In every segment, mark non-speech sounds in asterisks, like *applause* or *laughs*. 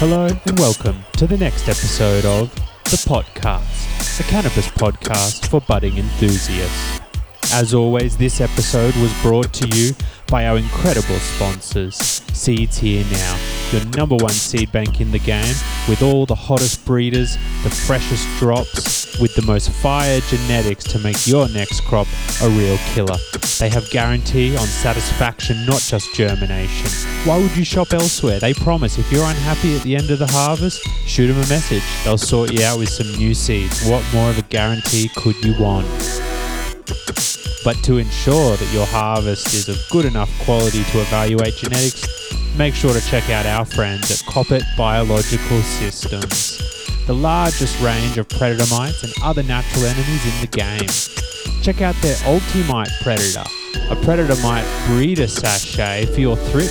Hello and welcome to the next episode of The Pot Cast, a cannabis podcast for budding enthusiasts. As always, this episode was brought to you by our incredible sponsors, Seeds Here Now, your number one seed bank in the game, with all the hottest breeders, the freshest drops, with the most fire genetics to make your next crop a real killer. They have guarantee on satisfaction, not just germination. Why would you shop elsewhere? They promise if you're unhappy at the end of the harvest, shoot them a message. They'll sort you out with some new seeds. What more of a guarantee could you want? But to ensure that your harvest is of good enough quality to evaluate genetics, make sure to check out our friends at Koppert Biological Systems, the largest range of predator mites and other natural enemies in the game. Check out their Ultimite Predator, a predator mite breeder sachet for your thrips,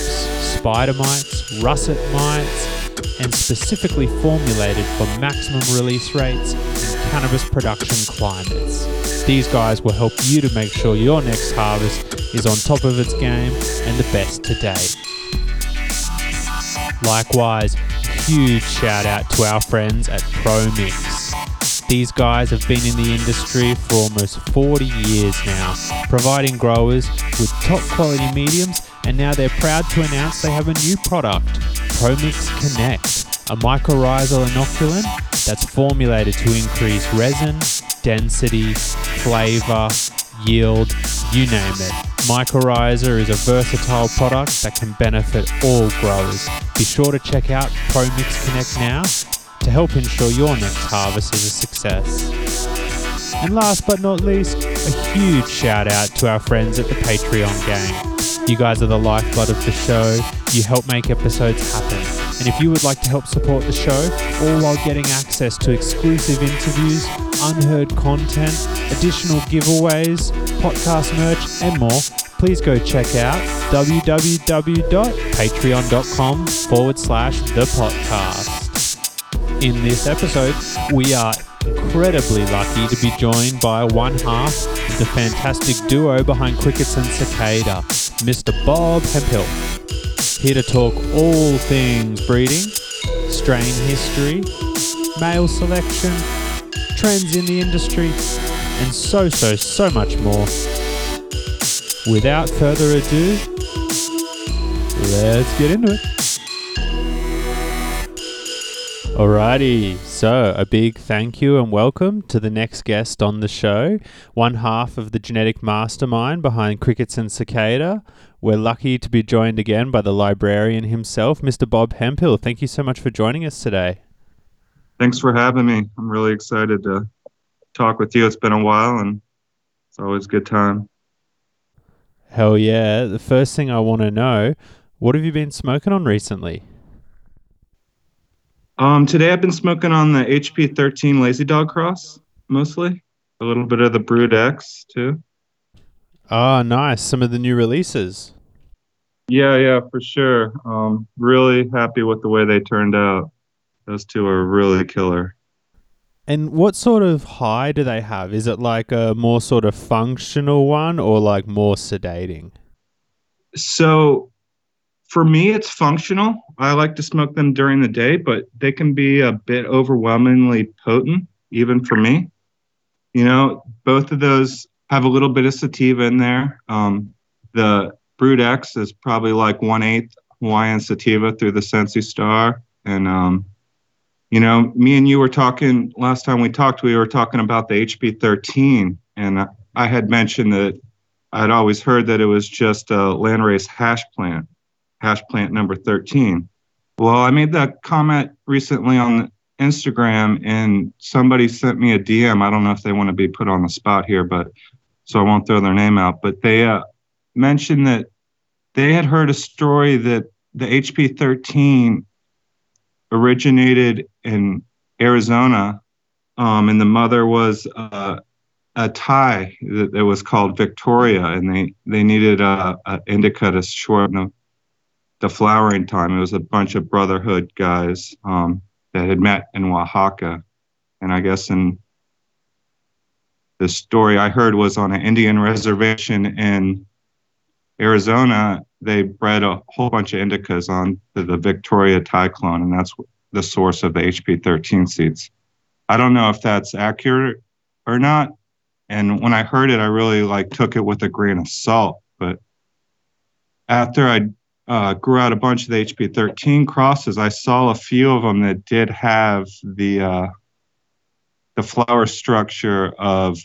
spider mites, russet mites, and specifically formulated for maximum release rates in cannabis production climates. These guys will help you to make sure your next harvest is on top of its game and the best to date. Likewise, huge shout out to our friends at ProMix. These guys have been in the industry for almost 40 years now, providing growers with top quality mediums, and now they're proud to announce they have a new product, ProMix Connect, a mycorrhizal inoculant that's formulated to increase resin, density, flavor, yield, you name it. Mycorrhiza is a versatile product that can benefit all growers. Be sure to check out ProMix Connect now to help ensure your next harvest is a success. And last but not least, a huge shout out to our friends at the Patreon gang. You guys are the lifeblood of the show. You help make episodes happen. And if you would like to help support the show, all while getting access to exclusive interviews, unheard content, additional giveaways, podcast merch, and more, please go check out www.patreon.com forward slash the pot cast. In this episode, we are incredibly lucky to be joined by one half of the fantastic duo behind Crickets and Cicada, Mr. Bob Hemphill. Here to talk all things breeding, strain history, male selection, trends in the industry, and so, so, so much more. Without further ado, let's get into it. Alrighty, so a big thank you and welcome to the next guest on the show, one half of the genetic mastermind behind Crickets and Cicada. We're lucky to be joined again by the librarian himself, Mr. Bob Hemphill. Thank you so much for joining us today. Thanks for having me. I'm really excited to talk with you. It's been a while and it's always a good time. Hell yeah. The first thing I want to know what have you been smoking on recently? Um, today I've been smoking on the HP 13 Lazy Dog Cross mostly. A little bit of the Brood X too. Oh, nice. Some of the new releases. Yeah, yeah, for sure. Um, really happy with the way they turned out. Those two are really killer. And what sort of high do they have? Is it like a more sort of functional one or like more sedating? So for me, it's functional. I like to smoke them during the day, but they can be a bit overwhelmingly potent, even for me. You know, both of those have a little bit of sativa in there. Um, the Brood X is probably like one eighth Hawaiian sativa through the Sensi Star. And, um, you know, me and you were talking last time we talked, we were talking about the HP 13. And I had mentioned that I'd always heard that it was just a landrace hash plant hash plant number 13. Well, I made that comment recently on Instagram and somebody sent me a DM. I don't know if they want to be put on the spot here, but so I won't throw their name out. But they uh, mentioned that they had heard a story that the HP 13 originated in Arizona, um, and the mother was uh, a Thai that, that, was called Victoria, and they, they needed a, a indica to shorten the flowering time. It was a bunch of Brotherhood guys um, that had met in Oaxaca, and I guess in the story I heard was on an Indian reservation in Arizona. They bred a whole bunch of indicas on the, the Victoria Thai clone, and that's the source of the HP13 seeds. I don't know if that's accurate or not. And when I heard it, I really like took it with a grain of salt. But after I uh, grew out a bunch of the HP13 crosses, I saw a few of them that did have the uh, the flower structure of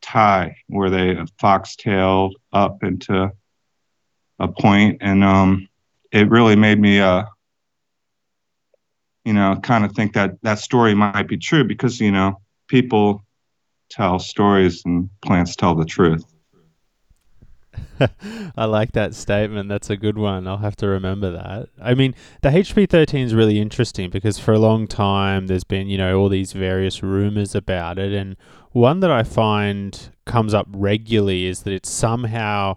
Thai, where they foxtailed up into a point, and um, it really made me, uh, you know, kind of think that that story might be true because you know people tell stories and plants tell the truth. *laughs* I like that statement. That's a good one. I'll have to remember that. I mean, the HP13 is really interesting because for a long time there's been, you know, all these various rumors about it. And one that I find comes up regularly is that it's somehow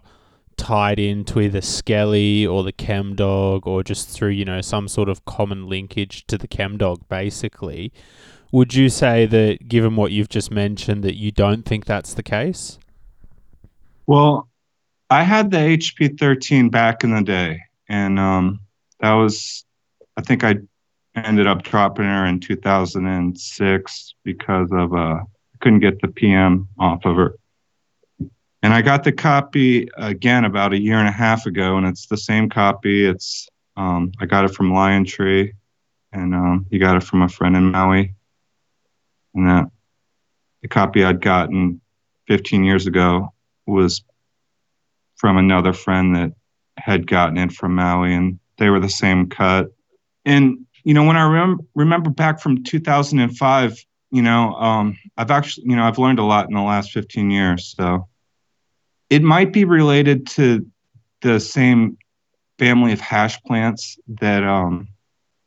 tied into either Skelly or the Chem Dog or just through, you know, some sort of common linkage to the Chem Dog, basically. Would you say that, given what you've just mentioned, that you don't think that's the case? Well, I had the HP 13 back in the day, and um, that was, I think I ended up dropping her in 2006 because of uh, couldn't get the PM off of her. And I got the copy again about a year and a half ago, and it's the same copy. It's um, I got it from Lion Tree, and um, he got it from a friend in Maui. And that the copy I'd gotten 15 years ago was from another friend that had gotten it from Maui, and they were the same cut. And you know, when I rem- remember back from 2005, you know, um, I've actually, you know, I've learned a lot in the last 15 years. So it might be related to the same family of hash plants that um,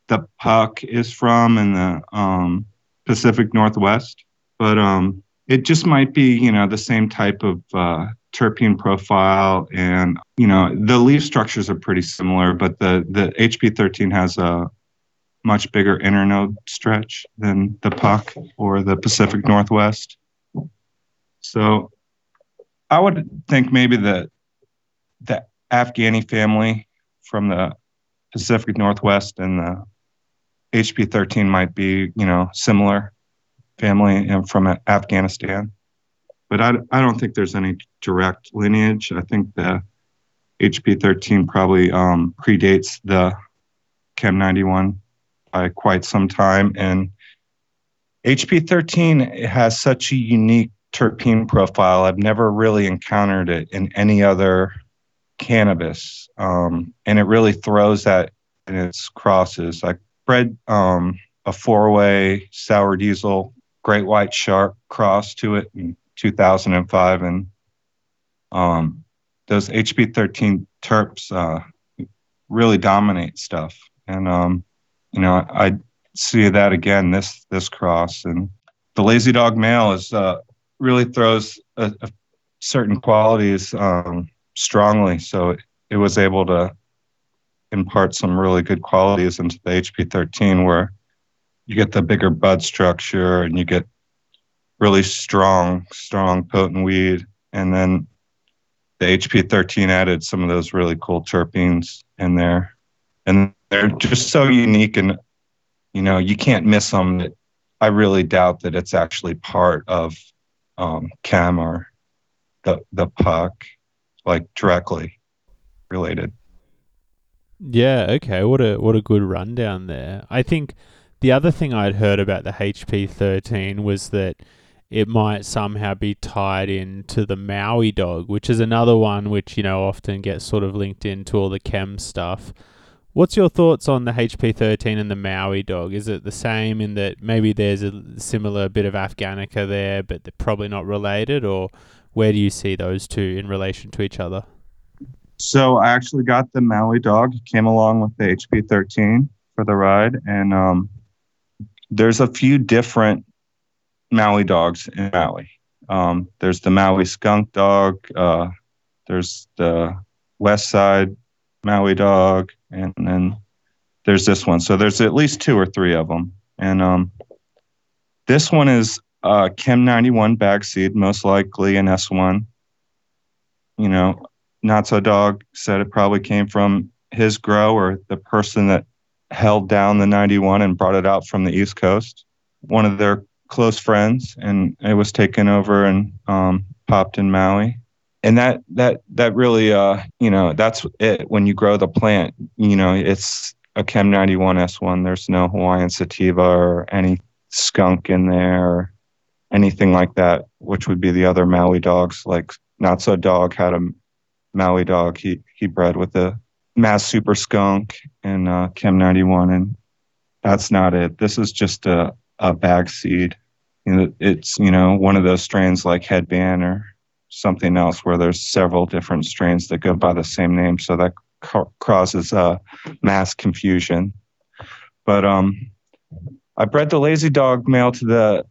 the puck is from in the um, Pacific Northwest, but um, it just might be, you know, the same type of uh, terpene profile and you know the leaf structures are pretty similar but the the hp13 has a much bigger internode stretch than the puck or the pacific northwest. So i would think maybe the the afghani family from the pacific northwest and the hp13 might be you know similar family and from afghanistan but I, I don't think there's any direct lineage. I think the HP13 probably um, predates the Chem 91 by quite some time. And HP13 has such a unique terpene profile. I've never really encountered it in any other cannabis. Um, and it really throws that in its crosses. I bred um, a four way sour diesel, great white shark cross to it. And 2005, and um, those HP13 terps uh, really dominate stuff. And um, you know, I, I see that again this this cross, and the lazy dog male is uh, really throws a, a certain qualities um, strongly, so it, it was able to impart some really good qualities into the HP13, where you get the bigger bud structure and you get really strong, strong, potent weed. And then the HP 13 added some of those really cool terpenes in there. And they're just so unique and, you know, you can't miss them. I really doubt that it's actually part of um, chem or the, the puck, like directly related. Yeah, okay. What a what a good rundown there. I think the other thing I'd heard about the HP 13 was that it might somehow be tied into the Maui dog, which is another one which, you know, often gets sort of linked into all the chem stuff. What's your thoughts on the HP13 and the Maui dog? Is it the same in that maybe there's a similar bit of Afghanica there, but they're probably not related, or where do you see those two in relation to each other? So I actually got the Maui dog, came along with the HP13 for the ride, and um, there's a few different Maui dogs in Maui. Um, there's the Maui skunk dog. Uh, there's the West Side Maui dog, and then there's this one. So there's at least two or three of them. And um, this one is uh, Chem 91 bag seed, most likely an S1. You know, Not So Dog said it probably came from his grow or the person that held down the 91 and brought it out from the East Coast. One of their close friends, and it was taken over and um, popped in Maui. And that that that really, uh, you know, that's it. When you grow the plant, you know, it's a Chem 91 S1. There's no Hawaiian sativa or any skunk in there, or anything like that, which would be the other Maui dogs. Like Not So Dog had a Maui dog. He he bred with a Mass Super Skunk and uh, Chem 91, and that's not it. This is just a, a bag seed. It's you know one of those strains like Headband or something else where there's several different strains that go by the same name, so that ca- causes uh, mass confusion. But um, I bred the lazy dog male to the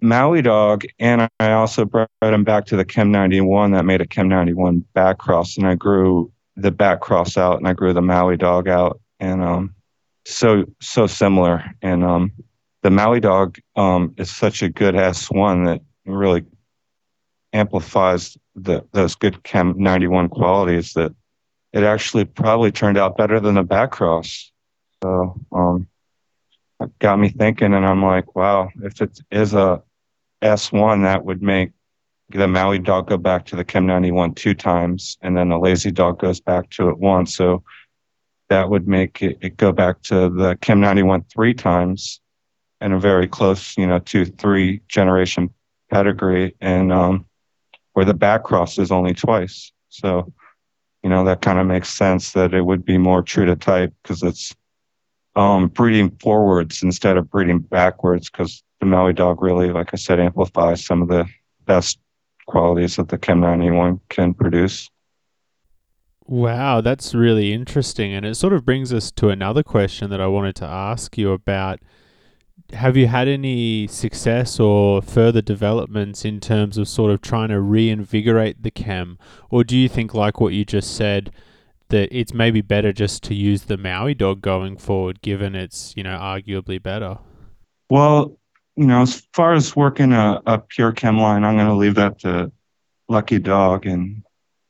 Maui dog, and I also bred him back to the Chem 91 that made a Chem 91 back cross, and I grew the back cross out and I grew the Maui dog out and um so so similar and um the Maui dog um is such a good S1 that really amplifies the those good chem 91 qualities that it actually probably turned out better than the back cross so um it got me thinking and I'm like wow if it is a S1 that would make the Maui dog go back to the Chem 91 two times, and then the lazy dog goes back to it once. So that would make it, it go back to the Chem 91 three times and a very close, you know, two, three generation pedigree, and um, where the back cross is only twice. So, you know, that kind of makes sense that it would be more true to type because it's um, breeding forwards instead of breeding backwards because the Maui dog really, like I said, amplifies some of the best qualities that the Chem 91 can produce. Wow, that's really interesting. And it sort of brings us to another question that I wanted to ask you about. Have you had any success or further developments in terms of sort of trying to reinvigorate the chem? Or do you think, like what you just said, that it's maybe better just to use the Maui dog going forward, given it's, you know, arguably better? Well, you know, as far as working a, a pure chem line, I'm going to leave that to Lucky Dog and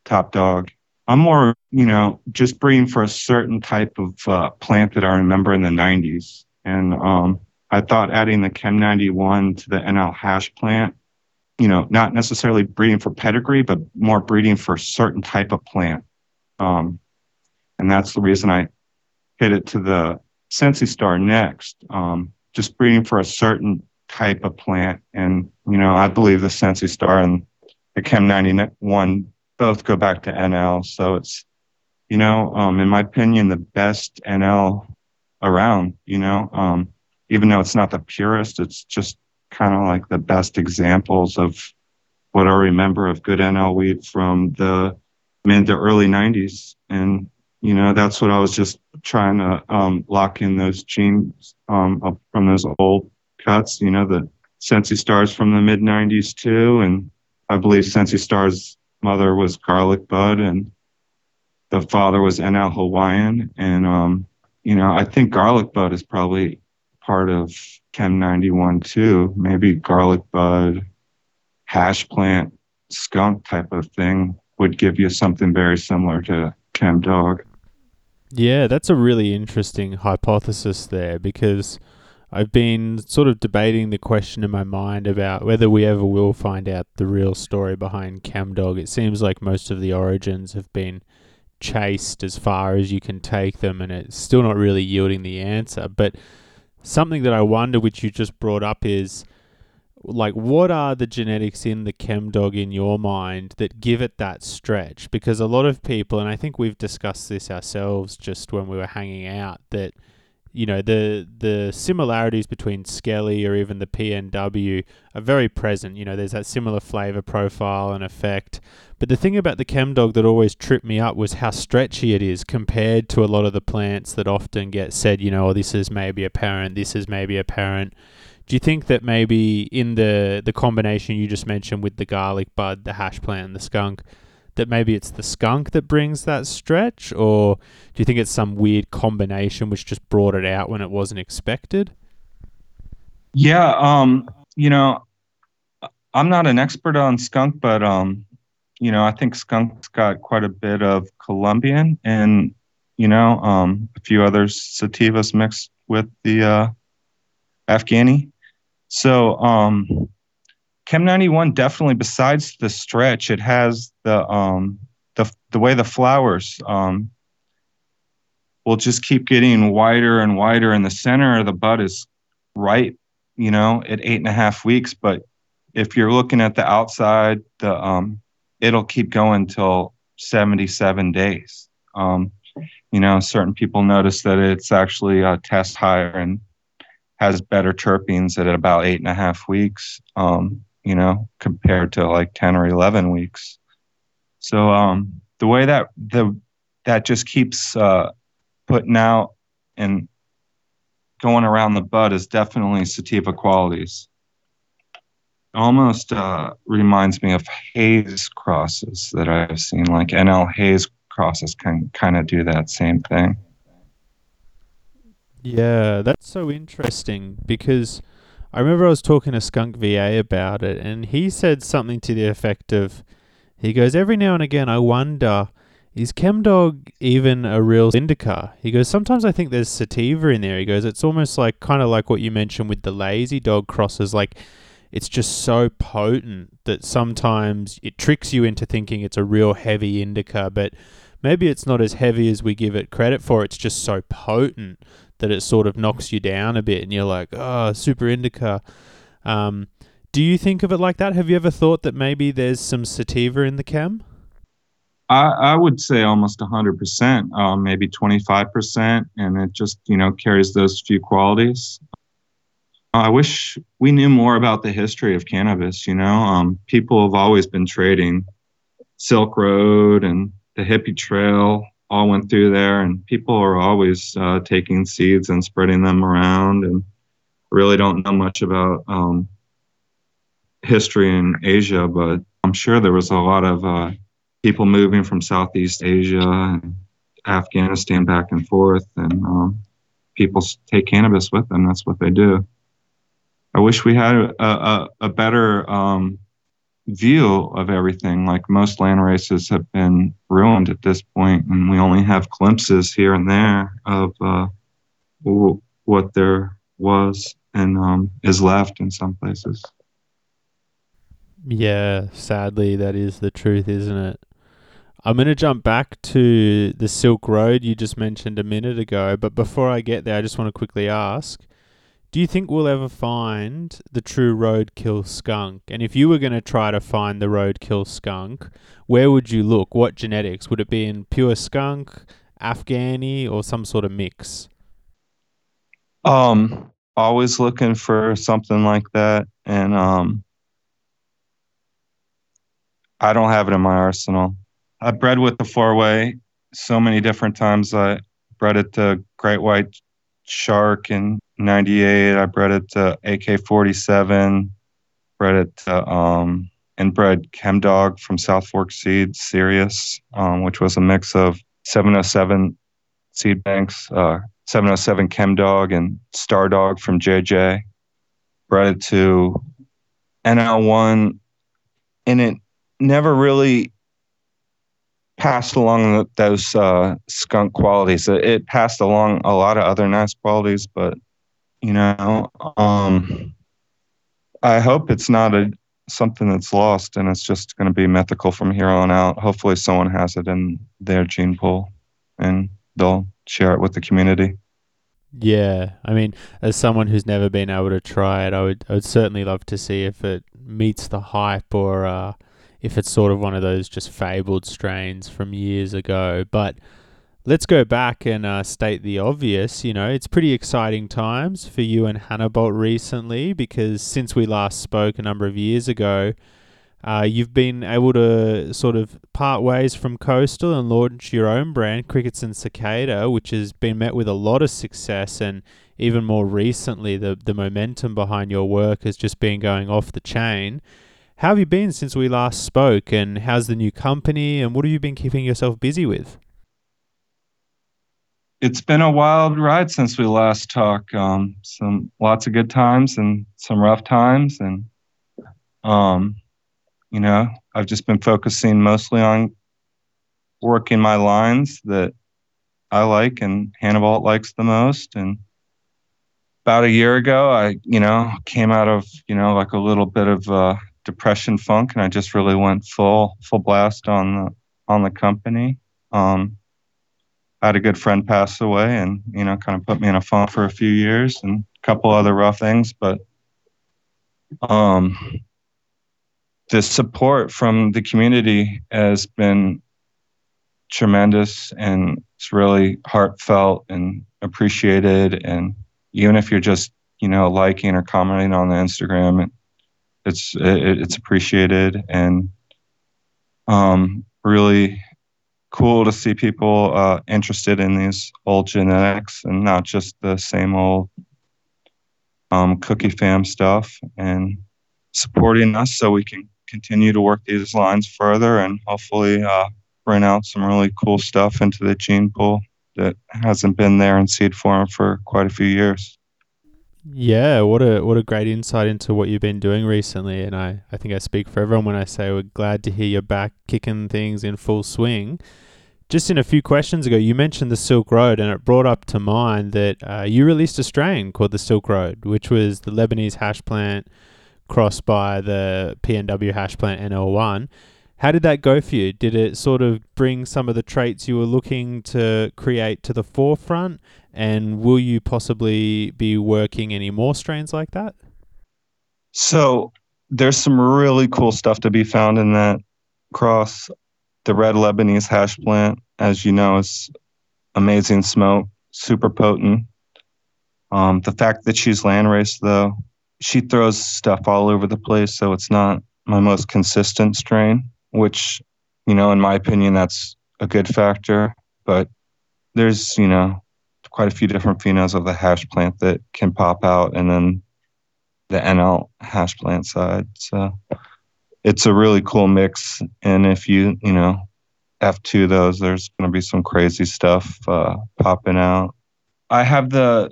Top Dog. I'm more, you know, just breeding for a certain type of uh, plant that I remember in the 90s. And um, I thought adding the Chem 91 to the NL hash plant, you know, not necessarily breeding for pedigree, but more breeding for a certain type of plant. Um, and that's the reason I hit it to the Sensi Star next. Um, just breeding for a certain type of plant. And, you know, I believe the Sensi Star and the Chem 91 both go back to NL. So it's, you know, um, in my opinion, the best NL around, you know, um, even though it's not the purest, it's just kind of like the best examples of what I remember of good NL weed from the mid to early 90s. And, you know, that's what I was just trying to um, lock in those genes um, from those old cuts. You know, the Sensi Stars from the mid 90s too. And I believe Sensi Star's mother was Garlic Bud and the father was NL Hawaiian. And, um, you know, I think Garlic Bud is probably part of Chem 91 too. Maybe Garlic Bud, hash plant, skunk type of thing would give you something very similar to Chem Dog. Yeah, that's a really interesting hypothesis there because I've been sort of debating the question in my mind about whether we ever will find out the real story behind Chem Dog. It seems like most of the origins have been chased as far as you can take them, and it's still not really yielding the answer. But something that I wonder, which you just brought up, is like what are the genetics in the chem dog in your mind that give it that stretch? Because a lot of people, and I think we've discussed this ourselves just when we were hanging out, that you know the the similarities between Skelly or even the PNW are very present. You know, there's that similar flavor profile and effect. But the thing about the ChemDog that always tripped me up was how stretchy it is compared to a lot of the plants that often get said, you know, oh, this is maybe apparent, this is maybe apparent. Do you think that maybe in the the combination you just mentioned with the garlic bud, the hash plant, and the skunk, that maybe it's the skunk that brings that stretch, or do you think it's some weird combination which just brought it out when it wasn't expected? Yeah, um, you know, I'm not an expert on skunk, but um, you know, I think skunk's got quite a bit of Colombian, and you know, um, a few other sativas mixed with the uh, Afghani. So um, Chem 91 definitely, besides the stretch, it has the um, the the way the flowers um, will just keep getting wider and wider, and the center of the bud is ripe, you know, at eight and a half weeks. But if you're looking at the outside, the um, it'll keep going till 77 days. Um, you know, certain people notice that it's actually a test higher and has better terpenes at about eight and a half weeks. Um, you know, compared to like 10 or 11 weeks. So um, the way that the that just keeps uh, putting out and going around the bud is definitely sativa qualities. Almost uh, reminds me of haze crosses that I've seen, like NL haze crosses can kind of do that same thing. Yeah, that's so interesting because I remember I was talking to Skunk VA about it, and he said something to the effect of, he goes, every now and again I wonder is Chemdog even a real indica? He goes, sometimes I think there's sativa in there. He goes, it's almost like kind of like what you mentioned with the lazy dog crosses. Like it's just so potent that sometimes it tricks you into thinking it's a real heavy indica, but maybe it's not as heavy as we give it credit for. It's just so potent that it sort of knocks you down a bit and you're like, oh, super indica. Um, do you think of it like that? Have you ever thought that maybe there's some sativa in the chem? I, I would say almost 100%, um, maybe 25%, and it just, you know, carries those few qualities. I wish we knew more about the history of cannabis, you know. Um, people have always been trading Silk Road and the hippie trail all went through there, and people are always uh, taking seeds and spreading them around, and really don't know much about um, history in Asia, but I'm sure there was a lot of uh, people moving from Southeast Asia and Afghanistan back and forth, and um, people take cannabis with them. That's what they do. I wish we had a, a, a better um, view of everything. Like most land races have been ruined at this point, and we only have glimpses here and there of uh, what there was and um, is left in some places. Yeah, sadly, that is the truth, isn't it? I'm going to jump back to the Silk Road you just mentioned a minute ago, but before I get there, I just want to quickly ask do you think we'll ever find the true roadkill skunk? And if you were going to try to find the roadkill skunk, where would you look? What genetics? Would it be in pure skunk, Afghani, or some sort of mix? Um, always looking for something like that, and um, I don't have it in my arsenal. I bred with the four way so many different times. I bred it to great white shark in 98. I bred it to AK 47, bred it to, um, and bred Chem Dog from South Fork Seeds, Sirius, um, which was a mix of 707 seed banks, uh, 707 Chem Dog, and Star Dog from JJ. Bred it to NL1, and it never really passed along those uh, skunk qualities. It, it, passed along a lot of other nice qualities, but you know, um, I hope it's not a something that's lost and it's just going to be mythical from here on out. Hopefully, someone has it in their gene pool and they'll share it with the community. Yeah, I mean, as someone who's never been able to try it, I would I would certainly love to see if it meets the hype or uh, if it's sort of one of those just fabled strains from years ago. But let's go back and uh, state the obvious. You know, it's pretty exciting times for you and Hannibal recently because since we last spoke a number of years ago, uh, you've been able to sort of part ways from Coastal and launch your own brand, Crickets and Cicada, which has been met with a lot of success. And even more recently, the, the momentum behind your work has just been going off the chain. How have you been since we last spoke, and how's the new company, and what have you been keeping yourself busy with? It's been a wild ride since we last talked. Um, some lots of good times and some rough times, and um, you know, I've just been focusing mostly on working my lines that I like and Hannibal likes the most. And about a year ago, I, you know, came out of, you know, like a little bit of uh, depression funk, and I just really went full, full blast on the on the company. Um, I had a good friend pass away, and you know, kind of put me in a funk for a few years, and a couple other rough things. But um, the support from the community has been tremendous, and it's really heartfelt and appreciated. And even if you're just you know liking or commenting on the Instagram, it's it, it's appreciated and um, really cool to see people uh, interested in these old genetics and not just the same old um, cookie fam stuff and supporting us so we can continue to work these lines further and hopefully uh, bring out some really cool stuff into the gene pool that hasn't been there in seed form for quite a few years. Yeah, what a what a great insight into what you've been doing recently, and I, I think I speak for everyone when I say we're glad to hear you're back kicking things in full swing. Just in a few questions ago, you mentioned the Silk Road, and it brought up to mind that uh, you released a strain called the Silk Road, which was the Lebanese hash plant crossed by the PNW hash plant NL1. How did that go for you? Did it sort of bring some of the traits you were looking to create to the forefront? And will you possibly be working any more strains like that? So there's some really cool stuff to be found in that cross. The red Lebanese hash plant, as you know, is amazing smoke, super potent. Um, the fact that she's landrace, though, she throws stuff all over the place, so it's not my most consistent strain, which, you know, in my opinion, that's a good factor. But there's, you know, quite a few different phenos of the hash plant that can pop out, and then the NL hash plant side. So it's a really cool mix. And if you, you know, F2 those, there's going to be some crazy stuff uh, popping out. I have the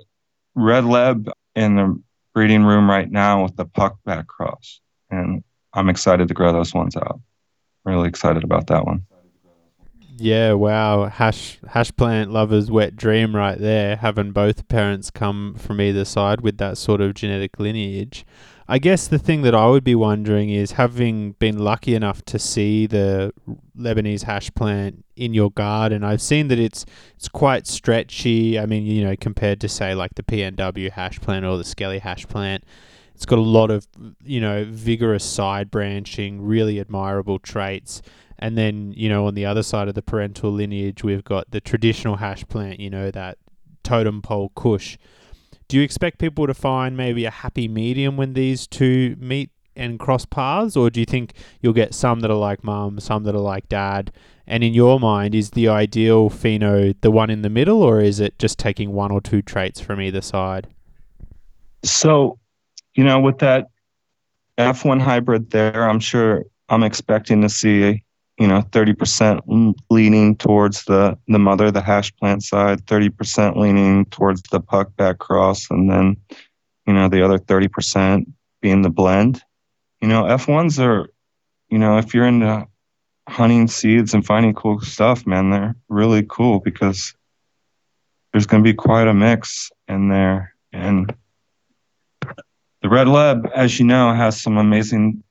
red leb in the breeding room right now with the puck back cross, and I'm excited to grow those ones out. Really excited about that one. Yeah, wow. Hash hash plant lovers wet dream right there, having both parents come from either side with that sort of genetic lineage. I guess the thing that I would be wondering is having been lucky enough to see the Lebanese hash plant in your garden, I've seen that it's it's quite stretchy. I mean, you know, compared to say like the PNW hash plant or the Skelly hash plant. It's got a lot of, you know, vigorous side branching, really admirable traits. And then, you know, on the other side of the parental lineage, we've got the traditional hash plant, you know, that totem pole kush. Do you expect people to find maybe a happy medium when these two meet and cross paths? Or do you think you'll get some that are like mum, some that are like dad? And in your mind, is the ideal pheno the one in the middle, or is it just taking one or two traits from either side? So, you know, with that F1 hybrid there, I'm sure I'm expecting to see you know, 30% leaning towards the, the mother, the hash plant side, 30% leaning towards the puck back cross, and then, you know, the other 30% being the blend. You know, F1s are, you know, if you're into hunting seeds and finding cool stuff, man, they're really cool because there's going to be quite a mix in there. And the Red Leb, as you know, has some amazing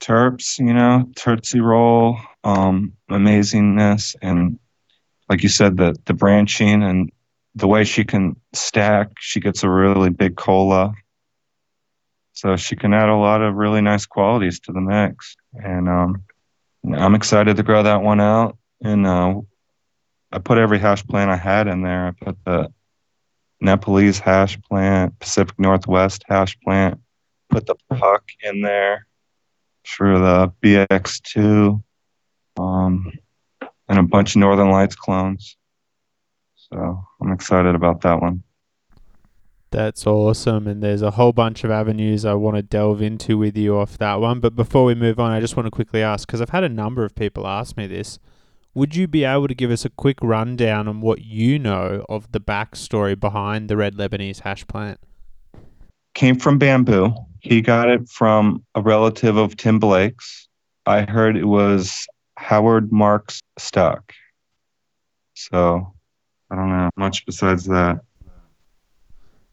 terps, you know, Tootsie Roll, um, amazingness, and like you said, the the branching and the way she can stack. She gets a really big cola, so she can add a lot of really nice qualities to the mix. And um, I'm excited to grow that one out. And uh, I put every hash plant I had in there. I put the Nepalese hash plant, Pacific Northwest hash plant, put the puck in there for the BX2, um, and a bunch of Northern Lights clones. So I'm excited about that one. That's awesome. And there's a whole bunch of avenues I want to delve into with you off that one. But before we move on, I just want to quickly ask because I've had a number of people ask me this. Would you be able to give us a quick rundown on what you know of the backstory behind the red Lebanese hash plant? Came from bamboo. He got it from a relative of Tim Blake's. I heard it was Howard Marks stock. So I don't know much besides that.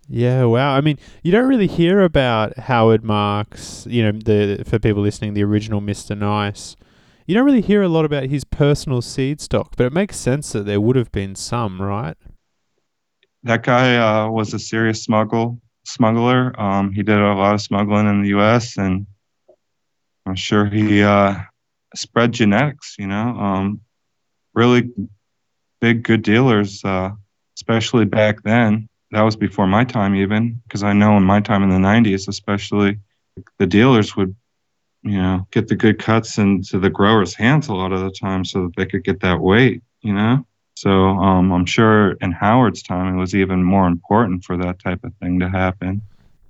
Yeah, wow. I mean, you don't really hear about Howard Marks, you know, the for people listening, the original Mr. Nice. You don't really hear a lot about his personal seed stock, but it makes sense that there would have been some, right? That guy uh, was a serious smuggle smuggler. Um, he did a lot of smuggling in the U.S. and I'm sure he uh, spread genetics. You know, um, really big good dealers, uh, especially back then that was before my time even because i know in my time in the 90s especially the dealers would you know get the good cuts into the growers hands a lot of the time so that they could get that weight you know? So um, i'm sure in howard's time it was even more important for that type of thing to happen.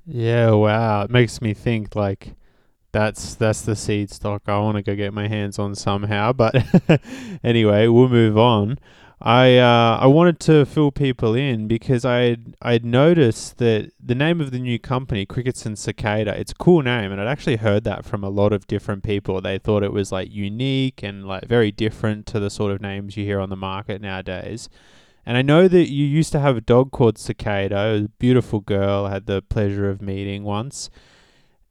Yeah wow. It makes me think like that's that's the seed stock. I want to go get my hands on somehow but *laughs* anyway we'll move on I uh, I wanted to fill people in because I I'd noticed that the name of the new company, Crickets and Cicada, it's a cool name, and I'd actually heard that from a lot of different people. They thought it was like unique and like very different to the sort of names you hear on the market nowadays. And I know that you used to have a dog called Cicada, a beautiful girl. I had the pleasure of meeting once.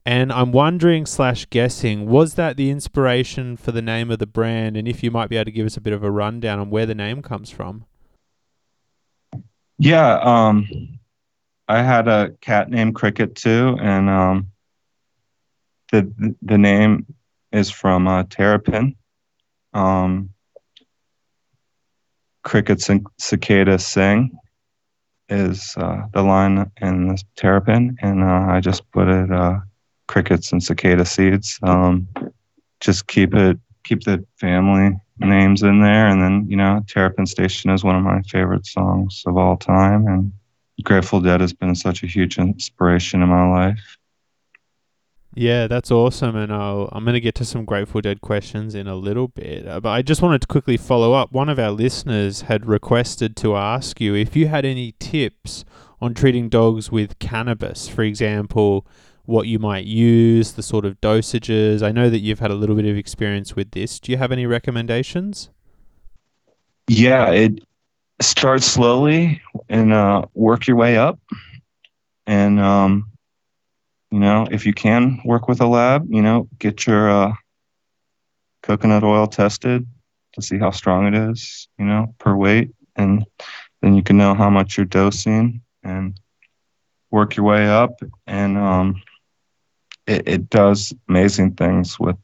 And I'm wondering slash guessing, was that the inspiration for the name of the brand? And if you might be able to give us a bit of a rundown on where the name comes from. Yeah, um, I had a cat named Cricket too, and um, the the name is from uh, Terrapin. Um, crickets and cicadas sing is uh, the line in the Terrapin, and uh, I just put it uh, crickets and cicada seeds. Um, just keep it, keep the family names in there, and then you know, Terrapin Station is one of my favorite songs of all time, and Grateful Dead has been such a huge inspiration in my life. Yeah, that's awesome, and I'll, I'm going to get to some Grateful Dead questions in a little bit. Uh, but I just wanted to quickly follow up. One of our listeners had requested to ask you if you had any tips on treating dogs with cannabis, for example, what you might use, the sort of dosages. I know that you've had a little bit of experience with this. Do you have any recommendations? Yeah, it starts slowly and uh, work your way up. And, um, you know, if you can work with a lab, you know, get your uh, coconut oil tested to see how strong it is, you know, per weight. And then you can know how much you're dosing and work your way up. And, um, it, it does amazing things with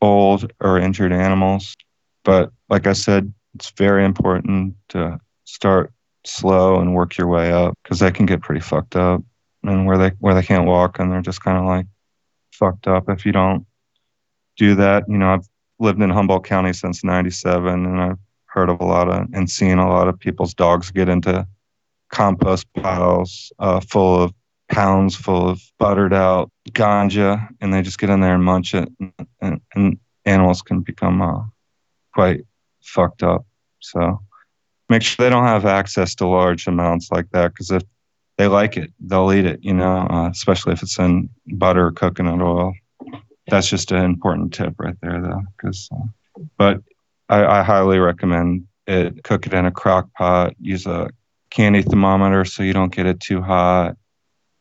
old or injured animals. But like I said, it's very important to start slow and work your way up because they can get pretty fucked up and where they where they can't walk and they're just kind of like fucked up if you don't do that. You know, I've lived in Humboldt County since '97, and I've heard of a lot of and seen a lot of people's dogs get into compost piles uh, full of pounds full of buttered out ganja, and they just get in there and munch it, and, and, and animals can become uh, quite fucked up. So make sure they don't have access to large amounts like that, because if they like it, they'll eat it. You know, uh, especially if it's in butter or coconut oil. That's just an important tip right there, though. Because, uh, but I, I highly recommend it. Cook it in a crock pot. Use a candy thermometer so you don't get it too hot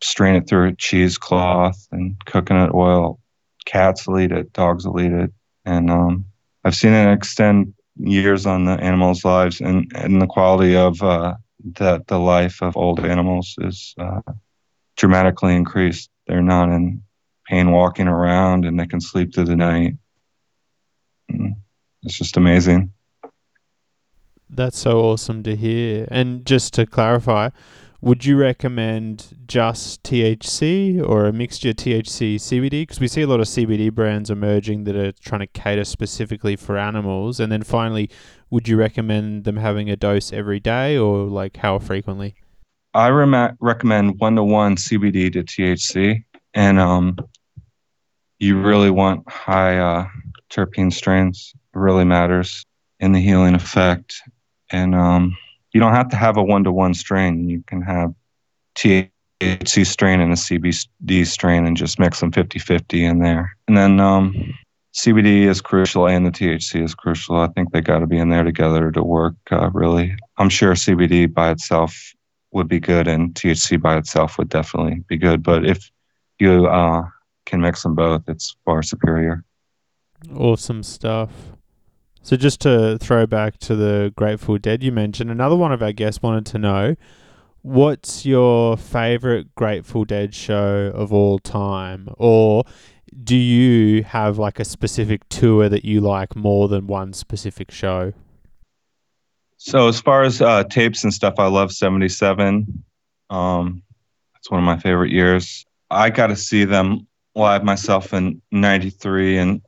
strain it through a cheesecloth and coconut oil. Cats will eat it, dogs will eat it, and um, I've seen it extend years on the animals' lives, and, and the quality of uh, the the life of old animals is uh, dramatically increased. They're not in pain walking around, and they can sleep through the night. Mm, it's just amazing. That's so awesome to hear. And just to clarify, would you recommend just THC or a mixture THC CBD? Because we see a lot of CBD brands emerging that are trying to cater specifically for animals. And then finally, would you recommend them having a dose every day or like how frequently? I recommend one to one CBD to THC. And um, you really want high uh, terpene strains. It really matters in the healing effect. And um, you don't have to have a one to one strain. You can have THC strain and a CBD strain and just mix them 50 50 in there. And then um, CBD is crucial and the THC is crucial. I think they got to be in there together to work uh, really. I'm sure CBD by itself would be good and THC by itself would definitely be good. But if you uh, can mix them both, it's far superior. Awesome stuff. So just to throw back to the Grateful Dead you mentioned, another one of our guests wanted to know what's your favorite Grateful Dead show of all time? Or do you have like a specific tour that you like more than one specific show? So as far as uh, tapes and stuff, I love '77. Um, it's one of my favorite years. I got to see them live myself in '93 and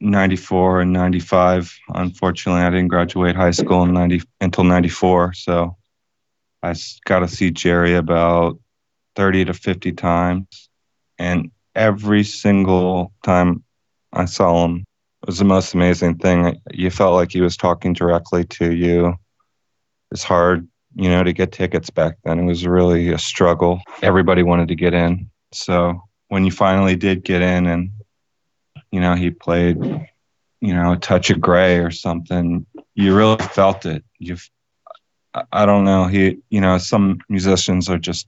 94 and 95. Unfortunately, I didn't graduate high school in 90 until 94. So I got to see Jerry about 30 to 50 times. And every single time I saw him, it was the most amazing thing. You felt like he was talking directly to you. It's hard, you know, to get tickets back then. It was really a struggle. Everybody wanted to get in. So when you finally did get in and you know, he played, you know, a touch of gray or something. You really felt it. You, I don't know. He, you know, some musicians are just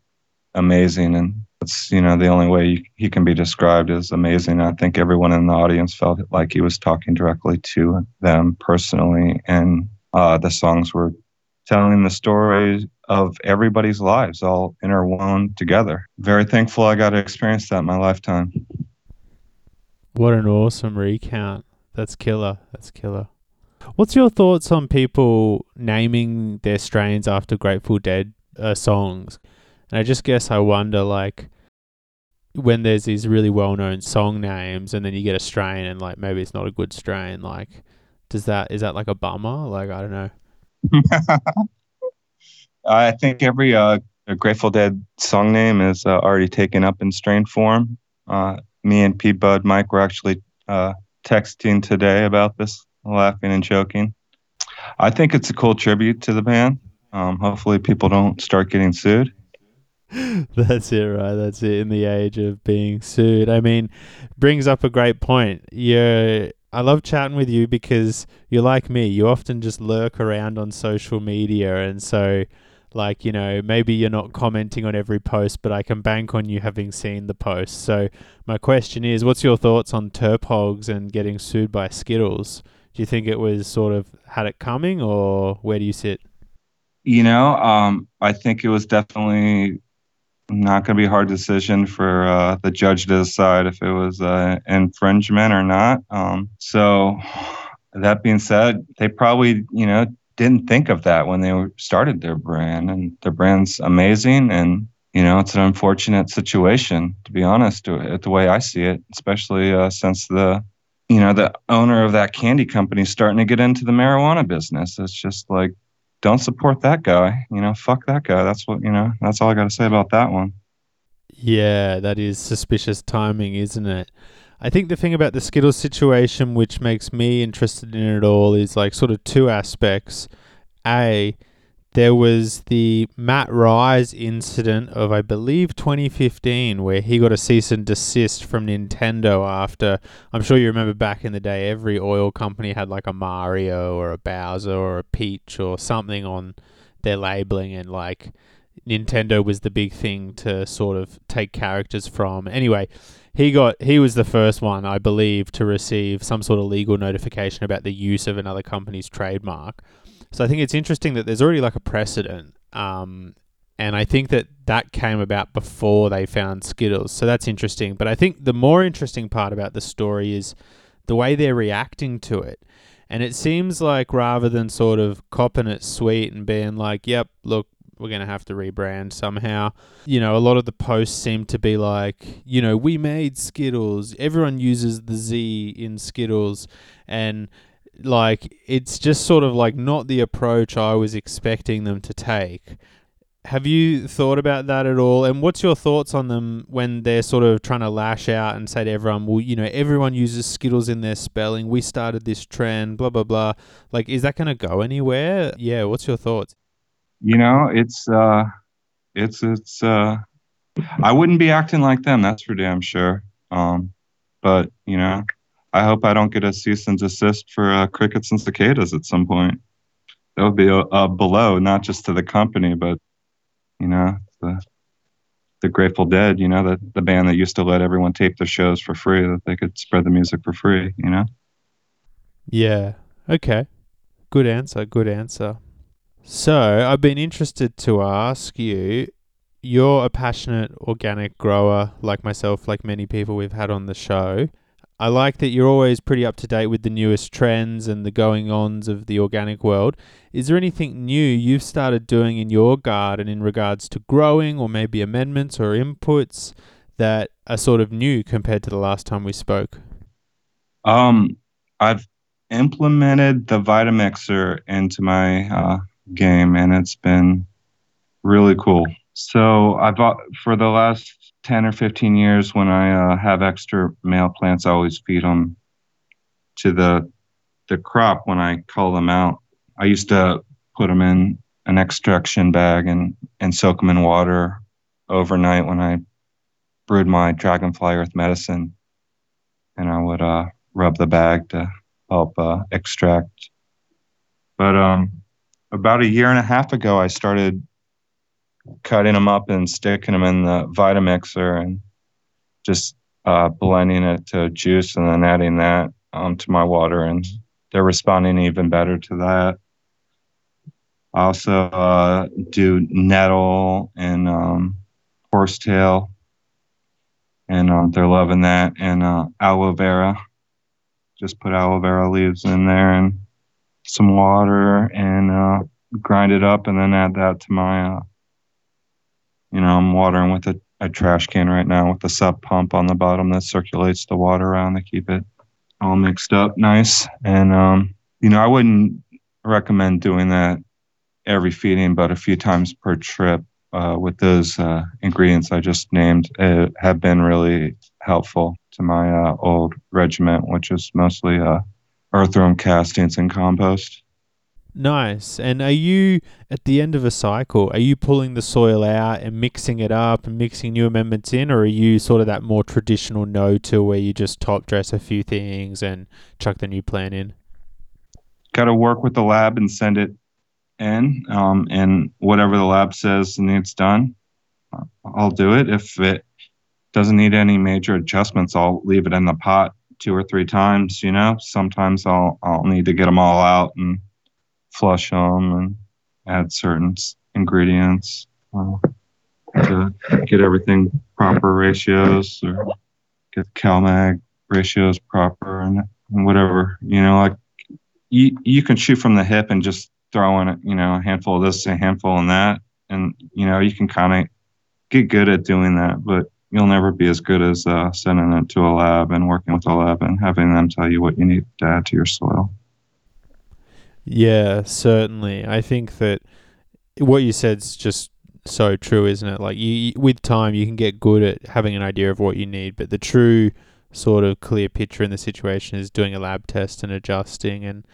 amazing, and it's you know the only way he can be described as amazing. I think everyone in the audience felt like he was talking directly to them personally, and uh, the songs were telling the story of everybody's lives all interwoven together. Very thankful I got to experience that in my lifetime. What an awesome recount. That's killer. That's killer. What's your thoughts on people naming their strains after Grateful Dead uh, songs? And I just guess I wonder, like, when there's these really well known song names and then you get a strain and, like, maybe it's not a good strain, like, does that, is that like a bummer? Like, I don't know. *laughs* I think every uh, Grateful Dead song name is uh, already taken up in strain form. Uh, me and P Bud Mike were actually uh, texting today about this, laughing and joking. I think it's a cool tribute to the band. Um, hopefully, people don't start getting sued. *laughs* That's it, right? That's it. In the age of being sued, I mean, brings up a great point. Yeah, I love chatting with you because you're like me. You often just lurk around on social media, and so like you know maybe you're not commenting on every post but i can bank on you having seen the post. So my question is what's your thoughts on Terphogz and getting sued by skittles? Do you think it was sort of had it coming or where do you sit? You know um, i think it was definitely not going to be a hard decision for uh, the judge to decide if it was uh, infringement or not. Um, so that being said they probably you know didn't think of that when they started their brand, and their brand's amazing. And you know, it's an unfortunate situation, to be honest, with the way I see it, especially uh, since the you know the owner of that candy company starting to get into the marijuana business. It's just like, don't support that guy. You know, fuck that guy. That's what you know. That's all I got to say about that one. Yeah, that is suspicious timing, isn't it? I think the thing about the Skittles situation, which makes me interested in it all, is like sort of two aspects. A, there was the Matt Rise incident of, I believe, 2015, where he got a cease and desist from Nintendo after. I'm sure you remember back in the day, every oil company had like a Mario or a Bowser or a Peach or something on their labeling, and like Nintendo was the big thing to sort of take characters from. Anyway he got he was the first one, I believe, to receive some sort of legal notification about the use of another company's trademark. So I think it's interesting that there's already like a precedent, um, and I think that that came about before they found Skittles. So that's interesting. But I think the more interesting part about the story is the way they're reacting to it. And it seems like rather than sort of copping it sweet and being like, yep, look, we're going to have to rebrand somehow. You know, a lot of the posts seem to be like, you know, we made Skittles. Everyone uses the Z in Skittles. And like, it's just sort of like not the approach I was expecting them to take. Have you thought about that at all? And what's your thoughts on them when they're sort of trying to lash out and say to everyone, well, you know, everyone uses Skittles in their spelling. We started this trend, blah, blah, blah. Like, is that going to go anywhere? Yeah, what's your thoughts? You know, it's uh, it's it's uh, I wouldn't be acting like them. That's for damn sure. Um, but you know, I hope I don't get a cease and desist for uh, crickets and cicadas at some point. That would be a, a below, not just to the company, but you know, the the Grateful Dead. You know, the the band that used to let everyone tape their shows for free, that they could spread the music for free. You know. Yeah. Okay. Good answer. Good answer. So I've been interested to ask you. You're a passionate organic grower like myself, like many people we've had on the show. I like that you're always pretty up to date with the newest trends and the going ons of the organic world. Is there anything new you've started doing in your garden in regards to growing or maybe amendments or inputs that are sort of new compared to the last time we spoke? Um, I've implemented the Vitamixer into my uh, game and it's been really cool. So I've for the last 10 or 15 years when I uh, have extra male plants, I always feed them to the the crop when I cull them out. I used to put them in an extraction bag and and soak them in water overnight when I brewed my dragonfly earth medicine, and I would uh, rub the bag to help uh, extract. But um, about a year and a half ago, I started cutting them up and sticking them in the Vitamixer and just uh, blending it to juice and then adding that onto my water, and they're responding even better to that. I also uh, do nettle and um, horsetail, and um, they're loving that. And uh, aloe vera, just put aloe vera leaves in there and some water and uh, grind it up, and then add that to my uh, you know, I'm watering with a, a trash can right now with a sub pump on the bottom that circulates the water around to keep it all mixed up nice. And, um, you know, I wouldn't recommend doing that every feeding, but a few times per trip uh, with those uh, ingredients I just named uh, have been really helpful to my uh, old regiment, which is mostly uh, earthworm castings and compost. Nice. And are you at the end of a cycle? Are you pulling the soil out and mixing it up and mixing new amendments in, or are you sort of that more traditional no till where you just top dress a few things and chuck the new plant in? Got to work with the lab and send it in, um, and whatever the lab says needs done, I'll do it. If it doesn't need any major adjustments, I'll leave it in the pot two or three times. You know, sometimes I'll I'll need to get them all out and flush them and add certain ingredients uh, to get everything proper ratios or get CalMag ratios proper and, and whatever. You know, like you, you can shoot from the hip and just throw in, you know, a handful of this, a handful of that. And, you know, you can kind of get good at doing that, but you'll never be as good as uh, sending it to a lab and working with a lab and having them tell you what you need to add to your soil. Yeah, certainly. I think that what you said's just so true, isn't it? Like you, with time, you can get good at having an idea of what you need, but the true sort of clear picture in the situation is doing a lab test and adjusting. And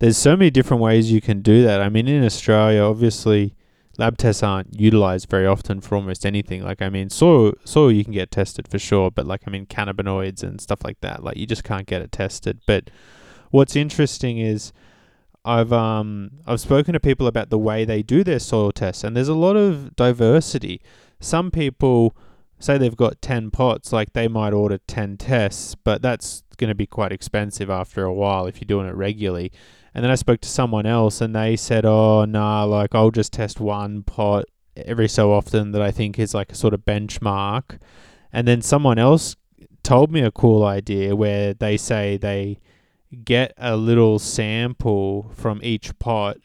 there's so many different ways you can do that. I mean, in Australia, obviously, lab tests aren't utilized very often for almost anything. Like, I mean, soil soil you can get tested for sure, but like, I mean, cannabinoids and stuff like that, like you just can't get it tested. But what's interesting is I've um I've spoken to people about the way they do their soil tests, and there's a lot of diversity. Some people say they've got 10 pots, like they might order 10 tests, but that's going to be quite expensive after a while if you're doing it regularly. And then I spoke to someone else and they said, oh, nah, like I'll just test one pot every so often that I think is like a sort of benchmark. And then someone else told me a cool idea where they say they get a little sample from each pot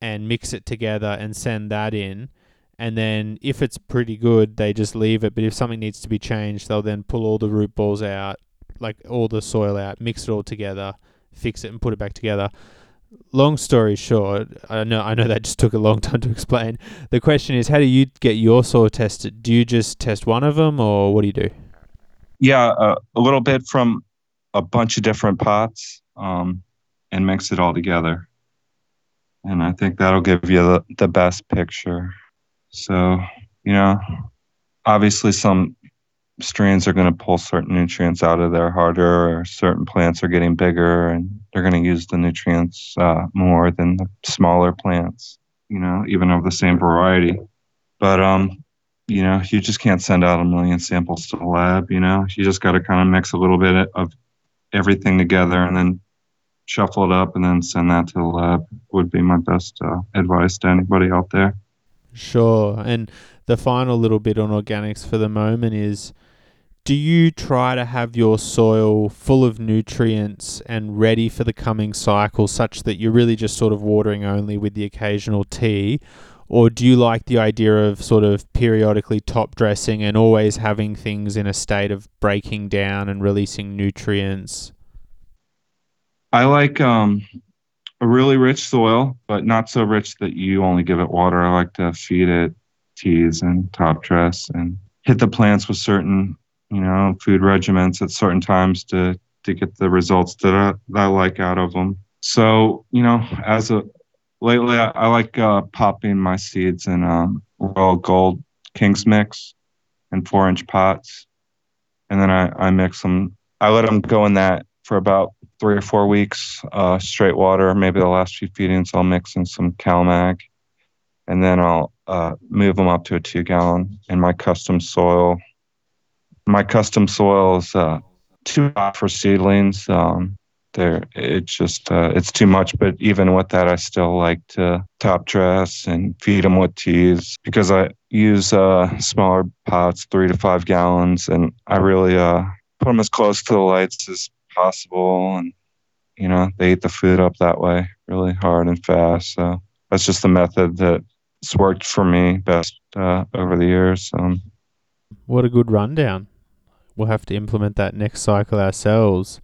and mix it together and send that in. And then if it's pretty good, they just leave it. But if something needs to be changed, they'll then pull all the root balls out, like all the soil out, mix it all together, fix it, and put it back together. Long story short, I know I know that just took a long time to explain. The question is, how do you get your saw tested? Do you just test one of them, or what do you do? Yeah, uh, a little bit from a bunch of different pots um, and mix it all together. And I think that'll give you the, the best picture. So, you know, obviously some strains are going to pull certain nutrients out of there harder, or certain plants are getting bigger and they're going to use the nutrients uh, more than the smaller plants, you know, even of the same variety. But, um, you know, you just can't send out a million samples to the lab, you know, you just got to kind of mix a little bit of everything together and then shuffle it up and then send that to the lab would be my best uh, advice to anybody out there. Sure. And the final little bit on organics for the moment is do you try to have your soil full of nutrients and ready for the coming cycle such that you're really just sort of watering only with the occasional tea? Or do you like the idea of sort of periodically top dressing and always having things in a state of breaking down and releasing nutrients? I like um, a really rich soil, but not so rich that you only give it water. I like to feed it teas and top dress and hit the plants with certain you know, food regimens at certain times to to get the results that I, that I like out of them. So, you know, as a lately, I, I like uh, popping my seeds in um, Royal Gold King's mix in four inch pots, and then I, I mix them. I let them go in that for about three or four weeks, uh, straight water. Maybe the last few feedings, I'll mix in some CalMag, and then I'll uh, move them up to a two gallon in my custom soil my custom soil is uh, too hot for seedlings. Um, there, it's just uh, it's too much. But even with that, I still like to top dress and feed them with teas because I use uh, smaller pots, three to five gallons, and I really uh, put them as close to the lights as possible. And you know, they eat the food up that way, really hard and fast. So that's just the method that's worked for me best uh, over the years. Um, what a good rundown we'll have to implement that next cycle ourselves.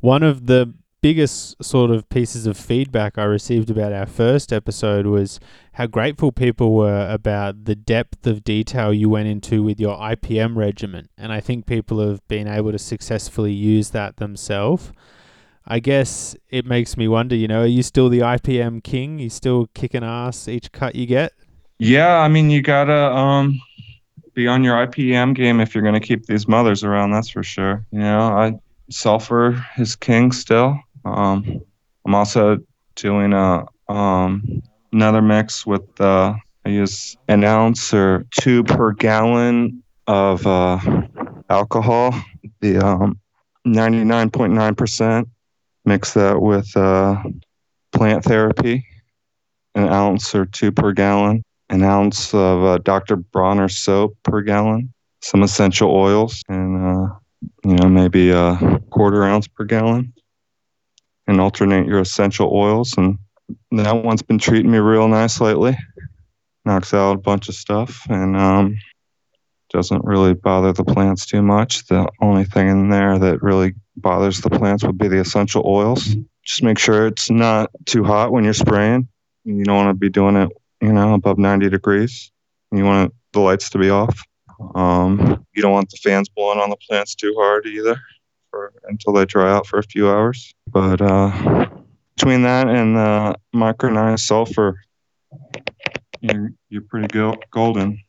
One of the biggest sort of pieces of feedback I received about our first episode was how grateful people were about the depth of detail you went into with your IPM regimen. And I think people have been able to successfully use that themselves. I guess it makes me wonder, you know, are you still the IPM king? You still kicking ass each cut you get? Yeah, I mean, you gotta um, be on your IPM game if you're going to keep these mothers around. That's for sure. You know, I sulfur is king still. Um, I'm also doing a um, another mix with uh, I use an ounce or two per gallon of uh, alcohol. The um, 99.9%. Mix that with uh, plant therapy, an ounce or two per gallon an ounce of uh, Dr. Bronner soap per gallon, some essential oils, and uh, you know maybe a quarter ounce per gallon, and alternate your essential oils. And that one's been treating me real nice lately. Knocks out a bunch of stuff and um, doesn't really bother the plants too much. The only thing in there that really bothers the plants would be the essential oils. Just make sure it's not too hot when you're spraying. You don't want to be doing it you know, above 90 degrees. You want the lights to be off. Um, you don't want the fans blowing on the plants too hard either for, until they dry out for a few hours. But uh, between that and the micronized sulfur, you're, you're pretty go- golden.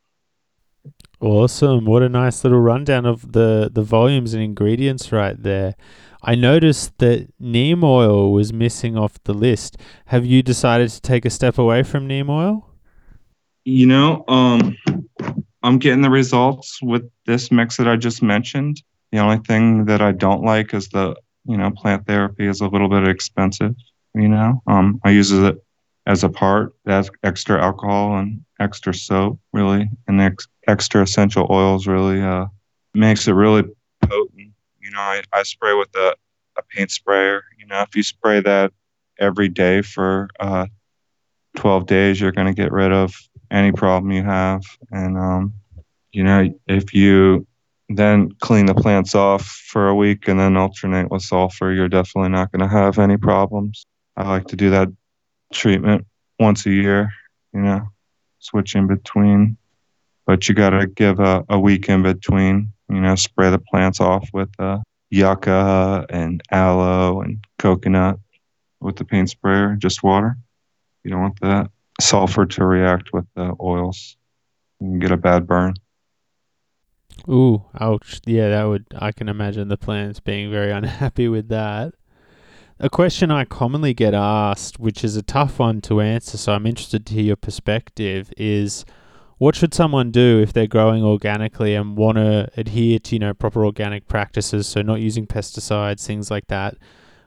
Awesome. What a nice little rundown of the, the volumes and ingredients right there. I noticed that neem oil was missing off the list. Have you decided to take a step away from neem oil? You know, um, I'm getting the results with this mix that I just mentioned. The only thing that I don't like is the, you know, plant therapy is a little bit expensive. You know, um, I use it as a part. That's extra alcohol and extra soap, really, and ex- extra essential oils really uh, makes it really you know, I, I spray with a, a paint sprayer. You know, if you spray that every day for uh, 12 days, you're going to get rid of any problem you have. And, um, you know, if you then clean the plants off for a week and then alternate with sulfur, you're definitely not going to have any problems. I like to do that treatment once a year, you know, switch in between. But you got to give a, a week in between you know, spray the plants off with uh, yucca and aloe and coconut with the paint sprayer, just water. You don't want the sulfur to react with the oils and get a bad burn. Ooh, ouch. Yeah, that would, I can imagine the plants being very *laughs* unhappy with that. A question I commonly get asked, which is a tough one to answer, so I'm interested to hear your perspective, is what should someone do if they're growing organically and want to adhere to, you know, proper organic practices, so not using pesticides, things like that?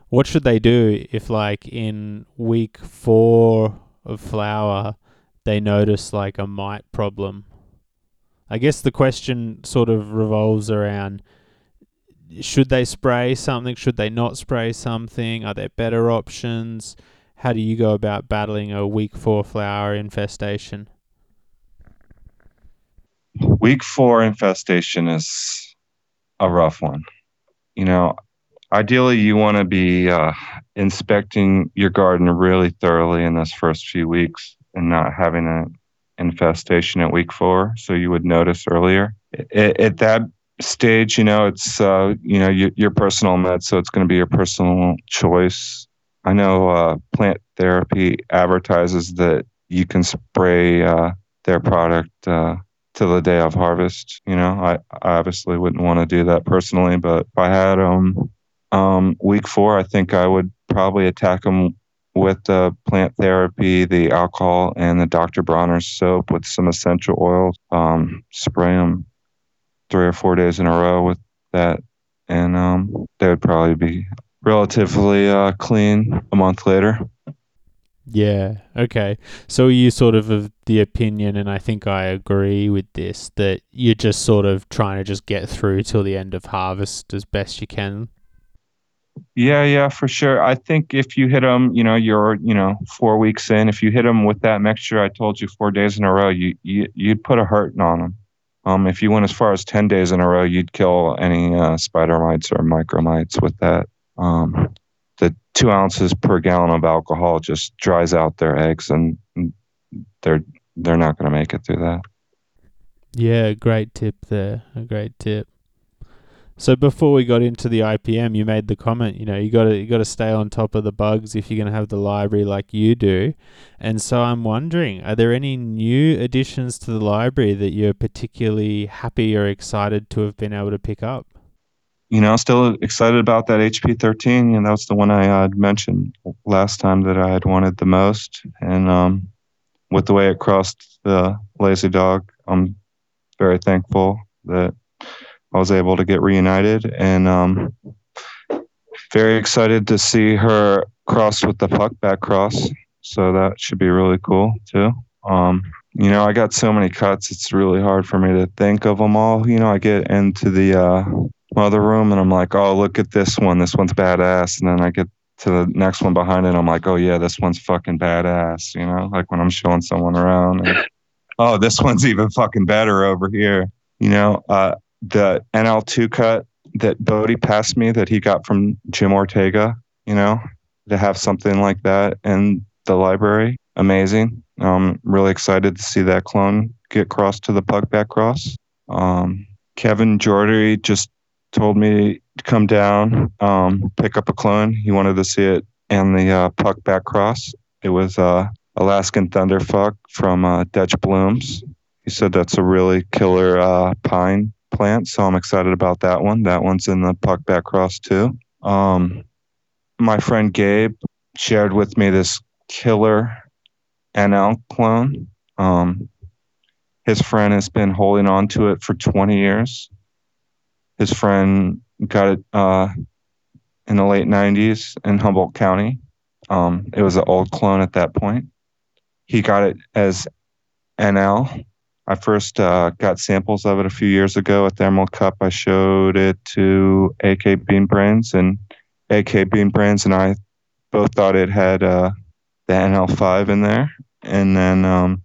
What should they do if, like, in week four of flower, they notice like a mite problem I guess the question sort of revolves around should they spray something? Should they not spray something? Are there better options? How do you go about battling a week four flower infestation? Week four infestation is a rough one. You know, ideally, you want to be uh, inspecting your garden really thoroughly in those first few weeks and not having an infestation at week four, so you would notice earlier. At, at that stage, you know, it's uh, you know your, your personal med, so it's going to be your personal choice. I know uh, plant therapy advertises that you can spray uh, their product uh, to the day of harvest. You know, I, I obviously wouldn't want to do that personally, but if I had um, um, week four, I think I would probably attack them with the plant therapy, the alcohol, and the Dr. Bronner's soap with some essential oils. Um, spray them three or four days in a row with that, and um, they would probably be relatively uh, clean a month later. Yeah. Okay. So you sort of of the opinion, and I think I agree with this, that you're just sort of trying to just get through till the end of harvest as best you can. Yeah, yeah, for sure. I think if you hit them, you know, you're, you know, four weeks in. If you hit them with that mixture, I told you four days in a row, you you you'd put a hurting on them. Um, if you went as far as ten days in a row, you'd kill any uh, spider mites or micro mites with that. Um, the two ounces per gallon of alcohol just dries out their eggs, and they're they're not going to make it through that. Yeah, great tip there. A great tip. So before we got into the IPM, you made the comment, you know, you got to you got to stay on top of the bugs if you're going to have the library like you do. And so I'm wondering, are there any new additions to the library that you're particularly happy or excited to have been able to pick up? You know, still excited about that HP 13. And that's the one I had mentioned last time that I had wanted the most. And um, with the way it crossed the Lazy Dog, I'm very thankful that I was able to get reunited and um, very excited to see her cross with the puck back cross. So that should be really cool too. Um, you know, I got so many cuts, it's really hard for me to think of them all. You know, I get into the uh, mother room and I'm like, oh, look at this one. This one's badass. And then I get to the next one behind it. I'm like, oh, yeah, this one's fucking badass. You know, like when I'm showing someone around. And, oh, this one's even fucking better over here. You know, uh, the NL2 cut that Bodhi passed me that he got from Jim Ortega, you know, to have something like that in the library. Amazing. I'm really excited to see that clone get crossed to the puck back cross. Um, Kevin Jodrey just told me to come down, um, pick up a clone. He wanted to see it and the uh, puck back cross. It was uh, Alaskan Thunderfuck from uh, Dutch Blooms. He said that's a really killer uh, pine plant, so I'm excited about that one. That one's in the puck back cross too. Um, my friend Gabe shared with me this killer NL clone. Um, his friend has been holding on to it for 20 years. His friend got it uh, in the late 90s in Humboldt County. Um, it was an old clone at that point. He got it as NL I first uh, got samples of it a few years ago at the Emerald Cup. I showed it to AK Bean Brains, and AK Bean Brains and I both thought it had uh, the NL5 in there. And then um,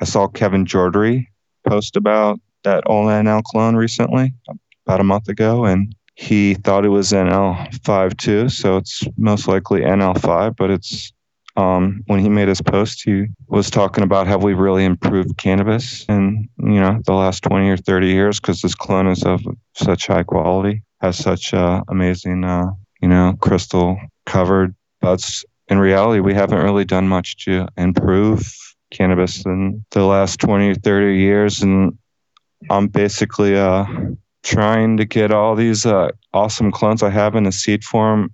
I saw Kevin Jodrey post about that old NL clone recently, about a month ago, and he thought it was NL5 too. So it's most likely NL5, but it's um, when he made his post, he was talking about how we really improved cannabis in you know the last 20 or 30 years because this clone is of such high quality, has such uh, amazing uh, you know crystal covered buds. In reality, we haven't really done much to improve cannabis in the last 20 or 30 years, and I'm basically uh, trying to get all these uh, awesome clones I have in a seed form,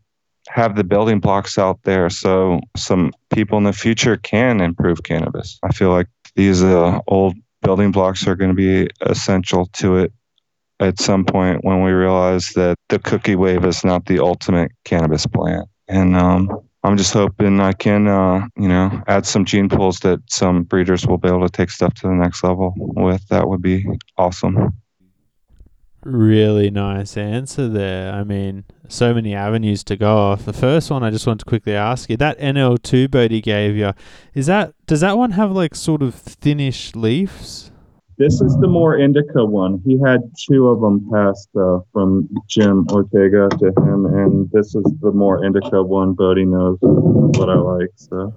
have the building blocks out there so some people in the future can improve cannabis. I feel like these uh, old building blocks are going to be essential to it at some point when we realize that the cookie wave is not the ultimate cannabis plant. And um, I'm just hoping I can, uh, you know, add some gene pools that some breeders will be able to take stuff to the next level with. That would be awesome. Really nice answer there. I mean, so many avenues to go off. The first one I just want to quickly ask you that NL2 Bodhi gave you, is that does that one have like sort of thinnish leaves? This is the more indica one. He had two of them passed uh, from Jim Ortega to him, and this is the more indica one. Bodhi knows what I like. So.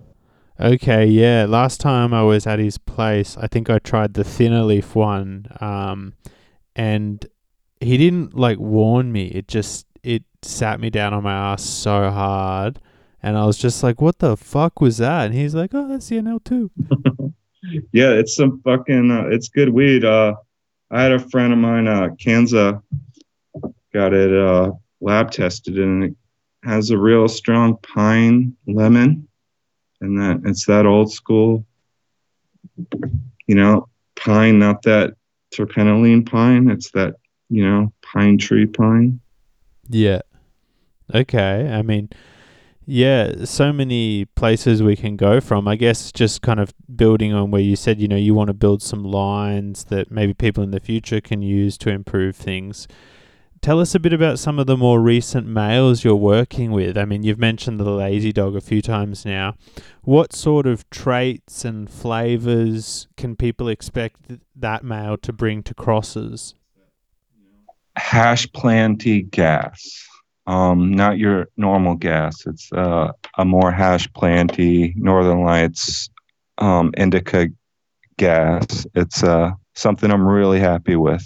Okay, yeah. Last time I was at his place, I think I tried the thinner leaf one, um, and he didn't like warn me. It just it sat me down on my ass so hard, and I was just like, "What the fuck was that?" And he's like, "Oh, that's the NL two. *laughs* yeah, it's some fucking uh, it's good weed. Uh, I had a friend of mine, uh, Kanza, got it uh, lab tested, and it has a real strong pine lemon, and that it's that old school, you know, pine, not that terpinolene pine. It's that you know pine tree pine. Yeah. Okay. I mean, yeah, so many places we can go from. I guess just kind of building on where you said, you know, you want to build some lines that maybe people in the future can use to improve things. Tell us a bit about some of the more recent males you're working with. I mean, you've mentioned the lazy dog a few times now. What sort of traits and flavors can people expect that male to bring to crosses? Hash planty gas um, not your normal gas. It's uh, a more hash planty Northern Lights um, indica gas. It's uh, something I'm really happy with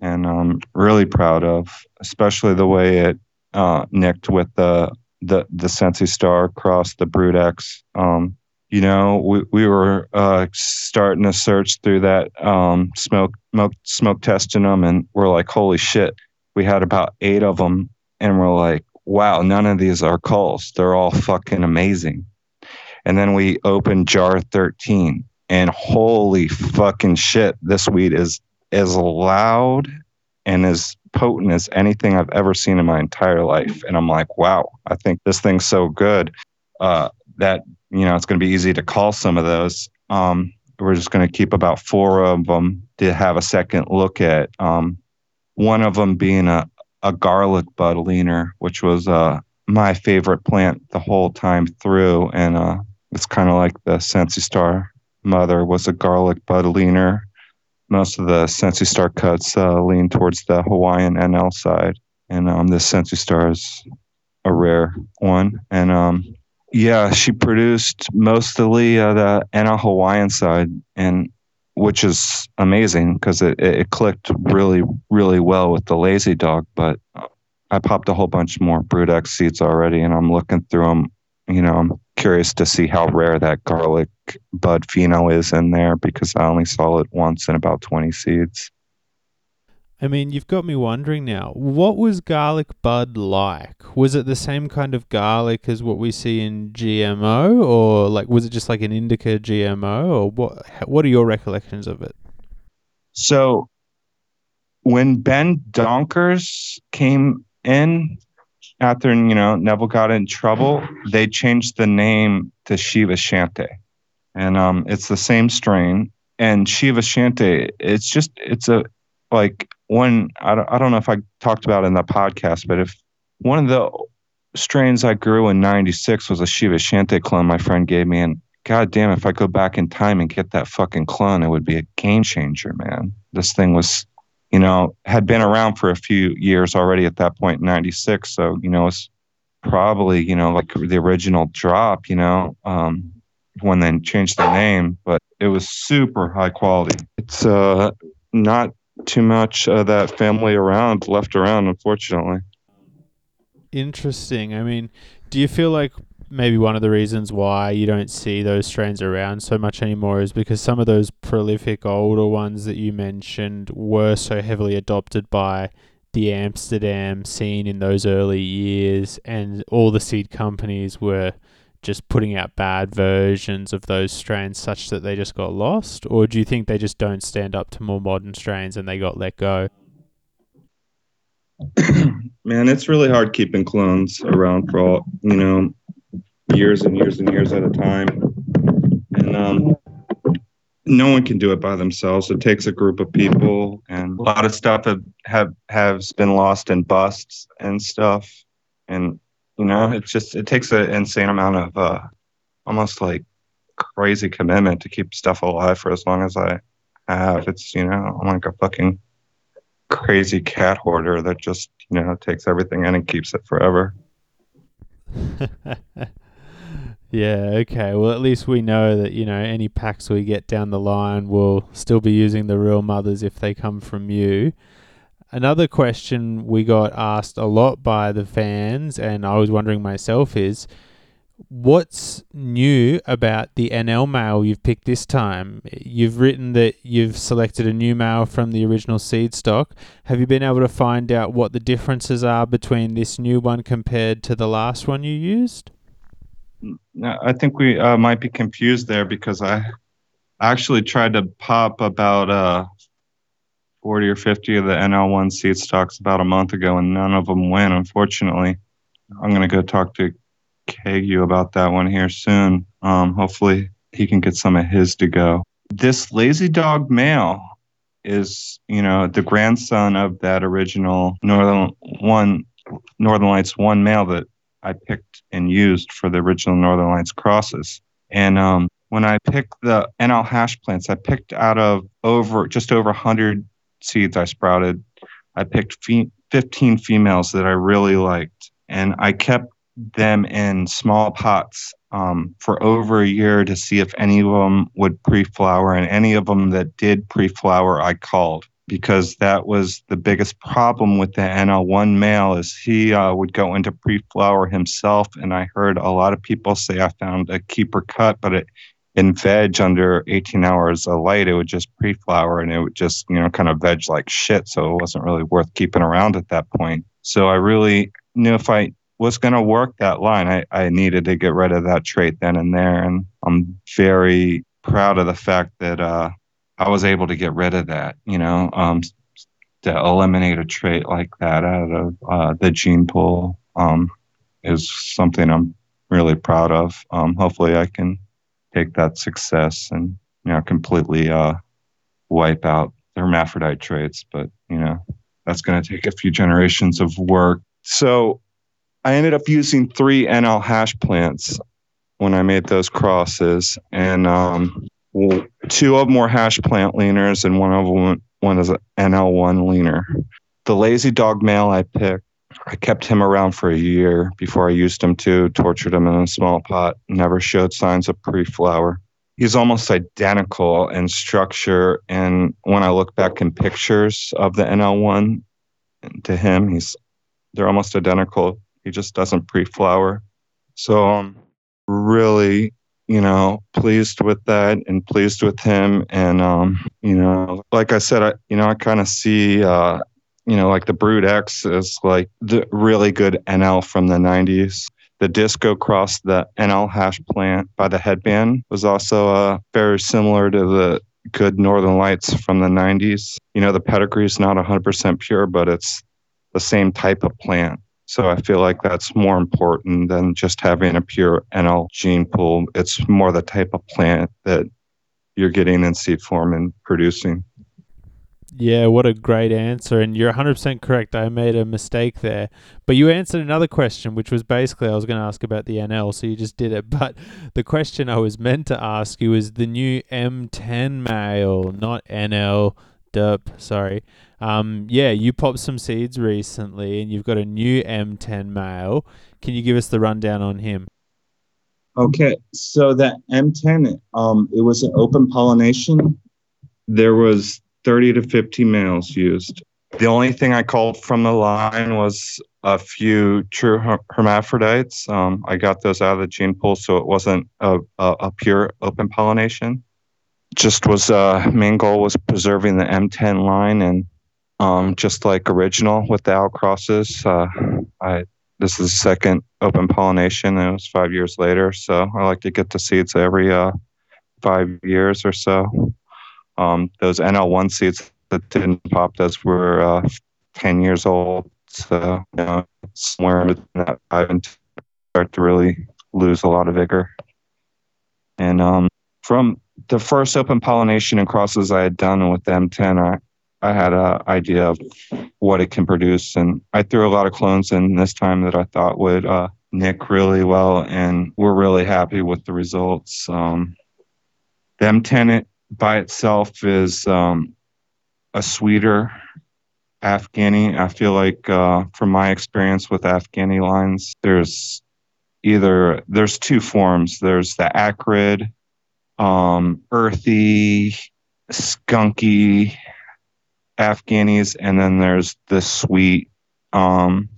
and I'm really proud of, especially the way it uh, nicked with the the the Sensi Star across the Brood X. Um, you know, we, we were uh, starting to search through that um, smoke, smoke smoke testing them, and we're like, holy shit! We had about eight of them and we're like, wow, none of these are culls. They're all fucking amazing. And then we opened jar 13 and holy fucking shit, this weed is as loud and as potent as anything I've ever seen in my entire life. And I'm like, wow, I think this thing's so good uh, that, you know, it's going to be easy to call some of those. Um, we're just going to keep about four of them to have a second look at. Um, one of them being a, a garlic bud leaner, which was uh, my favorite plant the whole time through. And uh, it's kind of like the Sensi Star mother was a garlic bud leaner. Most of the Sensi Star cuts uh, lean towards the Hawaiian NL side. And um, this Sensi Star is a rare one. And um, yeah, she produced mostly uh, the NL Hawaiian side. And which is amazing because it, it clicked really, really well with the lazy dog. But I popped a whole bunch more Brood X seeds already, and I'm looking through them. You know, I'm curious to see how rare that garlic bud pheno is in there because I only saw it once in about 20 seeds. I mean, you've got me wondering now. What was garlic bud like? Was it the same kind of garlic as what we see in GMO, or like was it just like an indica GMO, or what? What are your recollections of it? So, when Ben Dronkers came in after you know Neville got in trouble, they changed the name to Shiva Shanti, and um, it's the same strain. And Shiva Shanti, it's just it's a like one I don't, I don't know if I talked about in the podcast, but if one of the strains I grew in 96 was a Shiva Shanti clone my friend gave me. And god damn, if I go back in time and get that fucking clone, it would be a game changer, man. This thing was, you know, had been around for a few years already at that point in 96. So, you know, it's probably, you know, like the original drop, you know, um, when they changed the name, but it was super high quality. It's uh, not too much of that family around left around, unfortunately. Interesting. I mean, do you feel like maybe one of the reasons why you don't see those strains around so much anymore is because some of those prolific older ones that you mentioned were so heavily adopted by the Amsterdam scene in those early years, and all the seed companies were just putting out bad versions of those strains such that they just got lost? Or do you think they just don't stand up to more modern strains and they got let go? *clears throat* Man, it's really hard keeping clones around for all, you know, years and years and years at a time. And um, no one can do it by themselves. It takes a group of people, and a lot of stuff have have has been lost in busts and stuff. And you know, it's just it takes an insane amount of uh, almost like crazy commitment to keep stuff alive for as long as I have. It's you know, I'm like a fucking crazy cat hoarder that just you know takes everything in and keeps it forever. *laughs* yeah, okay. Well, at least we know that, you know, any packs we get down the line will still be using the real mothers if they come from you. Another question we got asked a lot by the fans, and I was wondering myself, is what's new about the NL male you've picked this time? You've written that you've selected a new male from the original seed stock. Have you been able to find out what the differences are between this new one compared to the last one you used? I think we uh, might be confused there because I actually tried to pop about uh, 40 or 50 of the NL1 seed stocks about a month ago, and none of them went, unfortunately. I'm going to go talk to Kagu about that one here soon. Um, hopefully, he can get some of his to go. This lazy dog male is, you know, the grandson of that original Northern One, Northern Lights One male that I picked and used for the original Northern Lights crosses. And um, when I picked the NL hash plants, I picked out of over just over 100 seeds I sprouted. I picked 15 females that I really liked, and I kept them in small pots um, for over a year to see if any of them would pre-flower, and any of them that did pre-flower, I called because that was the biggest problem with the NL1 male is he uh, would go into pre-flower himself, and I heard a lot of people say I found a keeper cut, but it in veg under 18 hours of light, it would just pre-flower and it would just, you know, kind of veg like shit. So it wasn't really worth keeping around at that point. So I really knew if I was going to work that line, I, I needed to get rid of that trait then and there. And I'm very proud of the fact that uh, I was able to get rid of that, you know, um, to eliminate a trait like that out of uh, the gene pool um, is something I'm really proud of. Um, hopefully I can take that success and you know completely uh, wipe out hermaphrodite traits. But you know that's going to take a few generations of work. So I ended up using three NL hash plants when I made those crosses, and um, two of them were hash plant leaners, and one of them one is an NL1 leaner. The lazy dog male I picked I kept him around for a year before I used him to, tortured him in a small pot, never showed signs of pre flower. He's almost identical in structure. And when I look back in pictures of the NL1 to him, he's they're almost identical. He just doesn't pre flower. So I'm really, you know, pleased with that and pleased with him. And, um, you know, like I said, I, you know, I kind of see, uh, you know, like the Brood X is like the really good NL from the 90s. The disco cross the NL hash plant by the headband was also uh, very similar to the good Northern Lights from the 90s. You know, the pedigree is not 100% pure, but it's the same type of plant. So I feel like that's more important than just having a pure NL gene pool. It's more the type of plant that you're getting in seed form and producing. Yeah, what a great answer. And you're 100% correct. I made a mistake there. But you answered another question, which was basically I was going to ask about the NL, so you just did it. *laughs* But the question I was meant to ask you is the new M10 male, not NL. Derp, sorry. Um, yeah, you popped some seeds recently and you've got a new M10 male. Can you give us the rundown on him? Okay, so that M10, um, it was an open pollination. There was 30 to 50 males used. The only thing I called from the line was a few true hermaphrodites. Um, I got those out of the gene pool, so it wasn't a, a, a pure open pollination. Just was uh, main goal was preserving the M10 line, and um, just like original with the uh, I this is the second open pollination, and it was five years later. So I like to get the seeds every uh, five years or so. Um, those NL1 seeds that didn't pop, those were uh, 10 years old. So, you know, somewhere between that five and start to really lose a lot of vigor. And um, from the first open pollination and crosses I had done with M10, I, I had an idea of what it can produce. And I threw a lot of clones in this time that I thought would uh, nick really well. And we're really happy with the results. Um, the M10 by itself is um, a sweeter Afghani. I feel like, uh, from my experience with Afghani lines, there's either there's two forms. There's the acrid, um, earthy, skunky Afghanis, and then there's the sweet, um,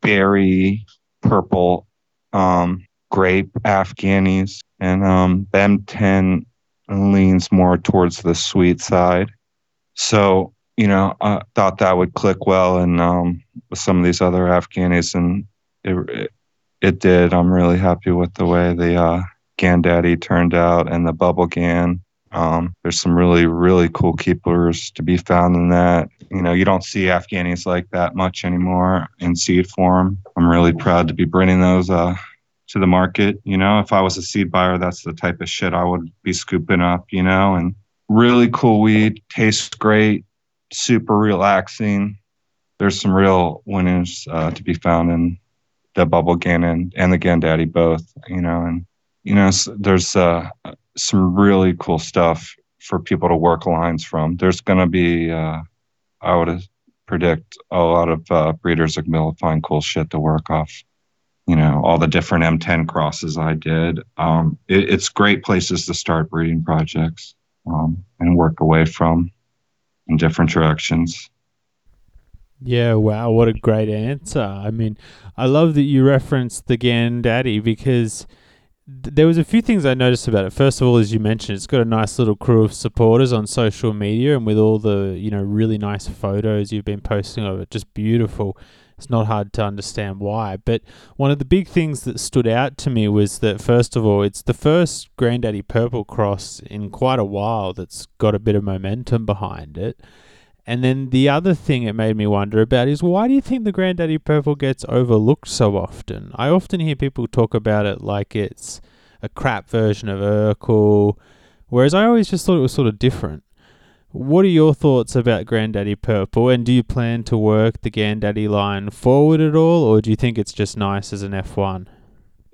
berry, purple, um, grape Afghanis, and um, the M10 leans more towards the sweet side. So, you know, I thought that would click well and um, with some of these other Afghanis, and it, it, it did. I'm really happy with the way the uh, Gandaddy turned out and the Bubble Gan. Um, there's some really, really cool keepers to be found in that. You know, you don't see Afghanis like that much anymore in seed form. I'm really proud to be bringing those uh, to the market. You know, if I was a seed buyer, that's the type of shit I would be scooping up, you know, and really cool weed, tastes great, super relaxing. There's some real winners uh, to be found in the Bubble Gan and, and the Gandaddy both, you know, and, you know, there's uh, some really cool stuff for people to work lines from. There's going to be, uh, I would predict, a lot of uh, breeders are going to find cool shit to work off you know all the different M10 crosses I did. Um, it, it's great places to start breeding projects um, and work away from in different directions. Yeah, wow, what a great answer. I mean, I love that you referenced the Gandaddy because th- there was a few things I noticed about it. First of all, as you mentioned, it's got a nice little crew of supporters on social media and with all the, you know, really nice photos you've been posting of it, just beautiful it's not hard to understand why. But one of the big things that stood out to me was that, first of all, it's the first Granddaddy Purple cross in quite a while that's got a bit of momentum behind it. And then the other thing it made me wonder about is why do you think the Granddaddy Purple gets overlooked so often? I often hear people talk about it like it's a crap version of Urkel, whereas I always just thought it was sort of different. What are your thoughts about Granddaddy Purple, and do you plan to work the Granddaddy line forward at all, or do you think it's just nice as an F1?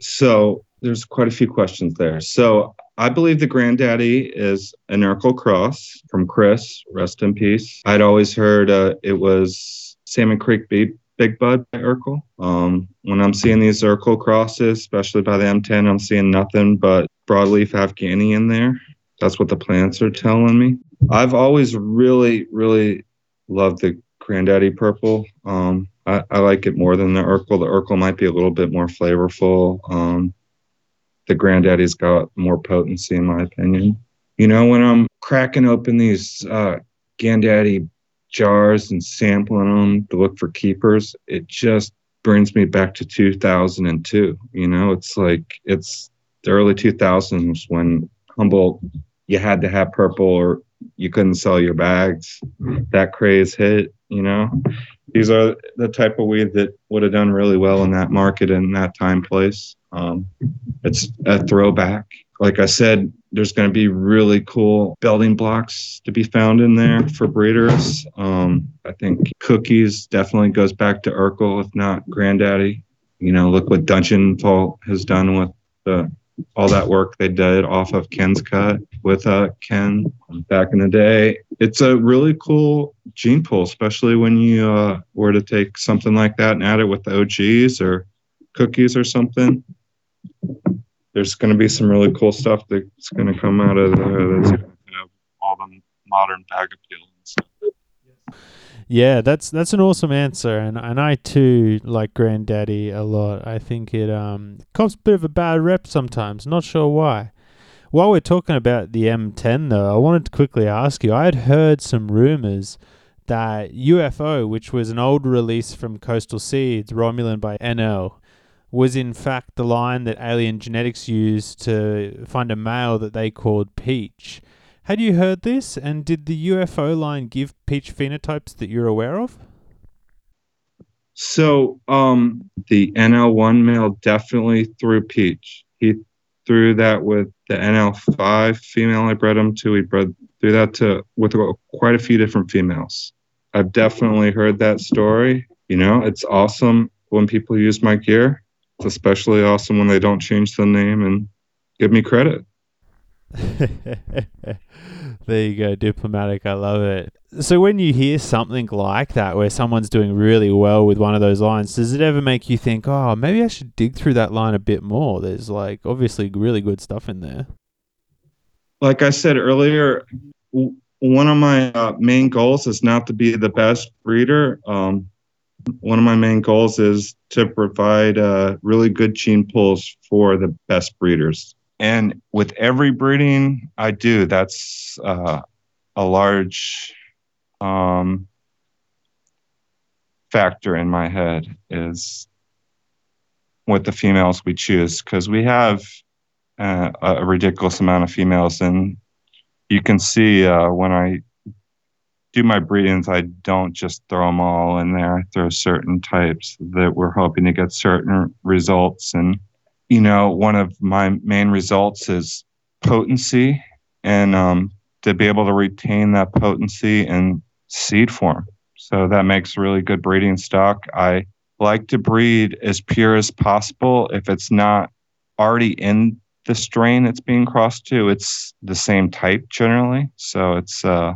So there's quite a few questions there. So I believe the Granddaddy is an Urkel cross from Chris, rest in peace. I'd always heard uh, it was Salmon Creek Big, Big Bud by Urkel. Um, when I'm seeing these Urkel crosses, especially by the M10, I'm seeing nothing but broadleaf Afghani in there. That's what the plants are telling me. I've always really, really loved the Granddaddy Purple. Um, I, I, like it more than the Urkel. The Urkel might be a little bit more flavorful. Um, the Granddaddy's got more potency, in my opinion. You know, when I'm cracking open these uh, Gandaddy jars and sampling them to look for keepers, it just brings me back to 2002. You know, it's like it's the early 2000s when Humboldt, you had to have purple or you couldn't sell your bags. That craze hit, you know. These are the type of weed that would have done really well in that market in that time place. Um, it's a throwback. Like I said, there's going to be really cool building blocks to be found in there for breeders. Um, I think cookies definitely goes back to Urkel, if not Granddaddy. You know, look what Dungeon Vault has done with the all that work they did off of Ken's cut with uh, Ken back in the day. It's a really cool gene pool, especially when you uh, were to take something like that and add it with the OGs or cookies or something. There's going to be some really cool stuff that's going to come out of there that's going to have all the modern bag appeal. Yeah, that's that's an awesome answer, and and I too like Granddaddy a lot. I think it um cops a bit of a bad rep sometimes. Not sure why. While we're talking about the M10, though, I wanted to quickly ask you. I had heard some rumors that UFO, which was an old release from Coastal Seeds, Romulan by NL, was in fact the line that Alien Genetics used to find a male that they called Peach. Had you heard this, and did the UFO line give peach phenotypes that you're aware of? So, um, the NL1 male definitely threw peach. He threw that with the NL5 female I bred him to. He bred threw that to with quite a few different females. I've definitely heard that story. You know, it's awesome when people use my gear. It's especially awesome when they don't change the name and give me credit. *laughs* there you go, diplomatic. I love it. So, when you hear something like that, where someone's doing really well with one of those lines, does it ever make you think, oh, maybe I should dig through that line a bit more? There's like obviously really good stuff in there. Like I said earlier, one of my uh, main goals is not to be the best breeder. Um, one of my main goals is to provide uh, really good gene pools for the best breeders and with every breeding I do, that's uh, a large um, factor in my head is what the females we choose because we have uh, a ridiculous amount of females, and you can see uh, when I do my breedings, I don't just throw them all in there. I throw certain types that we're hoping to get certain results and you know, one of my main results is potency and um, to be able to retain that potency in seed form. So that makes really good breeding stock. I like to breed as pure as possible. If it's not already in the strain it's being crossed to, it's the same type generally. So it's uh,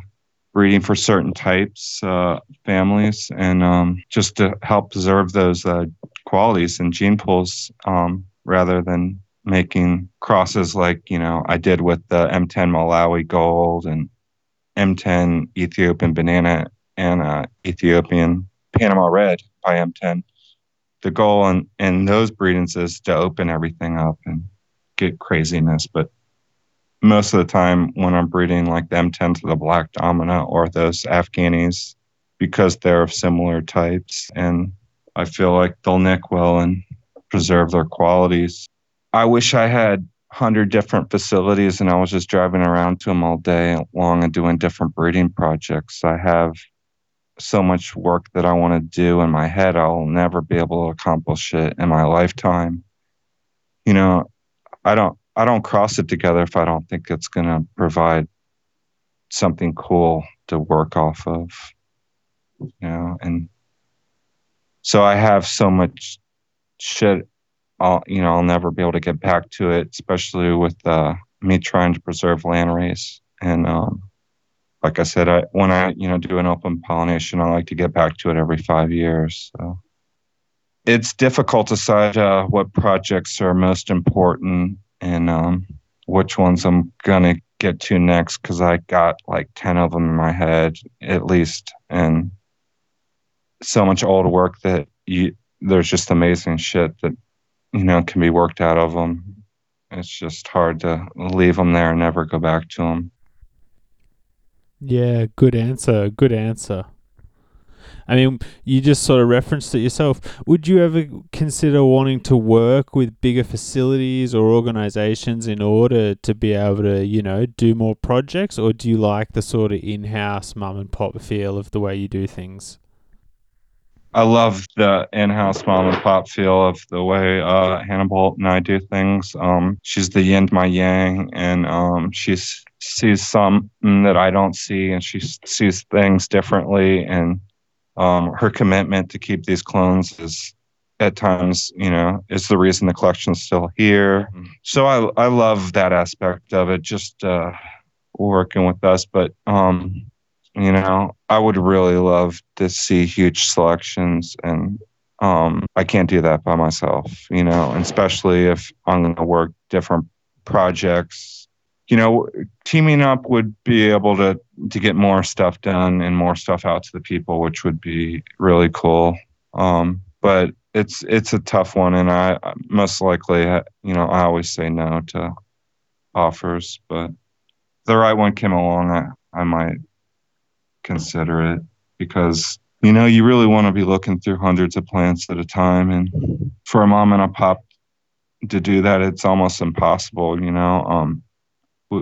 breeding for certain types, uh, families, and um, just to help preserve those uh, qualities and gene pools. Um, rather than making crosses like you know I did with the M10 Malawi Gold and M10 Ethiopian Banana and uh, Ethiopian Panama Red by M10. The goal in, in those breedings is to open everything up and get craziness, but most of the time when I'm breeding like the M10 to the Black Domina or those Afghanis, because they're of similar types, and I feel like they'll nick well and preserve their qualities. I wish I had 100 different facilities and I was just driving around to them all day long and doing different breeding projects. I have so much work that I want to do in my head. I'll never be able to accomplish it in my lifetime. You know, I don't I don't cross it together if I don't think it's going to provide something cool to work off of. You know, and so I have so much shit I'll you know I'll never be able to get back to it, especially with uh, me trying to preserve landrace. And um, like I said, I when I you know do an open pollination, I like to get back to it every five years. So it's difficult to decide uh, what projects are most important and um, which ones I'm gonna get to next because I got like ten of them in my head at least, and so much old work that you there's just amazing shit that you know can be worked out of them. It's just hard to leave them there and never go back to them. Yeah, good answer. Good answer. I mean, you just sort of referenced it yourself. Would you ever consider wanting to work with bigger facilities or organizations in order to be able to, you know, do more projects? Or do you like the sort of in house mum and pop feel of the way you do things? I love the in-house mom and pop feel of the way uh, Hannah Bolt and I do things. Um, she's the yin to my yang, and um, she sees something that I don't see, and she sees things differently. And um, her commitment to keep these clones is, at times, you know, is the reason the collection's still here. So I I love that aspect of it, just uh, working with us. But um, you know, I would really love to see huge selections and um, I can't do that by myself, you know, especially if I'm going to work different projects, you know, teaming up would be able to to get more stuff done and more stuff out to the people, which would be really cool. Um, but it's it's a tough one, and I most likely, you know, I always say no to offers, but the right one came along, I I might consider it because you know you really want to be looking through hundreds of plants at a time, and for a mom and a pop to do that, it's almost impossible. You know, um,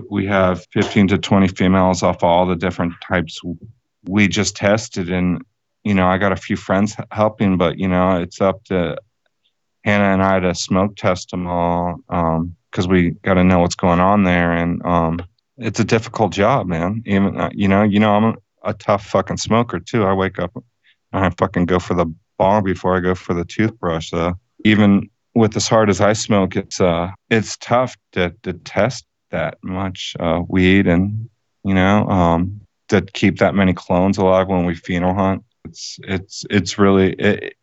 we have 15 to 20 females off all the different types we just tested. And you know i got a few friends helping but you know it's up to hannah and i to smoke test them all because um, we got to know what's going on there. And um, it's a difficult job man. Even uh, you know you know i'm a, tough fucking smoker too i wake up and i fucking go for the bong before i go for the toothbrush so even with as hard as i smoke it's uh it's tough to, to test that much uh, weed and you know um, to keep that many clones alive when we pheno hunt. It's it's it's really it,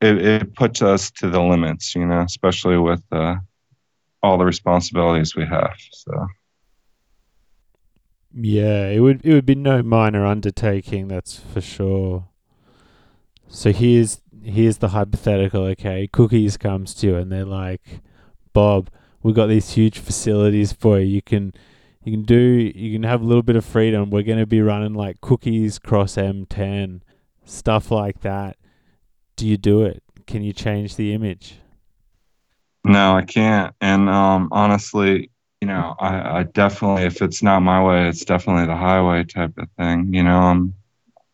it, it puts us to the limits, you know, especially with uh, all the responsibilities we have. So. Yeah, it would it would be no minor undertaking, that's for sure. So here's here's the hypothetical. Okay, cookies comes to you and they're like, Bob, we've got these huge facilities for you. You can you can do you can have a little bit of freedom. We're going to be running like cookies cross M10 stuff like that. Do you do it? Can you change the image? No, I can't. And um, honestly, you know, I, I, definitely, if it's not my way, it's definitely the highway type of thing. You know, um,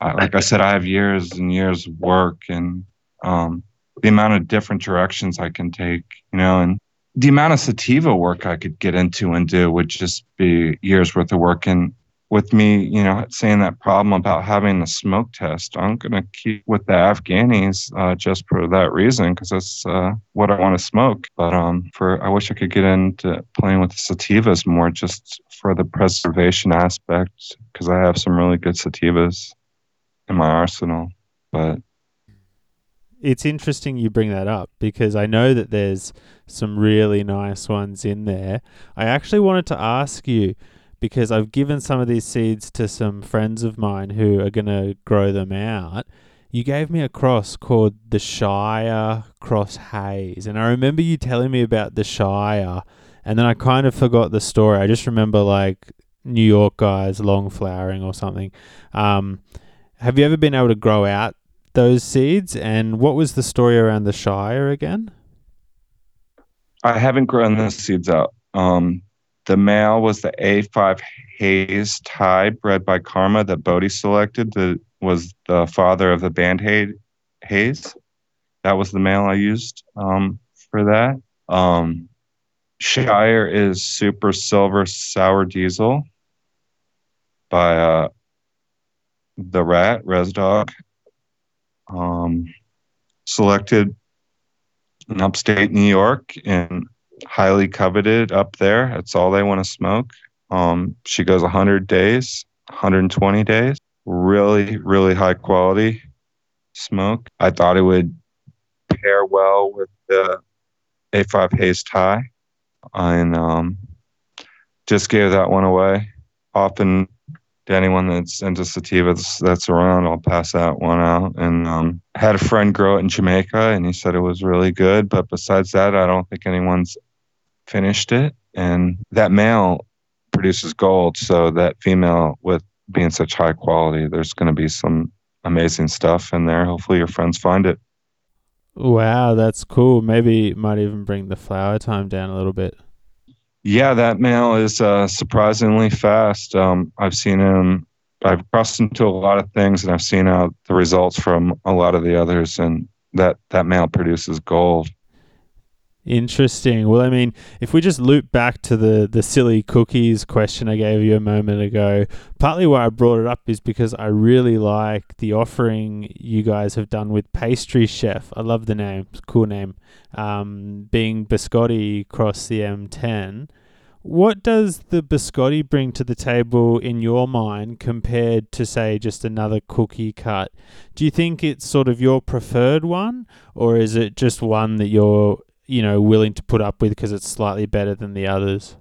I, like I said, I have years and years of work and um, the amount of different directions I can take. You know, and the amount of sativa work I could get into and do would just be years worth of work. And with me, you know, saying that problem about having the smoke test, I'm going to keep with the Afghanis uh, just for that reason because that's uh, what I want to smoke. But um, for I wish I could get into playing with the sativas more just for the preservation aspect because I have some really good sativas in my arsenal. But it's interesting you bring that up because I know that there's some really nice ones in there. I actually wanted to ask you because I've given some of these seeds to some friends of mine who are going to grow them out. You gave me a cross called the Shire Cross Haze, and I remember you telling me about the Shire, and then I kind of forgot the story. I just remember like New York guys long flowering or something. Um, have you ever been able to grow out those seeds. And what was the story around the Shire again? I haven't grown the seeds out. Um, the male was the A5 Haze Thai bred by Karma that Bodhi selected. That was the father of the band Haze. That was the male I used um, for that. Um, Shire is Super Silver Sour Diesel by uh, the Rat Res Dog um, selected in upstate New York and highly coveted up there. That's all they want to smoke. Um, she goes 100 days, 120 days. Really, really high quality smoke. I thought it would pair well with the A5 Haze Thai, and um, just gave that one away. Often to anyone that's into sativa that's, that's around, I'll pass that one out. And um, had a friend grow it in Jamaica, and he said it was really good. But besides that, I don't think anyone's finished it. And that male produces gold, so that female with being such high quality, there's going to be some amazing stuff in there. Hopefully, your friends find it. Wow, that's cool. Maybe it might even bring the flower time down a little bit. Yeah, that male is uh, surprisingly fast. Um, I've seen him. I've crossed into a lot of things, and I've seen out the results from a lot of the others, and that that male produces gold. Interesting. Well, I mean, if we just loop back to the the silly cookies question I gave you a moment ago, partly why I brought it up is because I really like the offering you guys have done with Pastry Chef. I love the name, cool name. Um, being biscotti cross the M10. What does the biscotti bring to the table in your mind compared to, say, just another cookie cut? Do you think it's sort of your preferred one, or is it just one that you're you know willing to put up with because it's slightly better than the others?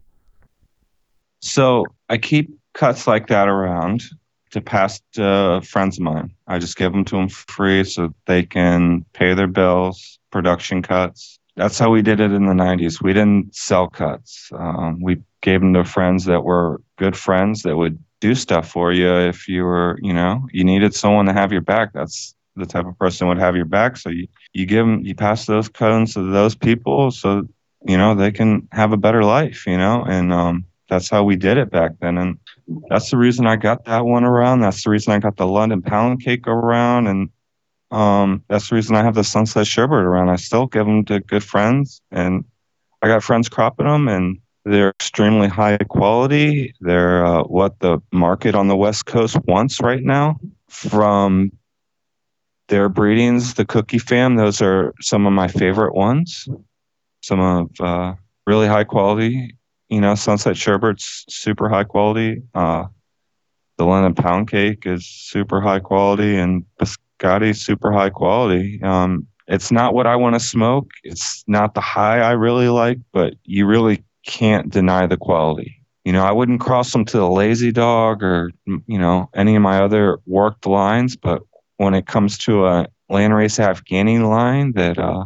So I keep cuts like that around to pass to friends of mine. I just give them to them free so they can pay their bills, production cuts. That's how we did it in the 90s. We didn't sell cuts. Um, we gave them to friends that were good friends that would do stuff for you if you were, you know, you needed someone to have your back. That's the type of person would have your back. So you, you give them, you pass those cones to those people so, you know, they can have a better life, you know, and, um, that's how we did it back then. And that's the reason I got that one around. That's the reason I got the London pound cake around. And um, that's the reason I have the Sunset Sherbet around. I still give them to good friends. And I got friends cropping them, and they're extremely high quality. They're uh, what the market on the West Coast wants right now. From their breedings, the Cookie Fam, those are some of my favorite ones. Some of uh, really high quality you know, Sunset Sherbet's super high quality. Uh, the London Pound Cake is super high quality, and Biscotti super high quality. Um, it's not what I want to smoke. It's not the high I really like, but you really can't deny the quality. You know, I wouldn't cross them to the Lazy Dog or you know any of my other worked lines, but when it comes to a landrace Afghani line that uh,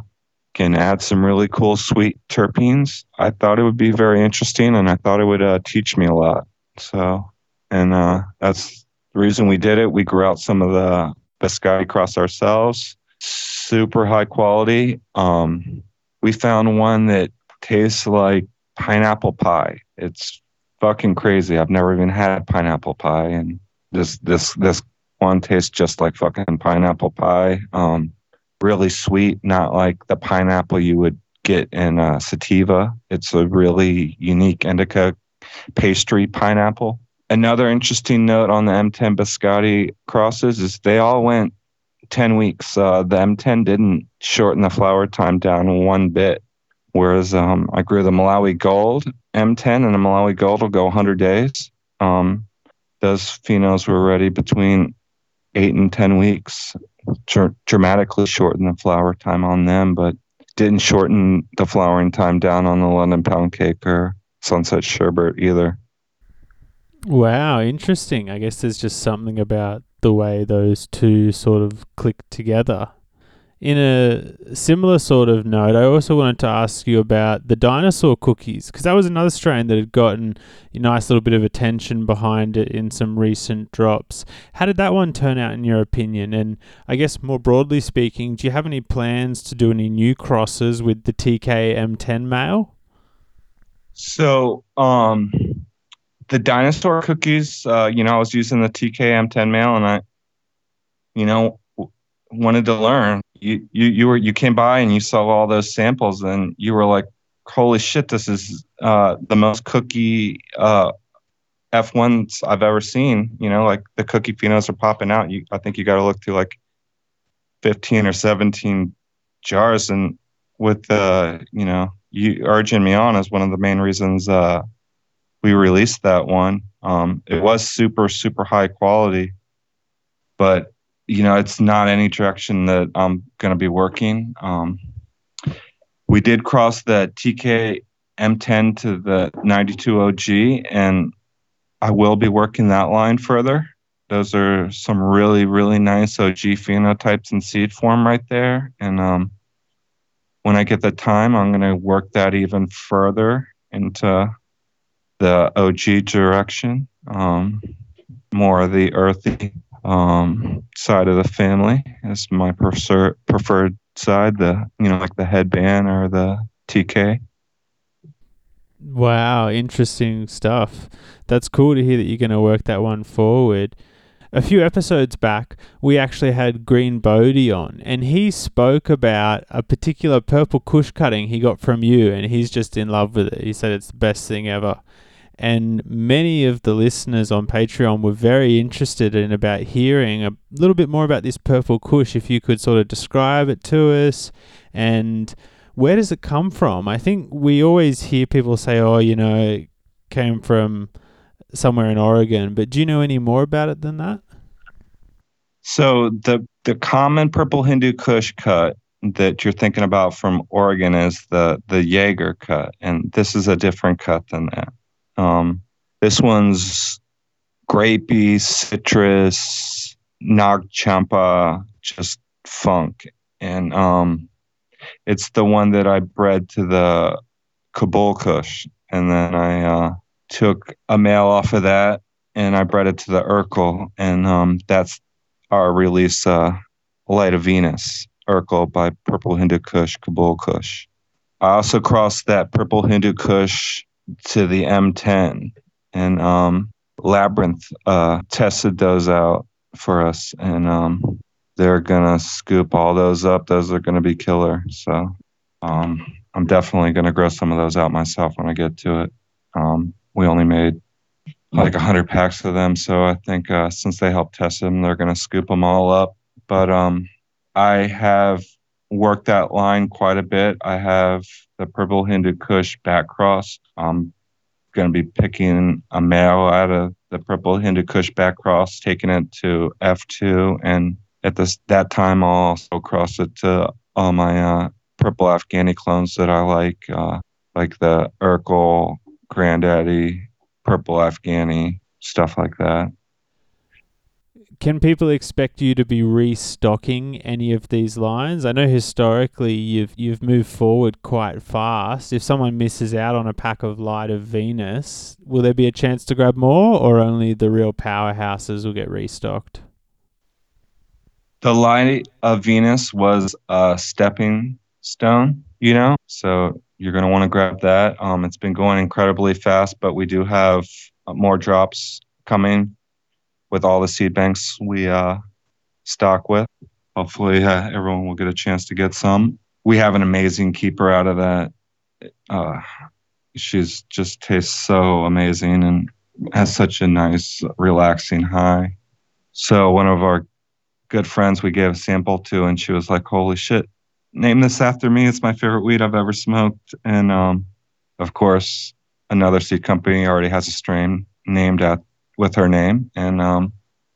can add some really cool sweet terpenes. I thought it would be very interesting and I thought it would uh, teach me a lot. So, and uh, that's the reason we did it. We grew out some of the Biscotti cross ourselves, super high quality. Um, we found one that tastes like pineapple pie. It's fucking crazy. I've never even had pineapple pie, and this this this one tastes just like fucking pineapple pie. Um, really sweet, not like the pineapple you would get in a sativa. It's a really unique indica pastry pineapple. Another interesting note on the M10 Biscotti crosses is they all went 10 weeks. Uh, the M10 didn't shorten the flower time down one bit, whereas um, I grew the Malawi Gold M10 and the Malawi Gold will go 100 days. Um, those phenos were ready between eight and 10 weeks dr- dramatically shortened the flower time on them, but didn't shorten the flowering time down on the London pound cake or Sunset Sherbet either. Wow, interesting. I guess there's just something about the way those two sort of click together in a similar sort of note, I also wanted to ask you about the dinosaur cookies because that was another strain that had gotten a nice little bit of attention behind it in some recent drops. How did that one turn out in your opinion? And I guess more broadly speaking, do you have any plans to do any new crosses with the TK M10 male? So, um, the dinosaur cookies, uh, you know, I was using the TK M10 male and I, you know, wanted to learn you you you were you came by and you saw all those samples and you were like holy shit this is uh, the most cookie uh, f1s i've ever seen. You know like the cookie phenos are popping out. You i think you got to look through like 15 or 17 jars and with uh you know you urging me on is one of the main reasons uh we released that one. Um it was super super high quality but you know, it's not any direction that I'm going to be working. Um, we did cross the TK M10 to the 92 OG, and I will be working that line further. Those are some really, really nice OG phenotypes in seed form right there. And um, when I get the time, I'm going to work that even further into the OG direction, um, more of the earthy um, side of the family is my prefer- preferred side. The you know like the headband or the TK. Wow, interesting stuff. That's cool to hear that you're going to work that one forward. A few episodes back, we actually had Green Bodhi on, and he spoke about a particular purple Kush cutting he got from you, and he's just in love with it. He said it's the best thing ever and many of the listeners on Patreon were very interested in about hearing a little bit more about this purple kush if you could sort of describe it to us. And where does it come from? I think we always hear people say oh you know it came from somewhere in Oregon. But do you know any more about it than that? So the the common purple Hindu kush cut that you're thinking about from Oregon is the the Jaeger cut. And this is a different cut than that um, This one's grapey, citrus, nag champa, just funk. And um, it's the one that I bred to the Kabul Kush. And then I uh, took a male off of that and I bred it to the Urkel. And um, that's our release, uh, Light of Venus, Urkel by Purple Hindu Kush, Kabul Kush. I also crossed that Purple Hindu Kush to the M10. And um, Labyrinth uh, tested those out for us. And um, they're gonna scoop all those up. Those are gonna be killer. So um, I'm definitely gonna grow some of those out myself when I get to it. Um, we only made like a hundred packs of them, so I think uh, since they helped test them, they're gonna scoop them all up. But um, I have worked that line quite a bit. I have the Purple Hindu Kush back cross. I'm going to be picking a male out of the Purple Hindu Kush back cross, taking it to F2, and at this that time I'll also cross it to all my uh, purple Afghani clones that I like, uh, like the Urkel, Granddaddy, Purple Afghani, stuff like that. Can people expect you to be restocking any of these lines? I know historically you've you've moved forward quite fast. If someone misses out on a pack of Light of Venus, will there be a chance to grab more, or only the real powerhouses will get restocked? the light of Venus was a stepping stone, you know, so you're going to want to grab that. Um, it's been going incredibly fast, but we do have uh, more drops coming with all the seed banks we uh, stock with. Hopefully, uh, everyone will get a chance to get some. We have an amazing keeper out of that. Uh, she's just tastes so amazing and has such a nice, relaxing high. So one of our good friends we gave a sample to, and she was like, "Holy shit, name this after me! It's my favorite weed I've ever smoked." And um, of course, another seed company already has a strain named at with her name, and um,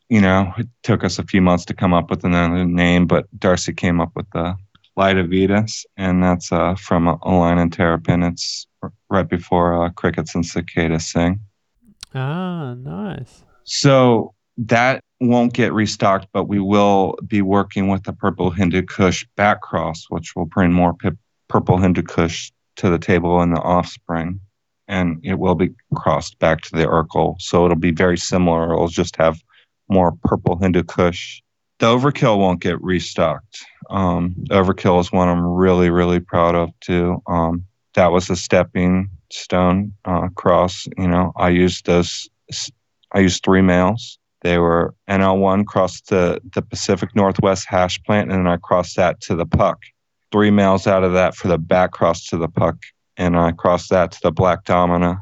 you know, it took us a few months to come up with another name, but Darcy came up with the Light of Venus, and that's uh, from a, line in Terrapin. It's right before uh, crickets and cicadas sing. Ah, nice. So that won't get restocked, but we will be working with the Purple Hindu Kush back cross, which will bring more pip, Purple Hindu Kush to the table in the offspring. And it will be crossed back to the Urkel. So it'll be very similar. It'll just have more Purple Hindu Kush. The Overkill won't get restocked. Um, Overkill is one I'm really, really proud of too. Um, that was a stepping stone uh, cross. You know, I used those. I used three males they were NL1 crossed to the Pacific Northwest hash plant, and then I crossed that to the puck. Three males out of that for the back cross to the puck, and I crossed that to the Black Domina,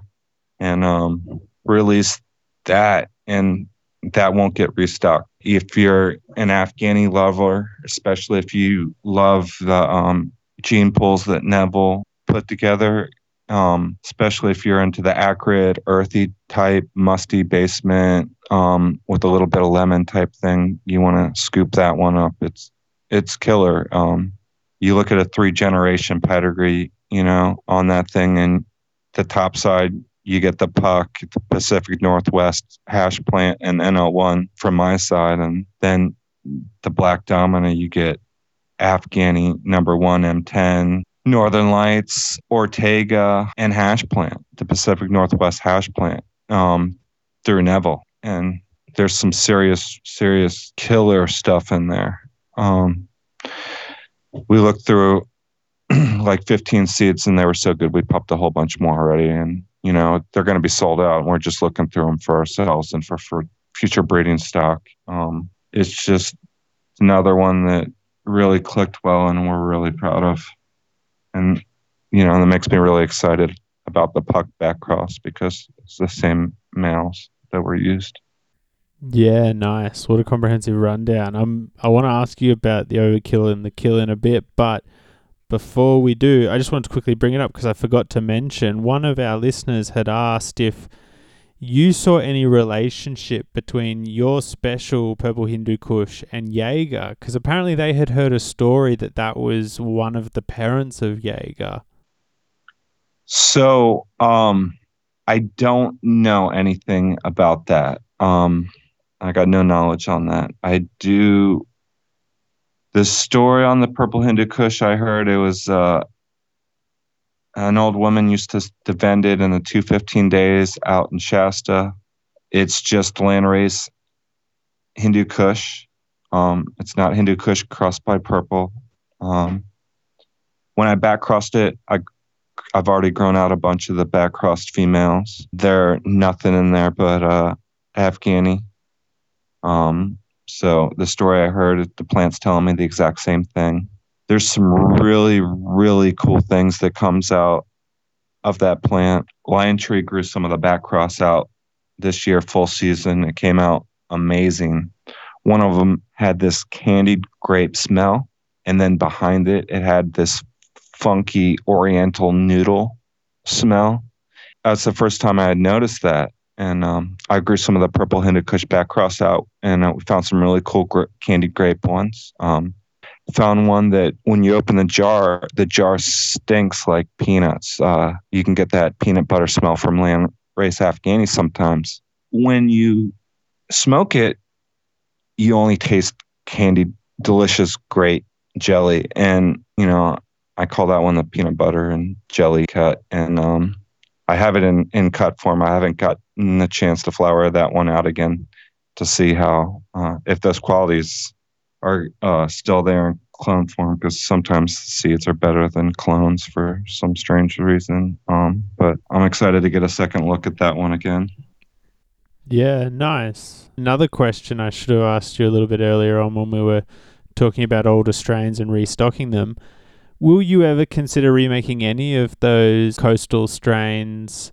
and um, released that, and that won't get restocked. If you're an Afghani lover, especially if you love the um, gene pools that Neville put together, um, especially if you're into the acrid, earthy type, musty basement um, with a little bit of lemon type thing. You want to scoop that one up. It's it's killer. Um, you look at a three generation pedigree, you know, on that thing, and the top side you get the puck, the Pacific Northwest hash plant, and NL1 from my side, and then the Black Domina you get Afghani number one M10, Northern Lights, Ortega, and Hash Plant, the Pacific Northwest Hash Plant, um, through Neville. And there's some serious, serious killer stuff in there. Um, we looked through *clears throat* like 15 seats and they were so good we popped a whole bunch more already. And, you know, they're going to be sold out. And we're just looking through them for ourselves and for, for future breeding stock. Um, it's just another one that really clicked well and we're really proud of and you know that makes me really excited about the puck back cross because it's the same males that were used. Yeah, nice. What a comprehensive rundown. Um, I want to ask you about the overkill and the kill in a bit, but before we do, I just want to quickly bring it up because I forgot to mention one of our listeners had asked if you saw any relationship between your special Purple Hindu Kush and Jaeger? Because apparently they had heard a story that that was one of the parents of Jaeger. So, um, I don't know anything about that. Um, I got no knowledge on that. I do. The story on the purple Hindu Kush, I heard it was uh, an old woman used to, vend it in the 215 days out in Shasta. It's just landrace Hindu Kush. Um, it's not Hindu Kush crossed by purple. Um, when I back crossed it, I I've already grown out a bunch of the back crossed females. They're nothing in there but uh, Afghani. Um, so the story I heard, the plant's telling me the exact same thing. There's some really, really cool things that comes out of that plant. Lion Tree grew some of the back cross out this year, full season. It came out amazing. One of them had this candied grape smell, and then behind it, it had this funky oriental noodle smell. That's the first time I had noticed that. And um, I grew some of the purple Hindu Kush back cross out, and uh, we found some really cool candied grape ones. Um, found one that when you open the jar, the jar stinks like peanuts. Uh, you can get that peanut butter smell from land race Afghani sometimes. When you smoke it, you only taste candied, delicious, great jelly. And, you know, I call that one the peanut butter and jelly cut. And um, I have it in, in cut form. I haven't gotten the chance to flower that one out again to see how, uh, if those qualities are uh, still there in clone form, because sometimes seeds are better than clones for some strange reason. Um, but I'm excited to get a second look at that one again. Yeah, nice. Another question I should have asked you a little bit earlier on when we were talking about older strains and restocking them. Will you ever consider remaking any of those coastal strains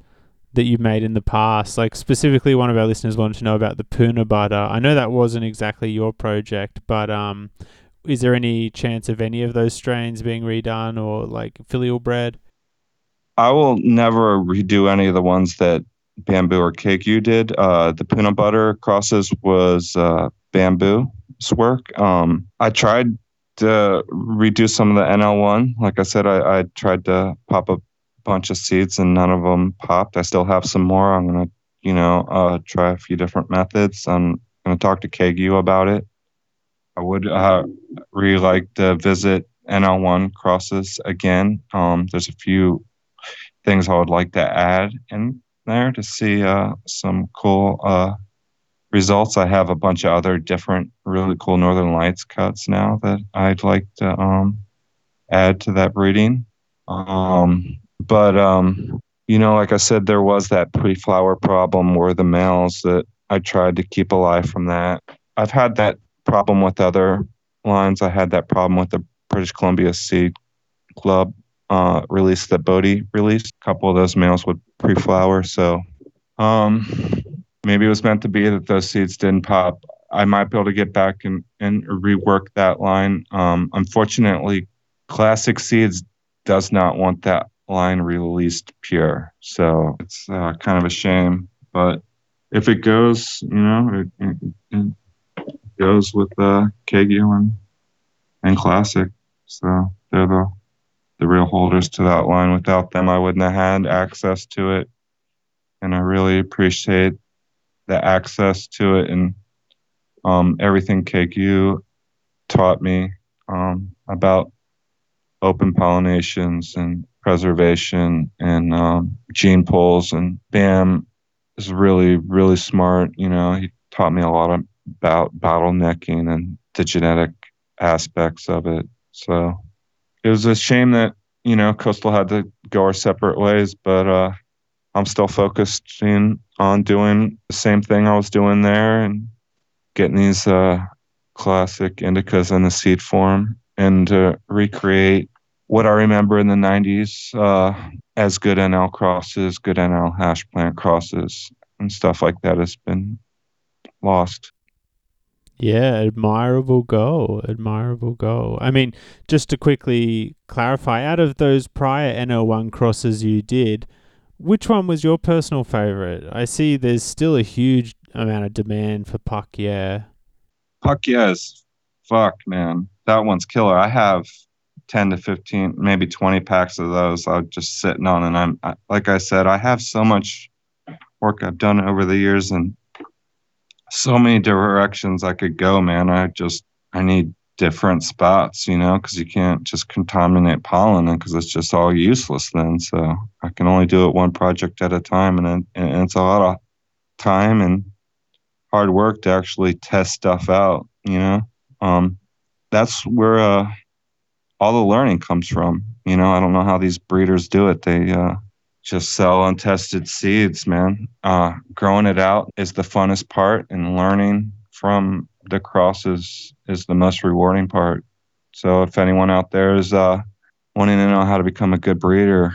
that you've made in the past? Like specifically, one of our listeners wanted to know about the Puna butter. I know that wasn't exactly your project, but um, is there any chance of any of those strains being redone or like filial bred? I will never redo any of the ones that Bamboo or Kagyu did. Uh, the Puna butter crosses was uh, Bamboo's work. Um, I tried to redo some of the NL1. Like I said, I, I tried to pop a bunch of seeds and none of them popped. I still have some more. I'm gonna, you know, uh, try a few different methods. I'm gonna talk to Kagyu about it. I would uh, really like to visit NL1 crosses again. Um, there's a few things I would like to add in there to see uh, some cool uh, results. I have a bunch of other different, really cool Northern Lights cuts now that I'd like to um, add to that breeding. Um, but um, you know, like I said, there was that pre-flower problem where the males that I tried to keep alive from that. I've had that problem with other lines. I had that problem with the British Columbia Seed Club uh, release that Bodhi released. A couple of those males would pre-flower, so um, maybe it was meant to be that those seeds didn't pop. I might be able to get back and, and rework that line. Um, unfortunately, Classic Seeds does not want that line released pure. So it's uh, kind of a shame. But if it goes, you know, it, it, it goes with uh, Kagyu and, and Classic. So they're the, the real holders to that line. Without them, I wouldn't have had access to it. And I really appreciate the access to it and um, everything Kagyu taught me um, about open pollinations and preservation and um, gene pools. And Bam is really, really smart. You know, he taught me a lot about bottlenecking and the genetic aspects of it. So it was a shame that, you know, Coastal had to go our separate ways, but uh, I'm still focused in on doing the same thing I was doing there and getting these uh, classic indicas in the seed form and to recreate what I remember in the 90s uh, as good NL crosses, good NL hash plant crosses, and stuff like that has been lost. Yeah, admirable goal. Admirable goal. I mean, just to quickly clarify, out of those prior NL1 crosses you did, which one was your personal favorite? I see there's still a huge amount of demand for Puck Yeah. Puck Yes. Fuck, man. That one's killer. I have 10 to 15, maybe 20 packs of those. I'm just sitting on, and I'm, I, like I said, I have so much work I've done over the years and so many directions I could go, man. I just I need different spots, you know, because you can't just contaminate pollen and because it's just all useless then. So I can only do it one project at a time, and, and it's a lot of time and hard work to actually test stuff out, you know. Um, that's where uh, all the learning comes from. You know, I don't know how these breeders do it. They uh, just sell untested seeds, man. Uh, growing it out is the funnest part, and learning from the crosses is the most rewarding part. So if anyone out there is uh, wanting to know how to become a good breeder,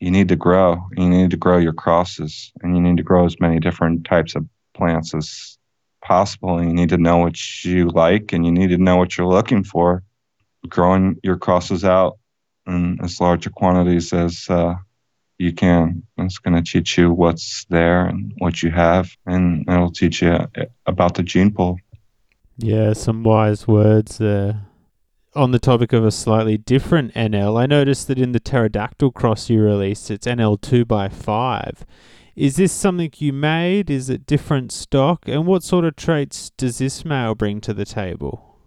you need to grow. You need to grow your crosses, and you need to grow as many different types of plants as possible. And you need to know what you like, and you need to know what you're looking for. Growing your crosses out in as large a quantities as uh, you can. It's going to teach you what's there and what you have, and it'll teach you about the gene pool. Yeah, some wise words there. On the topic of a slightly different NL, I noticed that in the pterodactyl cross you released, it's NL two by five. Is this something you made? Is it different stock? And what sort of traits does this male bring to the table?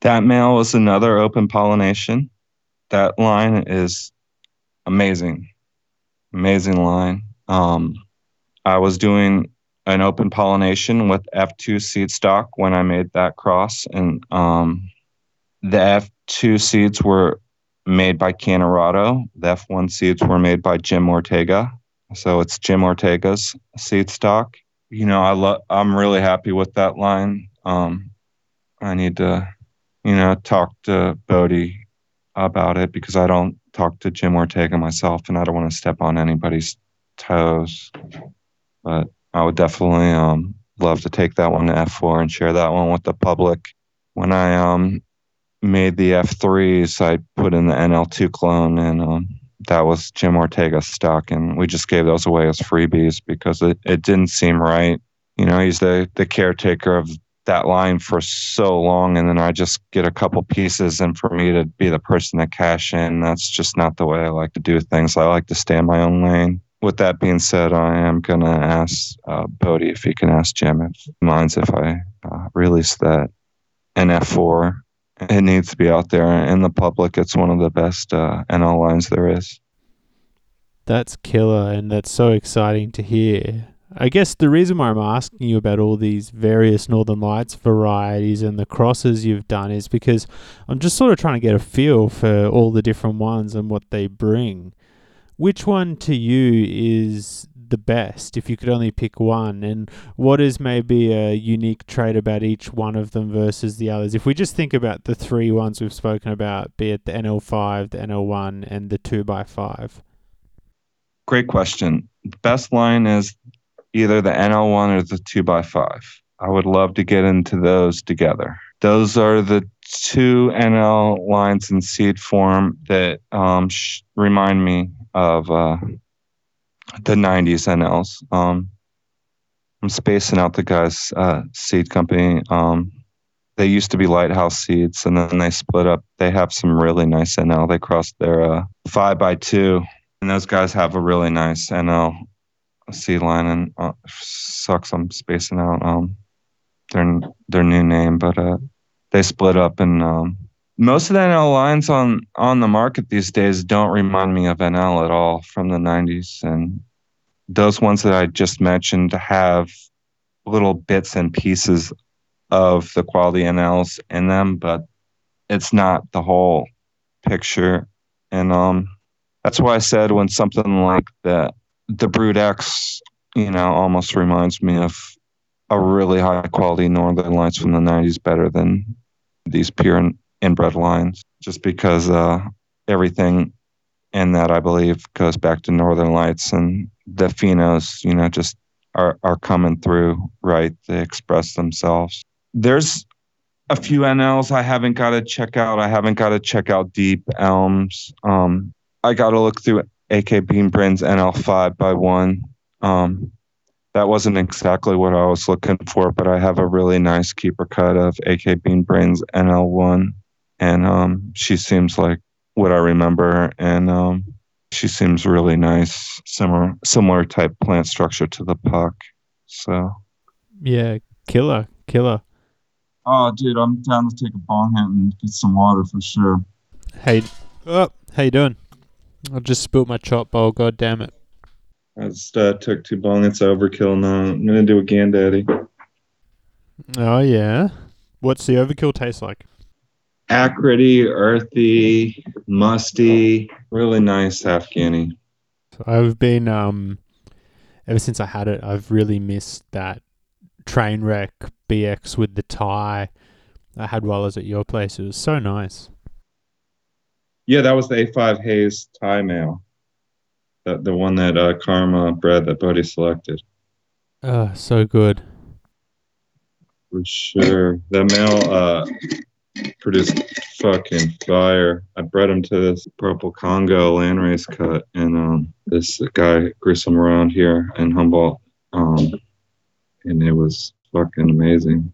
That male was another open pollination. That line is amazing, amazing line. Um, I was doing an open pollination with F2 seed stock when I made that cross. And um, the F2 seeds were made by Cannarado. The F1 seeds were made by Jim Ortega. So it's Jim Ortega's seed stock. You know, I love. I'm really happy with that line. Um, I need to, you know, talk to Bodhi about it because I don't talk to Jim Ortega myself, and I don't want to step on anybody's toes. But I would definitely um, love to take that one to F4 and share that one with the public. When I um, made the F3s, I put in the NL2 clone, and um, that was Jim Ortega stock. And we just gave those away as freebies because it, it didn't seem right. You know, he's the, the caretaker of that line for so long and then I just get a couple pieces and for me to be the person to cash in, that's just not the way I like to do things. I like to stay in my own lane with that being said, I am going to ask uh, Bodhi if he can ask Jim if he minds if I uh, release that NF4. It needs to be out there in the public. It's one of the best uh, NL lines there is. That's killer, and that's so exciting to hear. I guess the reason why I'm asking you about all these various Northern Lights varieties and the crosses you've done is because I'm just sort of trying to get a feel for all the different ones and what they bring which one to you is the best if you could only pick one? And what is maybe a unique trait about each one of them versus the others? If we just think about the three ones we've spoken about be it the nl5 the nl1 and the 2x5 great question. The best line is either the nl1 or the 2x5 i would love to get into those together. Those are the two nl lines in seed form that um, sh- remind me of uh, the 90s NLs. Um, I'm spacing out the guy's uh, seed company. Um, they used to be Lighthouse Seeds, and then they split up. They have some really nice NL. They crossed their uh, five by two, and those guys have a really nice NL seed line. And uh, sucks, I'm spacing out um, their their new name, but uh, they split up and um, most of the NL lines on on the market these days don't remind me of NL at all from the 90s and those ones that I just mentioned have little bits and pieces of the quality NLs in them but it's not the whole picture. And um that's why I said when something like the the Brood X you know almost reminds me of a really high quality Northern Lights from the 90s better than these pure inbred lines just because uh, everything in that I believe goes back to Northern Lights and the phenos, you know, just are are coming through right. They express themselves. There's a few NLs I haven't got to check out. I haven't got to check out Deep Elms. Um, I got to look through AK Bean Brains NL5 by one. Um, that wasn't exactly what I was looking for, but I have a really nice keeper cut of AK Bean Brains NL1 and um, she seems like what I remember. And um, She seems really nice, similar similar type plant structure to the puck. So Yeah, killer, killer. Oh, dude, I'm down to take a bong hit and get some water for sure. Hey, oh, how you doing? I just spilled my chop bowl. God damn it! I just uh, took two bong hits overkill. Now I'm gonna do a Gandaddy. Oh yeah. What's the overkill taste like? Acridy, earthy, musty, really nice Afghani. I've been um, ever since I had it, I've really missed that train wreck BX with the Thai I had while I was at your place. It was so nice. Yeah, that was the A5 Haze Thai male. The, the one that uh, Karma bred that Buddy selected. Oh, so good. For sure. The male uh, produced fucking fire. I bred him to this purple Congo landrace cut, and um, this guy grew some around here in Humboldt. Um, and it was fucking amazing.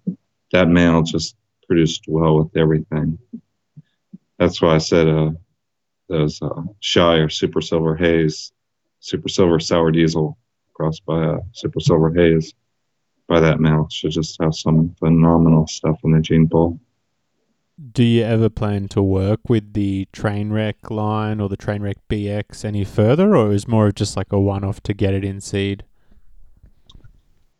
That male just produced well with everything. That's why I said uh, those uh, Shire Super Silver Haze, Super Silver Sour Diesel crossed by a Super Silver Haze by that male should just have some phenomenal stuff in the gene pool. Do you ever plan to work with the Trainwreck line or the Trainwreck BX any further, or is more of just like a one-off to get it in seed?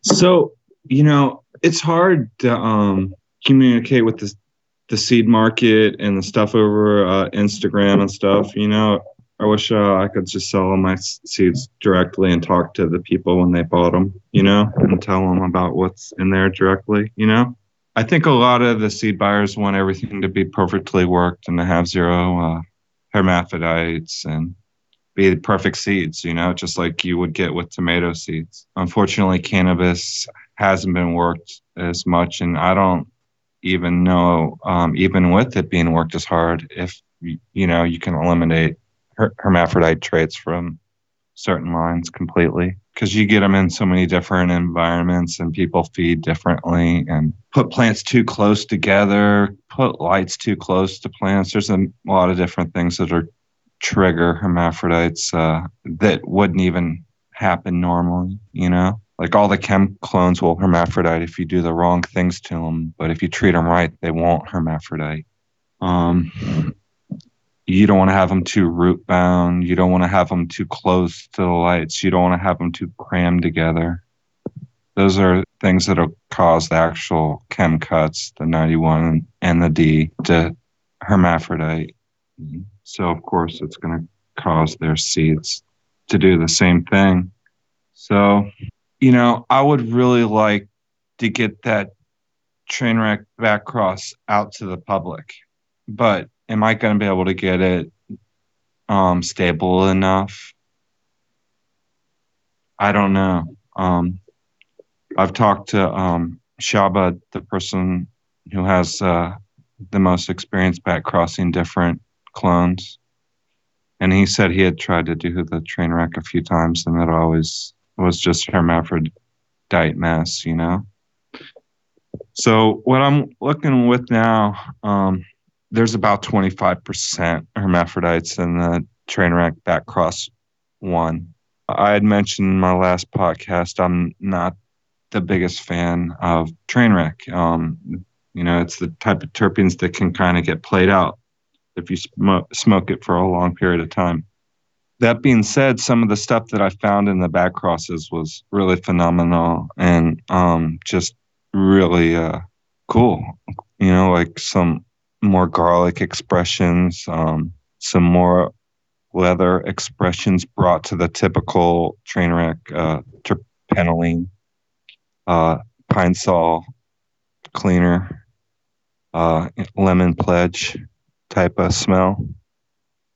So you know, it's hard to um, communicate with the the seed market and the stuff over uh, Instagram and stuff. You know, I wish uh, I could just sell my seeds directly and talk to the people when they bought them. You know, and tell them about what's in there directly. You know, I think a lot of the seed buyers want everything to be perfectly worked and to have zero uh, hermaphrodites and be the perfect seeds, you know, just like you would get with tomato seeds. Unfortunately, cannabis hasn't been worked as much, and I don't even know, um, even with it being worked as hard, if you know you can eliminate her- hermaphrodite traits from certain lines completely because you get them in so many different environments and people feed differently and put plants too close together put lights too close to plants there's a lot of different things that are trigger hermaphrodites uh, that wouldn't even happen normally, you know? Like all the chem clones will hermaphrodite if you do the wrong things to them, but if you treat them right, they won't hermaphrodite. Um, you don't want to have them too root bound. You don't want to have them too close to the lights. You don't want to have them too crammed together. Those are things that'll cause the actual chem cuts, the 91 and the D, to hermaphrodite. So, of course, it's going to cause their seeds to do the same thing. So, you know, I would really like to get that train wreck back cross out to the public, but am I going to be able to get it um, stable enough? I don't know. Um, I've talked to um, Shaba, the person who has uh, the most experience back crossing different clones. And he said he had tried to do the train wreck a few times and it always was just hermaphrodite mess, you know? So what I'm looking with now, um, there's about 25% hermaphrodites in the train wreck back cross one. I had mentioned in my last podcast, I'm not the biggest fan of train wreck. Um, you know, it's the type of terpenes that can kind of get played out if you smoke, smoke it for a long period of time. That being said, some of the stuff that I found in the back crosses was really phenomenal and um, just really uh, cool. You know, like some more garlic expressions, um, some more leather expressions brought to the typical train wreck uh, terpinolene, uh, pine sol cleaner, uh, lemon pledge type of smell.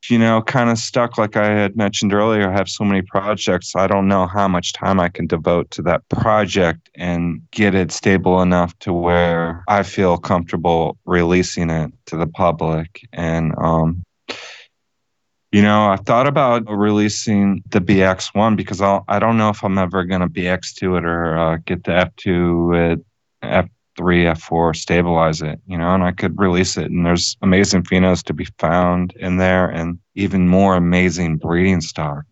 You know, kind of stuck like I had mentioned earlier. I have so many projects. I don't know how much time I can devote to that project and get it stable enough to where I feel comfortable releasing it to the public. And, um, you know, I've thought about releasing the BX1 because I'll, I don't know if I'm ever going to BX2 it or uh, get the F2 it, F F3, F4, stabilize it, you know, and I could release it. And there's amazing phenos to be found in there and even more amazing breeding stock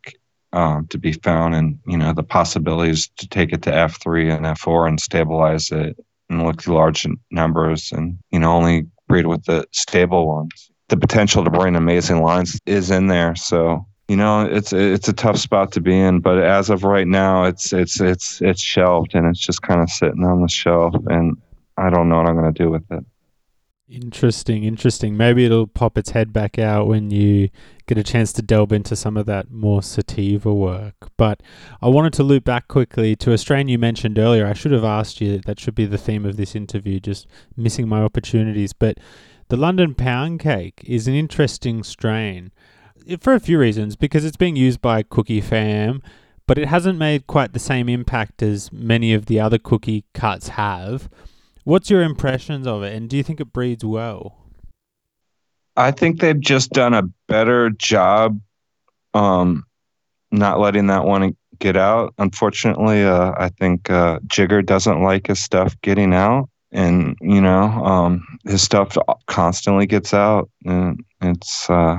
um, to be found. And, you know, the possibilities to take it to F3 and F4 and stabilize it and look to large numbers and, you know, only breed with the stable ones. The potential to bring amazing lines is in there. So, you know, it's it's a tough spot to be in, but as of right now, it's it's it's it's shelved and it's just kind of sitting on the shelf, and I don't know what I'm going to do with it. Interesting, interesting. Maybe it'll pop its head back out when you get a chance to delve into some of that more sativa work. But I wanted to loop back quickly to a strain you mentioned earlier. I should have asked you. That should be the theme of this interview. Just missing my opportunities, but. The London Pound Cake is an interesting strain eh, for a few reasons because it's being used by Cookie Fam, but it hasn't made quite the same impact as many of the other cookie cuts have. What's your impressions of it, and do you think it breeds well? I think they've just done a better job, um, not letting that one get out. Unfortunately, uh, I think uh, Jigga doesn't like his stuff getting out, and you know, um, his stuff constantly gets out, and it's. Uh,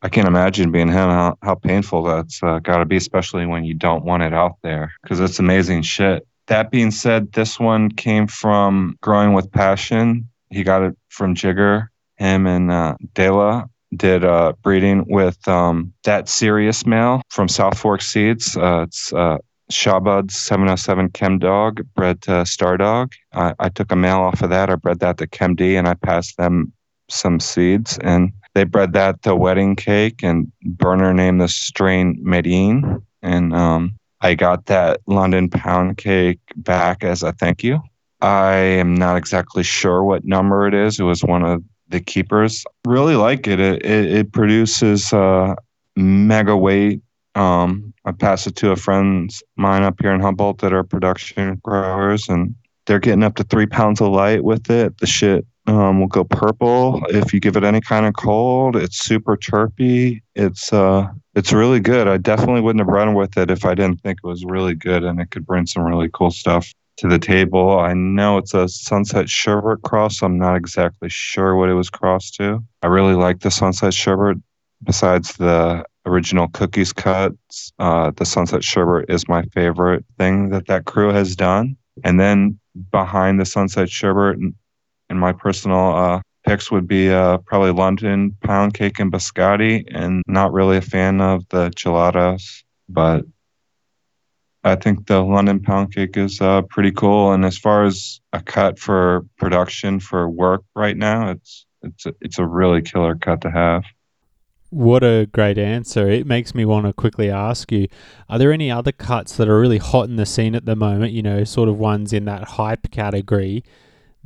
I can't imagine being him how, how painful that's uh, got to be, especially when you don't want it out there because it's amazing shit. That being said, this one came from Growing with Passion. He got it from Jigga. Him and uh, Dela did uh, breeding with um, that serious male from South Fork Seeds. Uh, it's uh, Shabud's 707 Chem Dog bred to Star Dog. I, I took a male off of that. I bred that to Chem D and I passed them some seeds and they bred that to wedding cake, and Burner named the strain Medine. And um, I got that London pound cake back as a thank you. I am not exactly sure what number it is. It was one of the keepers. Really like it. It it, it produces uh, mega weight. Um, I passed it to a friend's mine up here in Humboldt that are production growers, and they're getting up to three pounds of light with it. The shit um, will go purple if you give it any kind of cold. It's super chirpy. It's uh, it's really good. I definitely wouldn't have run with it if I didn't think it was really good and it could bring some really cool stuff to the table. I know it's a Sunset Sherbet cross. I'm not exactly sure what it was crossed to. I really like the Sunset Sherbet. Besides the original cookies cuts, uh, the Sunset Sherbet is my favorite thing that that crew has done. And then behind the Sunset Sherbet and my personal uh, picks would be uh, probably London pound cake and biscotti, and not really a fan of the gelatos, but I think the London pound cake is uh, pretty cool. And as far as a cut for production for work right now, it's it's a, it's a really killer cut to have. What a great answer. It makes me want to quickly ask you Are there any other cuts that are really hot in the scene at the moment, you know, sort of ones in that hype category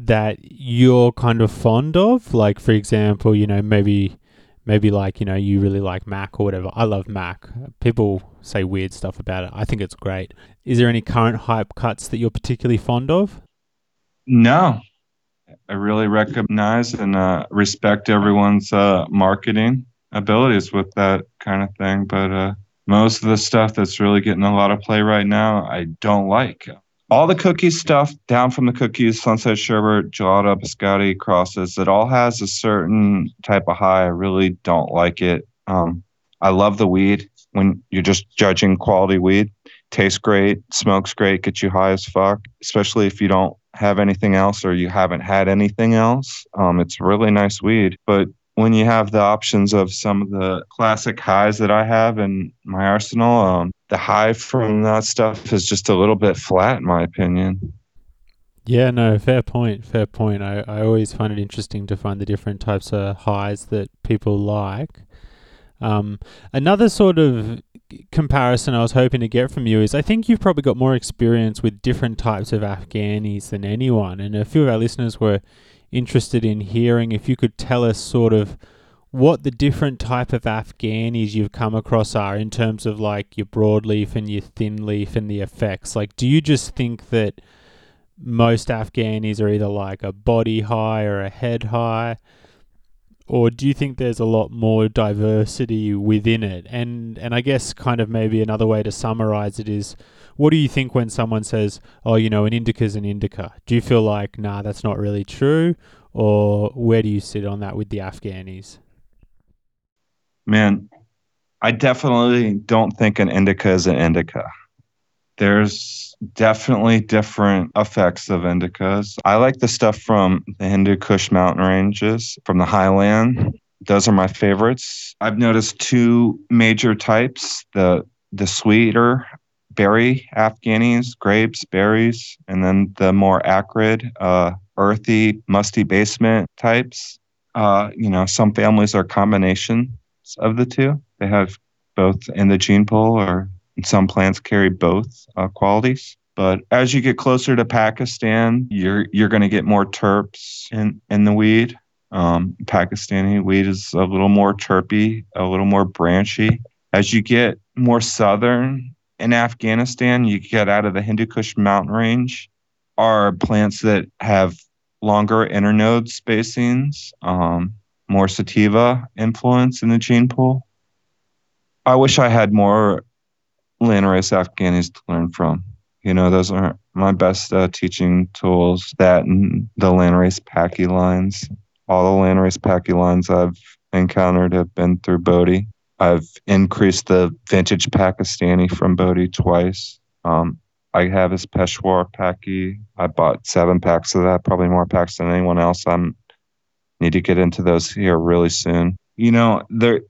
that you're kind of fond of? Like, for example, you know, maybe maybe like you know you really like Mac or whatever. I love Mac. People say weird stuff about it. I think it's great. Is there any current hype cuts that you're particularly fond of? No, I really recognize and uh, respect everyone's uh, marketing abilities with that kind of thing. But uh, most of the stuff that's really getting a lot of play right now, I don't like all the cookies stuff down from the cookies, sunset sherbet, gelato, biscotti, crosses, it all has a certain type of high. I really don't like it. Um, I love the weed when you're just judging quality weed. Tastes great, smokes great, gets you high as fuck, especially if you don't have anything else or you haven't had anything else. Um, it's really nice weed. But when you have the options of some of the classic highs that I have in my arsenal, um, the high from that stuff is just a little bit flat, in my opinion. Yeah, no, fair point. Fair point. I, I always find it interesting to find the different types of highs that people like. Um, another sort of comparison I was hoping to get from you is I think you've probably got more experience with different types of Afghanis than anyone. And a few of our listeners were interested in hearing if you could tell us sort of what the different type of Afghanis you've come across are in terms of like your broadleaf and your thin leaf and the effects. Like, do you just think that most Afghanis are either like a body high or a head high? or do you think there's a lot more diversity within it? And and I guess kind of maybe another way to summarize it is what do you think when someone says, "Oh, you know, an indica is an indica"? Do you feel like, "Nah, that's not really true," or where do you sit on that with the Afghanis? Man, I definitely don't think an indica is an indica. There's definitely different effects of indicas. I like the stuff from the Hindu Kush mountain ranges, from the highland. Those are my favorites. I've noticed two major types the the sweeter berry Afghanis, grapes, berries, and then the more acrid, uh, earthy, musty basement types. Uh, you know, some families are combinations of the two. They have both in the gene pool, or some plants carry both uh, qualities. But as you get closer to Pakistan, you're you're going to get more terps in in the weed. Um, Pakistani weed is a little more terpy, a little more branchy. As you get more southern, in Afghanistan, you get out of the Hindu Kush mountain range, are plants that have longer internode spacings, um, more sativa influence in the gene pool. I wish I had more Landrace Afghanis to learn from. You know, those are my best uh, teaching tools. That and the Landrace Pachy lines. All the Landrace Pachy lines I've encountered have been through Bodhi. I've increased the vintage Pakistani from Bodhi twice. Um, I have his Peshawar Pachy. I bought seven packs of that, probably more packs than anyone else. I need to get into those here really soon. You know, there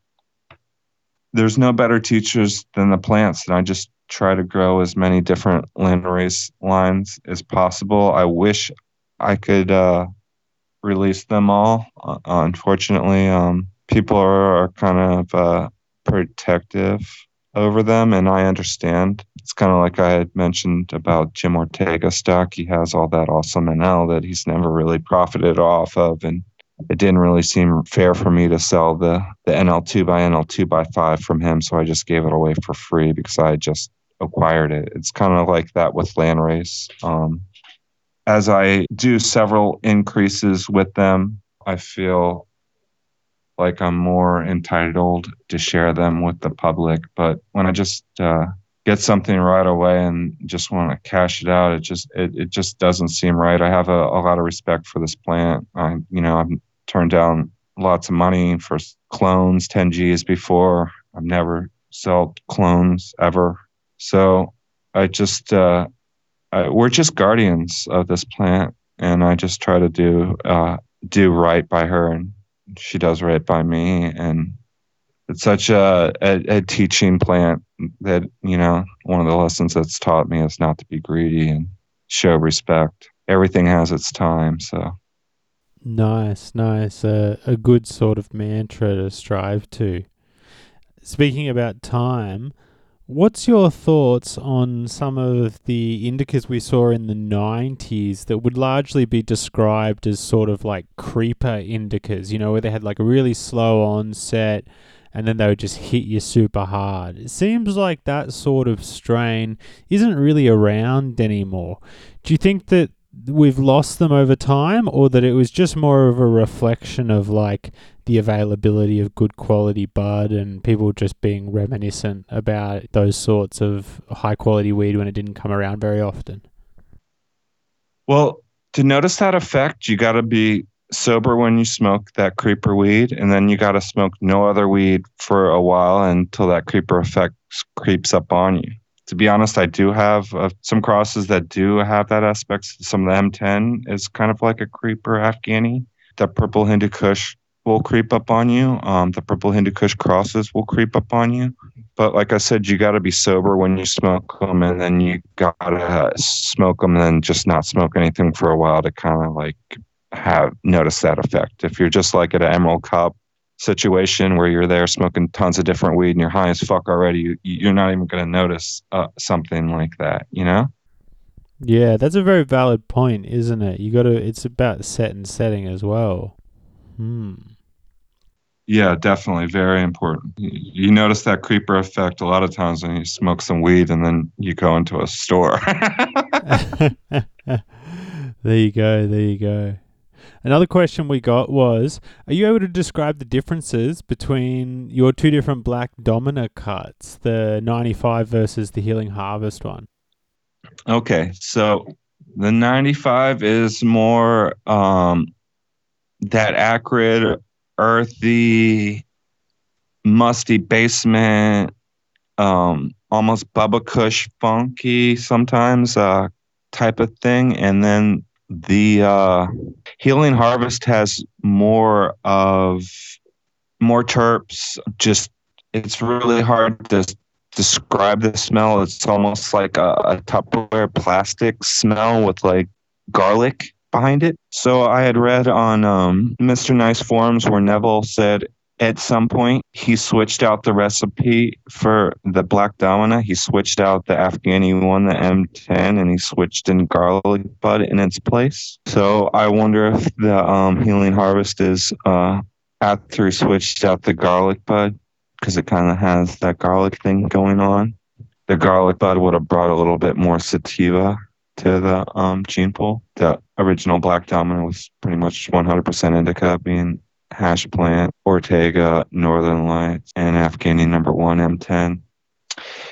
there's no better teachers than the plants, and I just try to grow as many different landrace lines as possible. I wish I could uh, release them all. Uh, unfortunately, um, people are, are kind of uh, protective over them, and I understand. It's kind of like I had mentioned about Jim Ortega stock. He has all that awesome NL that he's never really profited off of, and it didn't really seem fair for me to sell the the NL2 by NL2 by 5 from him, so I just gave it away for free because I just acquired it. It's kind of like that with Landrace. Um, as I do several increases with them, I feel like I'm more entitled to share them with the public. But when I just uh, get something right away and just want to cash it out, it just it, it just doesn't seem right. I have a, a lot of respect for this plant. I you know I've turned down lots of money for clones, 10 Gs before. I've never sold clones ever. So I just uh, I, we're just guardians of this plant, and I just try to do uh, do right by her and she does right by me and it's such a, a, a, teaching plant that you know one of the lessons that's taught me is not to be greedy and show respect everything has its time so nice nice uh, a good sort of mantra to strive to speaking about time What's your thoughts on some of the indicas we saw in the 90s that would largely be described as sort of like creeper indicas, you know, where they had like a really slow onset and then they would just hit you super hard? It seems like that sort of strain isn't really around anymore. Do you think that we've lost them over time or that it was just more of a reflection of like the availability of good quality bud and people just being reminiscent about those sorts of high quality weed when it didn't come around very often? Well, to notice that effect, you got to be sober when you smoke that creeper weed, and then you got to smoke no other weed for a while until that creeper effect creeps up on you. To be honest, I do have uh, some crosses that do have that aspect. Some of the M10 is kind of like a creeper Afghani. That purple Hindu Kush will creep up on you. Um, the purple Hindu Kush crosses will creep up on you. But like I said, you got to be sober when you smoke them, and then you got to smoke them and then just not smoke anything for a while to kind of like have notice that effect. If you're just like at an Emerald Cup situation where you're there smoking tons of different weed and you're high as fuck already, you, you're not even going to notice uh, something like that, you know? Yeah, that's a very valid point, isn't it? You got to. It's about set and setting as well. Hmm. Yeah, definitely. Very important. You notice that creeper effect a lot of times when you smoke some weed and then you go into a store. *laughs* *laughs* there you go. There you go. Another question we got was Are you able to describe the differences between your two different Black Domina cuts, the 95 versus the Healing Harvest one? Okay, so the 95 is more um, that acrid, earthy, musty basement, um, almost Bubba Kush funky sometimes uh, type of thing. And then the uh, Healing Harvest has more of more terps. Just it's really hard to describe the smell. It's almost like a, a Tupperware plastic smell with like garlic behind it. So I had read on um, Mr. Nice forums where Neville said at some point he switched out the recipe for the black domina he switched out the afghani one the m10 and he switched in garlic bud in its place. So i wonder if the um, healing harvest is uh, after he switched out the garlic bud because it kind of has that garlic thing going on. The garlic bud would have brought a little bit more sativa to the um, gene pool. The original black domina was pretty much 100% indica being hash plant, Ortega, Northern Lights, and Afghani number one M10.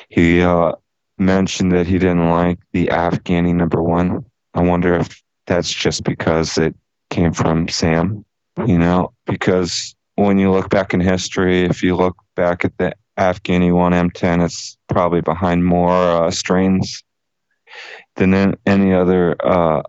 He uh, mentioned that he didn't like the Afghani number one. I wonder if that's just because it came from Sam, you know, because when you look back in history, if you look back at the Afghani 1M10, it's probably behind more uh, strains than any other uh,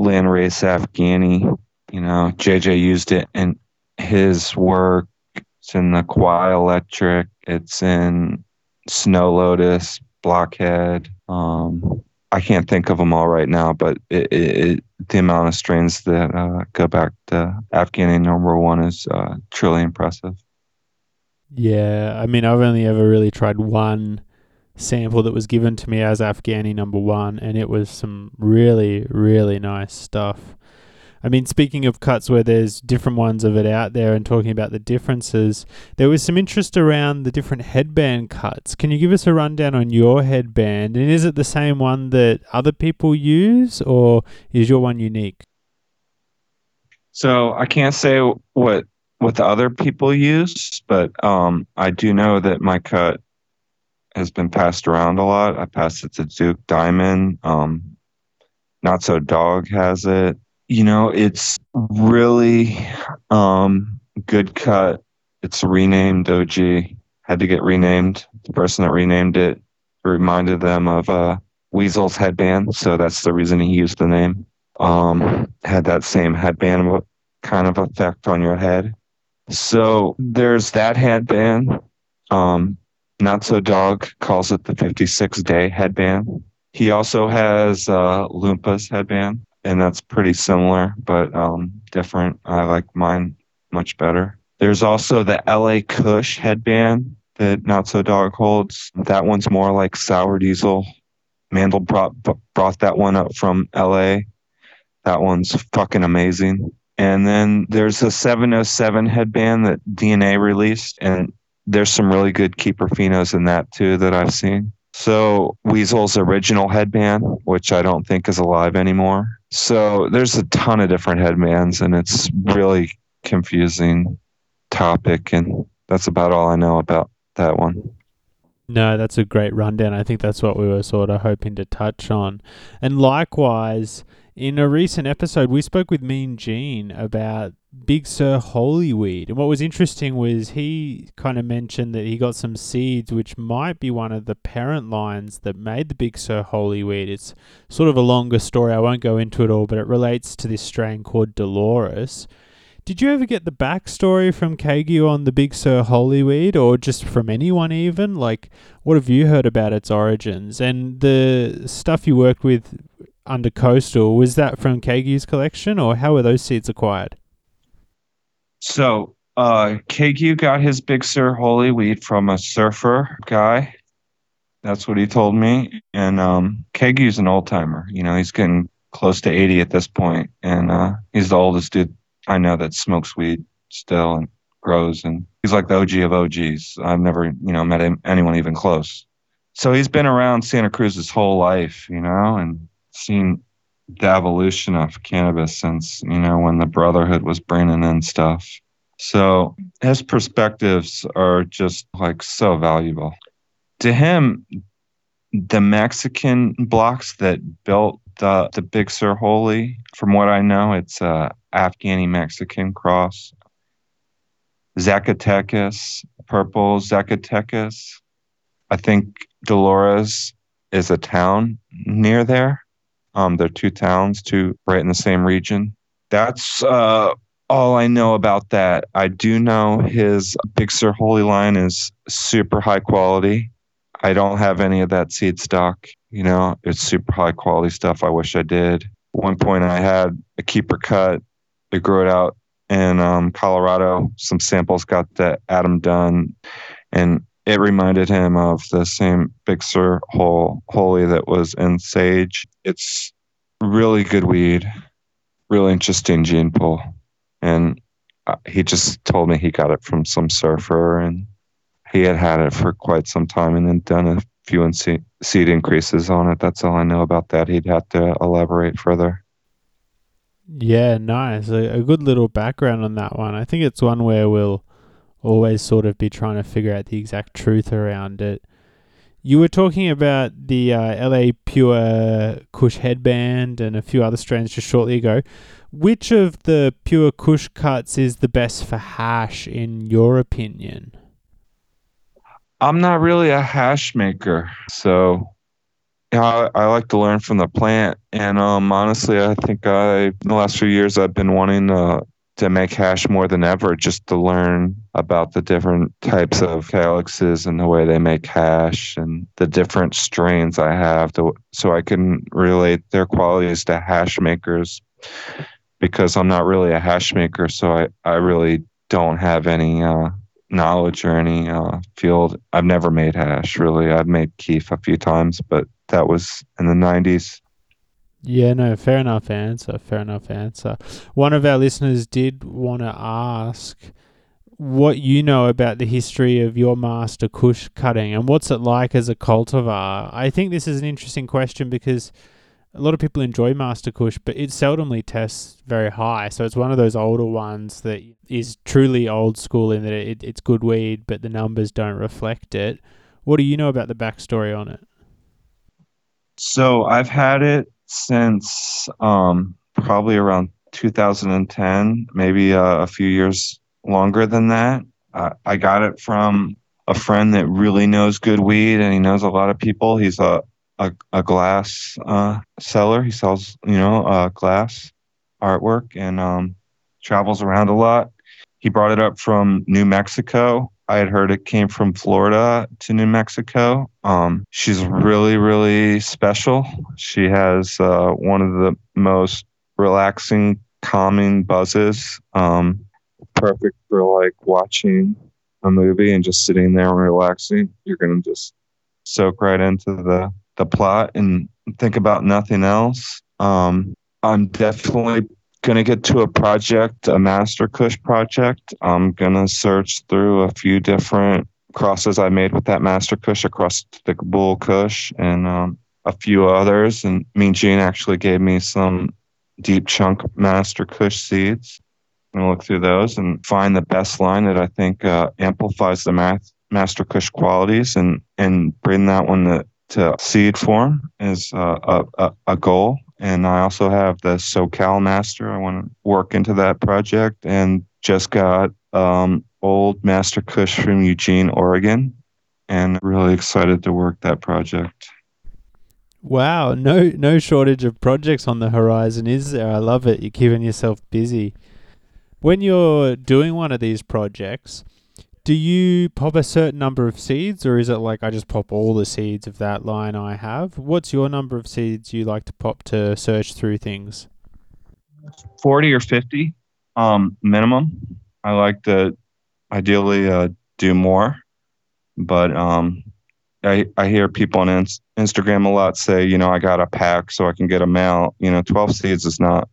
landrace Afghani. You know, JJ used it in his work. It's in the Kauai Electric. It's in Snow Lotus, Blockhead. Um, I can't think of them all right now, but it, it, the amount of strains that uh, go back to Afghani number one is uh, truly impressive. Yeah, I mean, I've only ever really tried one sample that was given to me as Afghani number one, and it was some really, really nice stuff. I mean, speaking of cuts where there's different ones of it out there and talking about the differences, there was some interest around the different headband cuts. Can you give us a rundown on your headband? And is it the same one that other people use, or is your one unique? So I can't say what what the other people use, but um, I do know that my cut has been passed around a lot. I passed it to Duke Diamond. Um, Not So Dog has it you know, it's really um, good cut. It's renamed OG. Had to get renamed. The person that renamed it reminded them of uh, Weasel's headband, so that's the reason he used the name. Um, had that same headband kind of effect on your head. So there's that headband. Um, Not So Dog calls it the 56 day headband. He also has uh, Lumpa's headband and that's pretty similar but um, different. I like mine much better. There's also the LA Kush headband that Not So Dog holds. That one's more like sour diesel. Mandel brought brought that one up from LA. That one's fucking amazing. And then there's a 707 headband that DNA released, and there's some really good keeper phenos in that too that I've seen. So Weasel's original headband, which I don't think is alive anymore, so there's a ton of different headbands, and it's really confusing topic, and that's about all I know about that one. No, that's a great rundown. I think that's what we were sort of hoping to touch on. And likewise, in a recent episode, we spoke with Mean Gene about Big Sur Holyweed. And what was interesting was he kind of mentioned that he got some seeds, which might be one of the parent lines that made the Big Sur Holyweed. It's sort of a longer story. I won't go into it all, but it relates to this strain called Dolores. Did you ever get the backstory from Kagyu on the Big Sur Holyweed, or just from anyone even? Like, what have you heard about its origins? And the stuff you worked with under Coastal, was that from Kagyu's collection, or how were those seeds acquired? So, uh, got his Big Sur Holy Weed from a surfer guy. That's what he told me. And um, an old timer. You know, he's getting close to 80 at this point, and uh, he's the oldest dude I know that smokes weed still and grows. And he's like the OG of OGs. I've never, you know, met him, anyone even close. So he's been around Santa Cruz his whole life, you know, and seen the evolution of cannabis since you know when the Brotherhood was bringing in stuff. So his perspectives are just like so valuable. To him, the Mexican blocks that built the the Big Sur Holy, from what I know, it's a Afghani Mexican cross. Zacatecas, purple Zacatecas. I think Dolores is a town near there. Um, they're two towns, two right in the same region. That's uh, all I know about that. I do know his Big Sur Holy line is super high quality. I don't have any of that seed stock. You know, it's super high quality stuff. I wish I did. One point, I had a keeper cut. They grew it out in um, Colorado. Some samples got that Adam done, and it reminded him of the same Big Sur hole holy that was in Sage. It's really good weed, really interesting gene pool, and uh, he just told me he got it from some surfer and he had had it for quite some time and then done a few in seed increases on it. That's all I know about that. He'd have to elaborate further. Yeah, nice. A, a, good little background on that one. I think it's one where we'll always sort of be trying to figure out the exact truth around it. You were talking about the uh, LA Pure Kush headband and a few other strains just shortly ago. Which of the Pure Kush cuts is the best for hash, in your opinion? I'm not really a hash maker, so I, I, like to learn from the plant. And um, honestly, I think I in the last few years I've been wanting to to make hash more than ever, just to learn about the different types of calyxes and the way they make hash and the different strains I have, to, so I can relate their qualities to hash makers. Because I'm not really a hash maker, so I I really don't have any. Uh, knowledge or any uh, field. I've never made hash really. I've made keef a few times, but that was in the 90s. Yeah, no, fair enough answer. Fair enough answer. One of our listeners did want to ask what you know about the history of your master Kush cutting and what's it like as a cultivar. I think this is an interesting question because a lot of people enjoy Master Kush, but it seldomly tests very high. So it's one of those older ones that is truly old school in that it, it's good weed, but the numbers don't reflect it. What do you know about the backstory on it? So I've had it since um, probably around 2010, maybe uh, a few years longer than that. Uh, I got it from a friend that really knows good weed and he knows a lot of people. He's a a, a glass uh, seller. He sells, you know, uh, glass artwork and um, travels around a lot. He brought it up from New Mexico. I had heard it came from Florida to New Mexico. Um, she's really, really special. She has uh, one of the most relaxing, calming buzzes. Um, perfect for like watching a movie and just sitting there and relaxing. You're gonna just soak right into the the plot and think about nothing else. Um, I'm definitely to get to a project, a Master Kush project. I'm to search through a few different crosses I made with that Master Kush across the Bull Kush and um, a few others. And Mean Gene actually gave me some deep chunk Master Kush seeds. I'm to look through those and find the best line that I think uh, amplifies the math, Master Kush qualities and, and bring that one to to seed form is uh, a, a goal. And I also have the SoCal Master. I want to work into that project and just got um, old Master Kush from Eugene, Oregon, and really excited to work that project. Wow, no no shortage of projects on the horizon, is there? I love it. You're keeping yourself busy. When you're doing one of these projects, do you pop a certain number of seeds or is it like I just pop all the seeds of that line I have? What's your number of seeds you like to pop to search through things? 40 or 50 um, minimum. I like to ideally uh, do more, but um, I, I hear people on Inst- Instagram a lot say, you know, I got a pack so I can get them out. You know, 12 seeds is not,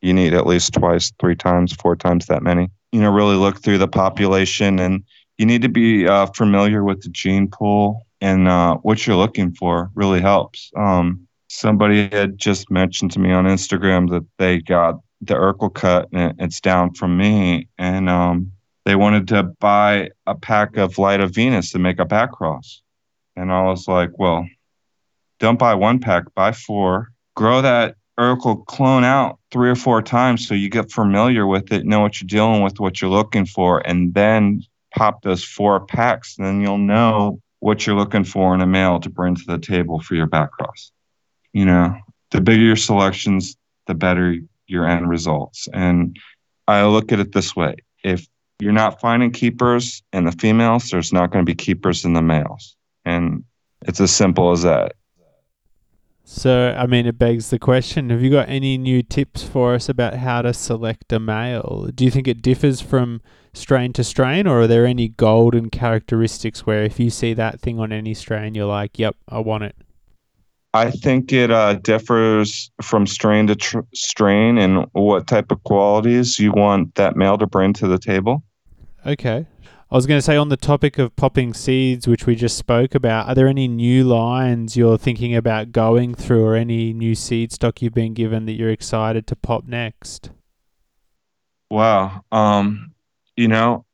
you need at least twice, three times, four times that many you know really look through the population and you need to be uh, familiar with the gene pool and uh, what you're looking for really helps um, somebody had just mentioned to me on Instagram that they got the Urkel cut and it's down from me. And um, they wanted to buy a pack of Light of Venus to make a back cross. And I was like, well, don't buy one pack, buy four. Grow that Urkel clone out three or four times so you get familiar with it, know what you're dealing with, what you're looking for, and then pop those four packs. Then you'll know what you're looking for in a male to bring to the table for your back cross. You know, the bigger your selections, the better your end results. And I look at it this way if you're not finding keepers in the females, there's not going to be keepers in the males. And it's as simple as that. So, I mean, it begs the question have you got any new tips for us about how to select a male? Do you think it differs from strain to strain, or are there any golden characteristics where if you see that thing on any strain, you're like, yep, I want it? I think it uh, differs from strain to tr- strain and what type of qualities you want that male to bring to the table. Okay. I was going to say on the topic of popping seeds, which we just spoke about, are there any new lines you're thinking about going through or any new seed stock you've been given that you're excited to pop next? Wow. Um, you know,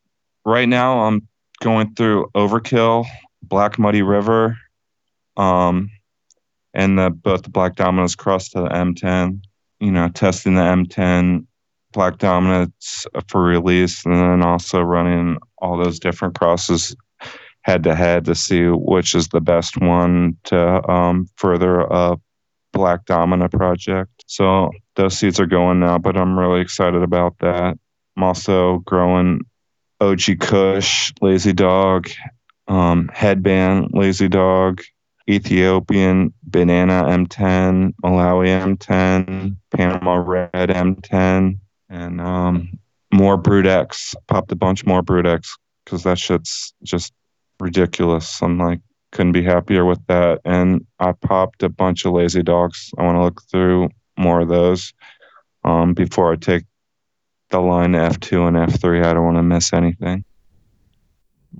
right now I'm going through Overkill, Black Muddy River, um, and the both the Black Dominance cross to the M10. You know, testing the M10 Black Dominance for release, and then also running all those different crosses head to head to see which is the best one to um, further a Black Domina project. So those seeds are going now, but I'm really excited about that. I'm also growing OG Kush, Lazy Dog, um, Headband, Lazy Dog, Ethiopian, Banana M10, Malawi M10, Panama Red M10, and um, more Brood X. Popped a bunch more Brood X because that shit's just ridiculous. I'm like, couldn't be happier with that. And I popped a bunch of lazy dogs. I want to look through more of those um, before I take the line F2 and F3. I don't want to miss anything.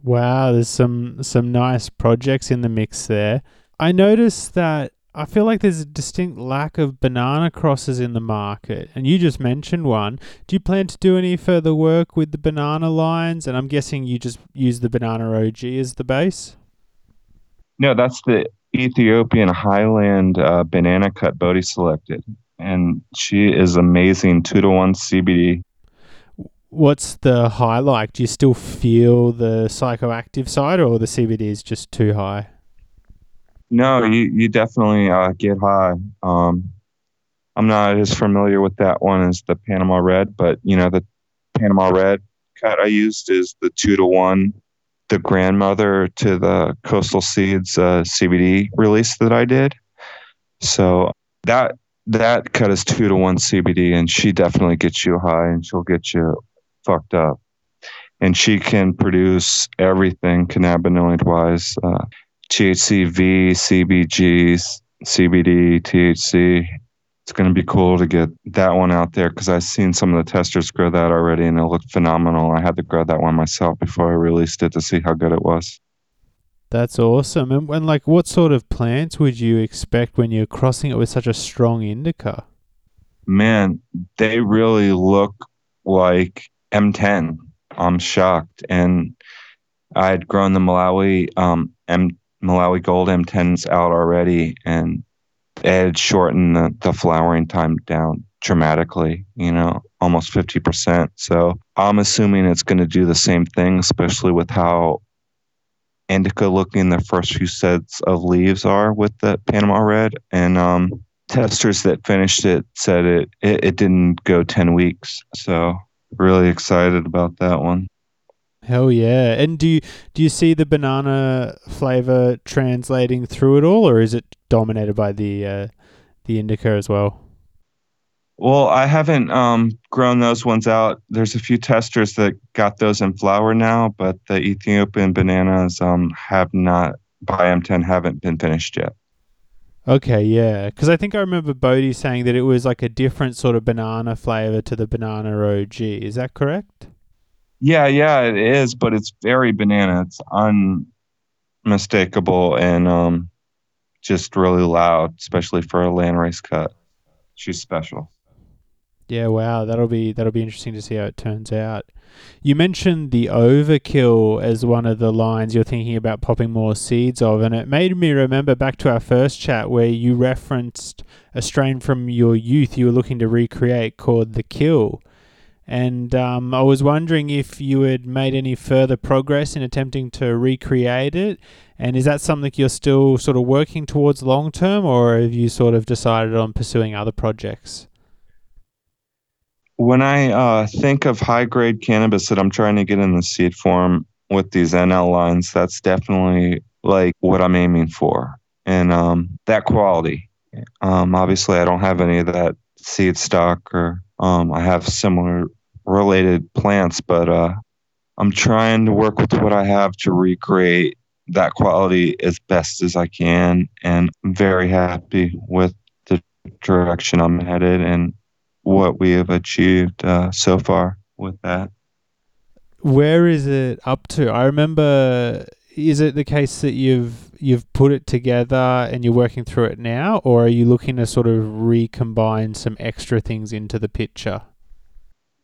Wow, there's some some nice projects in the mix there. I noticed that I feel like there's a distinct lack of banana crosses in the market, and you just mentioned one. Do you plan to do any further work with the banana lines? And I'm guessing you just use the banana OG as the base. No, that's the Ethiopian Highland uh, banana cut Bodhi selected, and she is amazing. Two to one CBD. What's the high like? Do you still feel the psychoactive side, or the CBD is just too high? No, you you definitely uh, get high. Um, I'm not as familiar with that one as the Panama Red, but you know the Panama Red cut I used is the two to one, the grandmother to the Coastal Seeds uh, CBD release that I did. So that that cut is two to one CBD, and she definitely gets you high, and she'll get you fucked up. And she can produce everything cannabinoid wise. Uh, THCV, CBGs, CBD, THC. It's going to be cool to get that one out there because I've seen some of the testers grow that already and it looked phenomenal. I had to grow that one myself before I released it to see how good it was. That's awesome. And, and like, what sort of plants would you expect when you're crossing it with such a strong indica? Man, they really look like M10. I'm shocked. And I had grown the Malawi um, M Malawi Gold M10's out already, and it had shortened the, the flowering time down dramatically, you know, almost 50%. So I'm assuming it's going to do the same thing, especially with how indica looking the first few sets of leaves are with the Panama Red. And um, testers that finished it said it, it, it didn't go 10 weeks. So really excited about that one. Hell yeah! And do you do you see the banana flavor translating through it all, or is it dominated by the uh, the indica as well? Well, I haven't um, grown those ones out. There's a few testers that got those in flower now, but the Ethiopian bananas um, have not by M10 haven't been finished yet. Okay, yeah, because I think I remember Bodhi saying that it was like a different sort of banana flavor to the banana OG. Is that correct? Yeah, yeah, it is, but it's very banana. It's unmistakable, and um, just really loud, especially for a landrace cut. She's special. Yeah, wow, that'll be that'll be interesting to see how it turns out. You mentioned the overkill as one of the lines you're thinking about popping more seeds of, and it made me remember back to our first chat where you referenced a strain from your youth you were looking to recreate called the Kill. And um, I was wondering if you had made any further progress in attempting to recreate it. And is that something you're still sort of working towards long term, or have you sort of decided on pursuing other projects? When I uh, think of high grade cannabis that I'm trying to get in the seed form with these NL lines, that's definitely like what I'm aiming for. And um, that quality. Um, obviously, I don't have any of that seed stock or um, I have similar related plants, but uh, I'm trying to work with what I have to recreate that quality as best as I can. And I'm very happy with the direction I'm headed and what we have achieved uh, so far with that. Where is it up to? I remember. Is it the case that you've you've put it together and you're working through it now, or are you looking to sort of recombine some extra things into the picture?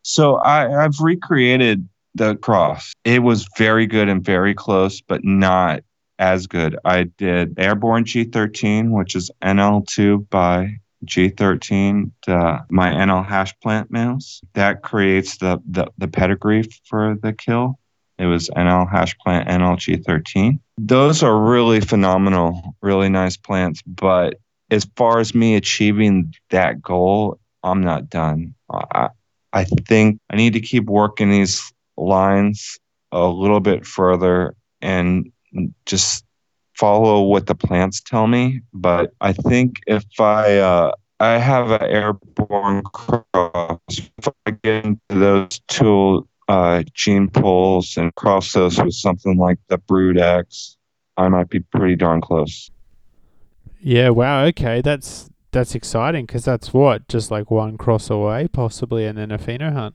So I, I've recreated the cross. It was very good and very close, but not as good. I did Airborne G13, which is NL2 by G13, uh, my NL hash plant males. That creates the, the, the pedigree for the kill. It was NL hash plant NL G13. Those are really phenomenal, really nice plants. But as far as me achieving that goal, I'm not done. I, I think I need to keep working these lines a little bit further and just follow what the plants tell me. But I think if I uh, I have an airborne cross, if I get into those two uh, gene pools and cross those with something like the Brood X, I might be pretty darn close. Yeah. Wow. Okay. That's that's exciting because that's what just like one cross away possibly, and then a pheno hunt.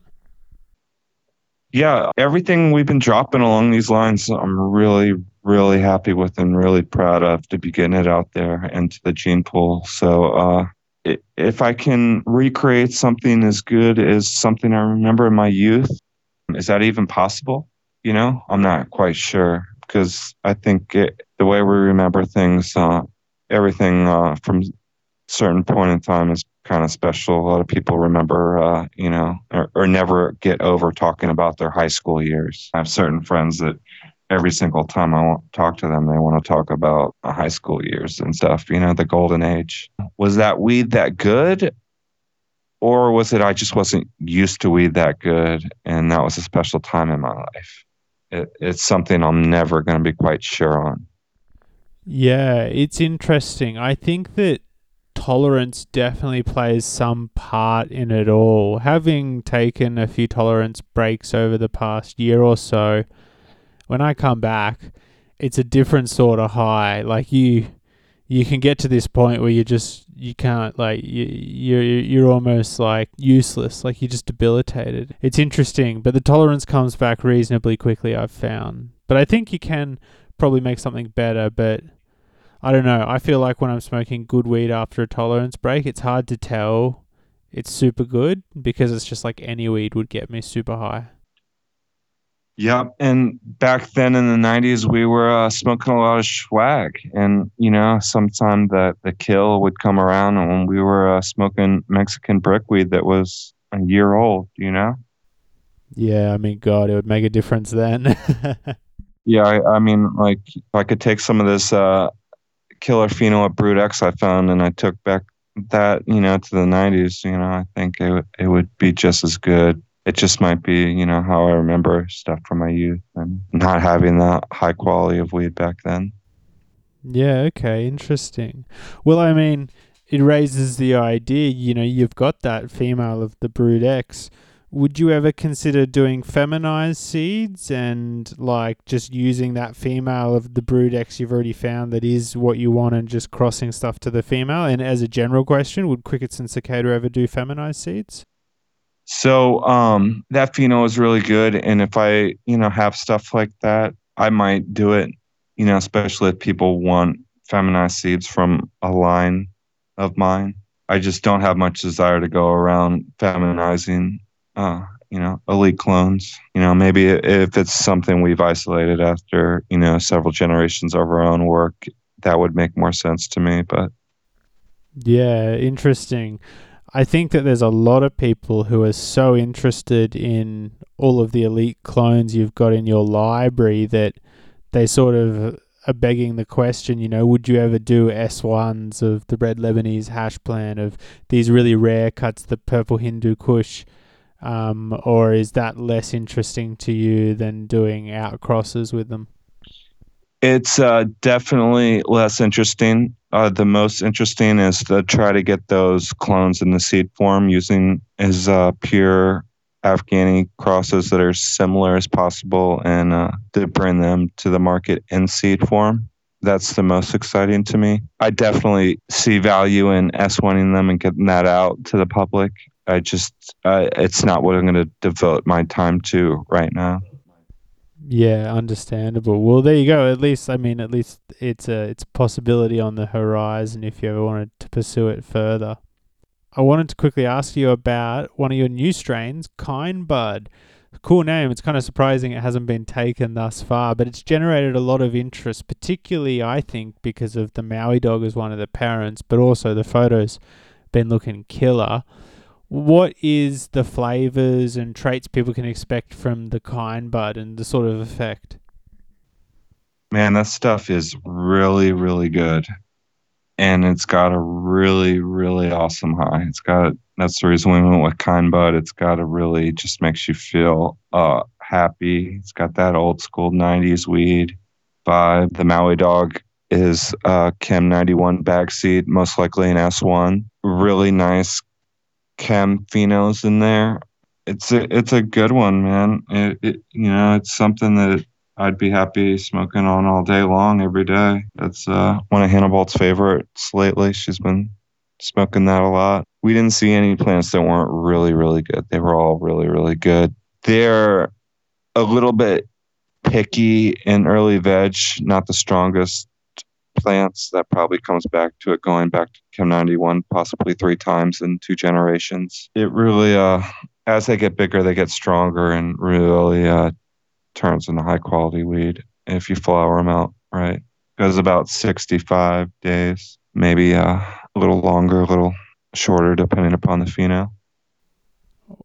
Yeah, everything we've been dropping along these lines, I'm really, really happy with and really proud of to be getting it out there into the gene pool. So, uh, if I can recreate something as good as something I remember in my youth, is that even possible? You know, I'm not quite sure because I think it, the way we remember things, uh, everything uh, from certain point in time is kind of special. A lot of people remember, uh, you know, or, or, never get over talking about their high school years. I have certain friends that every single time I want to talk to them, they want to talk about high school years and stuff, you know, the golden age. Was that weed that good? Or was it I just wasn't used to weed that good and that was a special time in my life? It, it's something I'm never going to be quite sure on. Yeah, it's interesting. I think that tolerance definitely plays some part in it all. Having taken a few tolerance breaks over the past year or so, when I come back, it's a different sort of high. Like you, you can get to this point where you just you can't like you you're you're almost like useless. Like you're just debilitated. It's interesting, but the tolerance comes back reasonably quickly. I've found, but I think you can probably make something better. But I don't know. I feel like when I'm smoking good weed after a tolerance break, it's hard to tell it's super good because it's just like any weed would get me super high. Yep. And back then in the 90s, we were uh, smoking a lot of swag. And, you know, sometime the, the kill would come around when we were uh, smoking Mexican brickweed that was a year old, you know? Yeah. I mean, God, it would make a difference then. *laughs* yeah. I, I, mean, like, if I could take some of this uh, killer pheno at Brood X I found, and I took back that you know to the 90s. You know, I think it it would be just as good. It just might be you know how I remember stuff from my youth and not having that high quality of weed back then. Yeah. Okay. Interesting. Well, I mean, it raises the idea. You know, you've got that female of the Brood X would you ever consider doing feminized seeds and like just using that female of the brood X you've already found that is what you want and just crossing stuff to the female? And as a general question, would crickets and cicada ever do feminized seeds? So um, that pheno is really good, and if I you know have stuff like that, I might do it. You know, especially if people want feminized seeds from a line of mine. I just don't have much desire to go around feminizing, uh, you know, elite clones. You know, maybe if it's something we've isolated after, you know, several generations of our own work, that would make more sense to me. But yeah, interesting. I think that there's a lot of people who are so interested in all of the elite clones you've got in your library that they sort of are begging the question, you know, would you ever do S1s of the red Lebanese hash plant of these really rare cuts, the purple Hindu Kush? Um, or is that less interesting to you than doing outcrosses with them? It's uh, definitely less interesting. Uh, the most interesting is to try to get those clones in the seed form using as uh, pure Afghani crosses that are similar as possible and uh, to bring them to the market in seed form. That's the most exciting to me. I definitely see value in S1ing them and getting that out to the public. I just, uh, it's not what I'm going to devote my time to right now. Yeah, understandable. Well, there you go. At least, I mean, at least it's a it's a possibility on the horizon if you ever wanted to pursue it further. I wanted to quickly ask you about one of your new strains, Kind Bud. Cool name. It's kind of surprising it hasn't been taken thus far, but it's generated a lot of interest, particularly I think because of the Maui dog as one of the parents, but also the photos been looking killer. What is the flavors and traits people can expect from the Kind Bud and the sort of effect? Man, that stuff is really, really good. And it's got a really really awesome high. It's got that's the reason we went with kind bud. It's got a really just makes you feel uh happy. It's got that old school 90s weed vibe. The maui dog is uh chem 91 bag seed most likely an s1 really nice chem phenos in there it's a it's a good one man it, it you know it's something that I'd be happy smoking on all day long, every day. That's uh, one of Hannibal's favorites lately. She's been smoking that a lot. We didn't see any plants that weren't really, really good. They were all really, really good. They're a little bit picky in early veg, not the strongest plants. That probably comes back to it going back to Chem 91 possibly three times in two generations. It really, uh, as they get bigger, they get stronger and really uh, turns into high quality weed if you flower them out right. Goes about 65 days, maybe uh, a little longer, a little shorter, depending upon the pheno.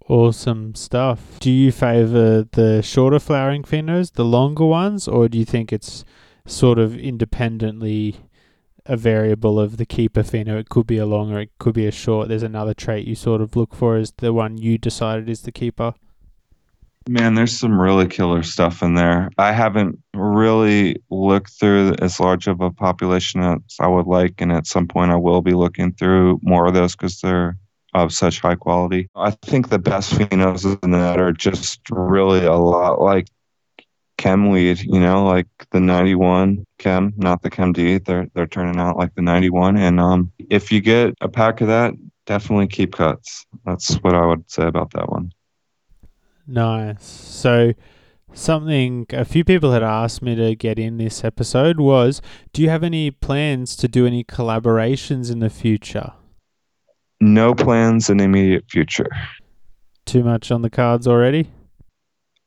Awesome stuff. Do you favor the shorter flowering phenos, the longer ones, or do you think it's sort of independently a variable of the keeper pheno? It could be a longer, it could be a short. There's another trait you sort of look for as the one you decided is the keeper. Man, there's some really killer stuff in there. I haven't really looked through as large of a population as I would like, and at some point I will be looking through more of those because they're of such high quality. I think the best phenos in that are just really a lot like chem weed, you know, like the 91 chem, not the chem D. They're they're turning out like the 91. And um, if you get a pack of that, definitely keep cuts. That's what I would say about that one. Nice. So, something a few people had asked me to get in this episode was do you have any plans to do any collaborations in the future? No plans in the immediate future. Too much on the cards already?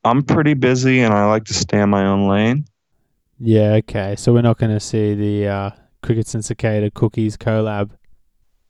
I'm pretty busy and I like to stay in my own lane. Yeah, okay. So we're not going to see the uh, Crickets and Cicada Cookies collab.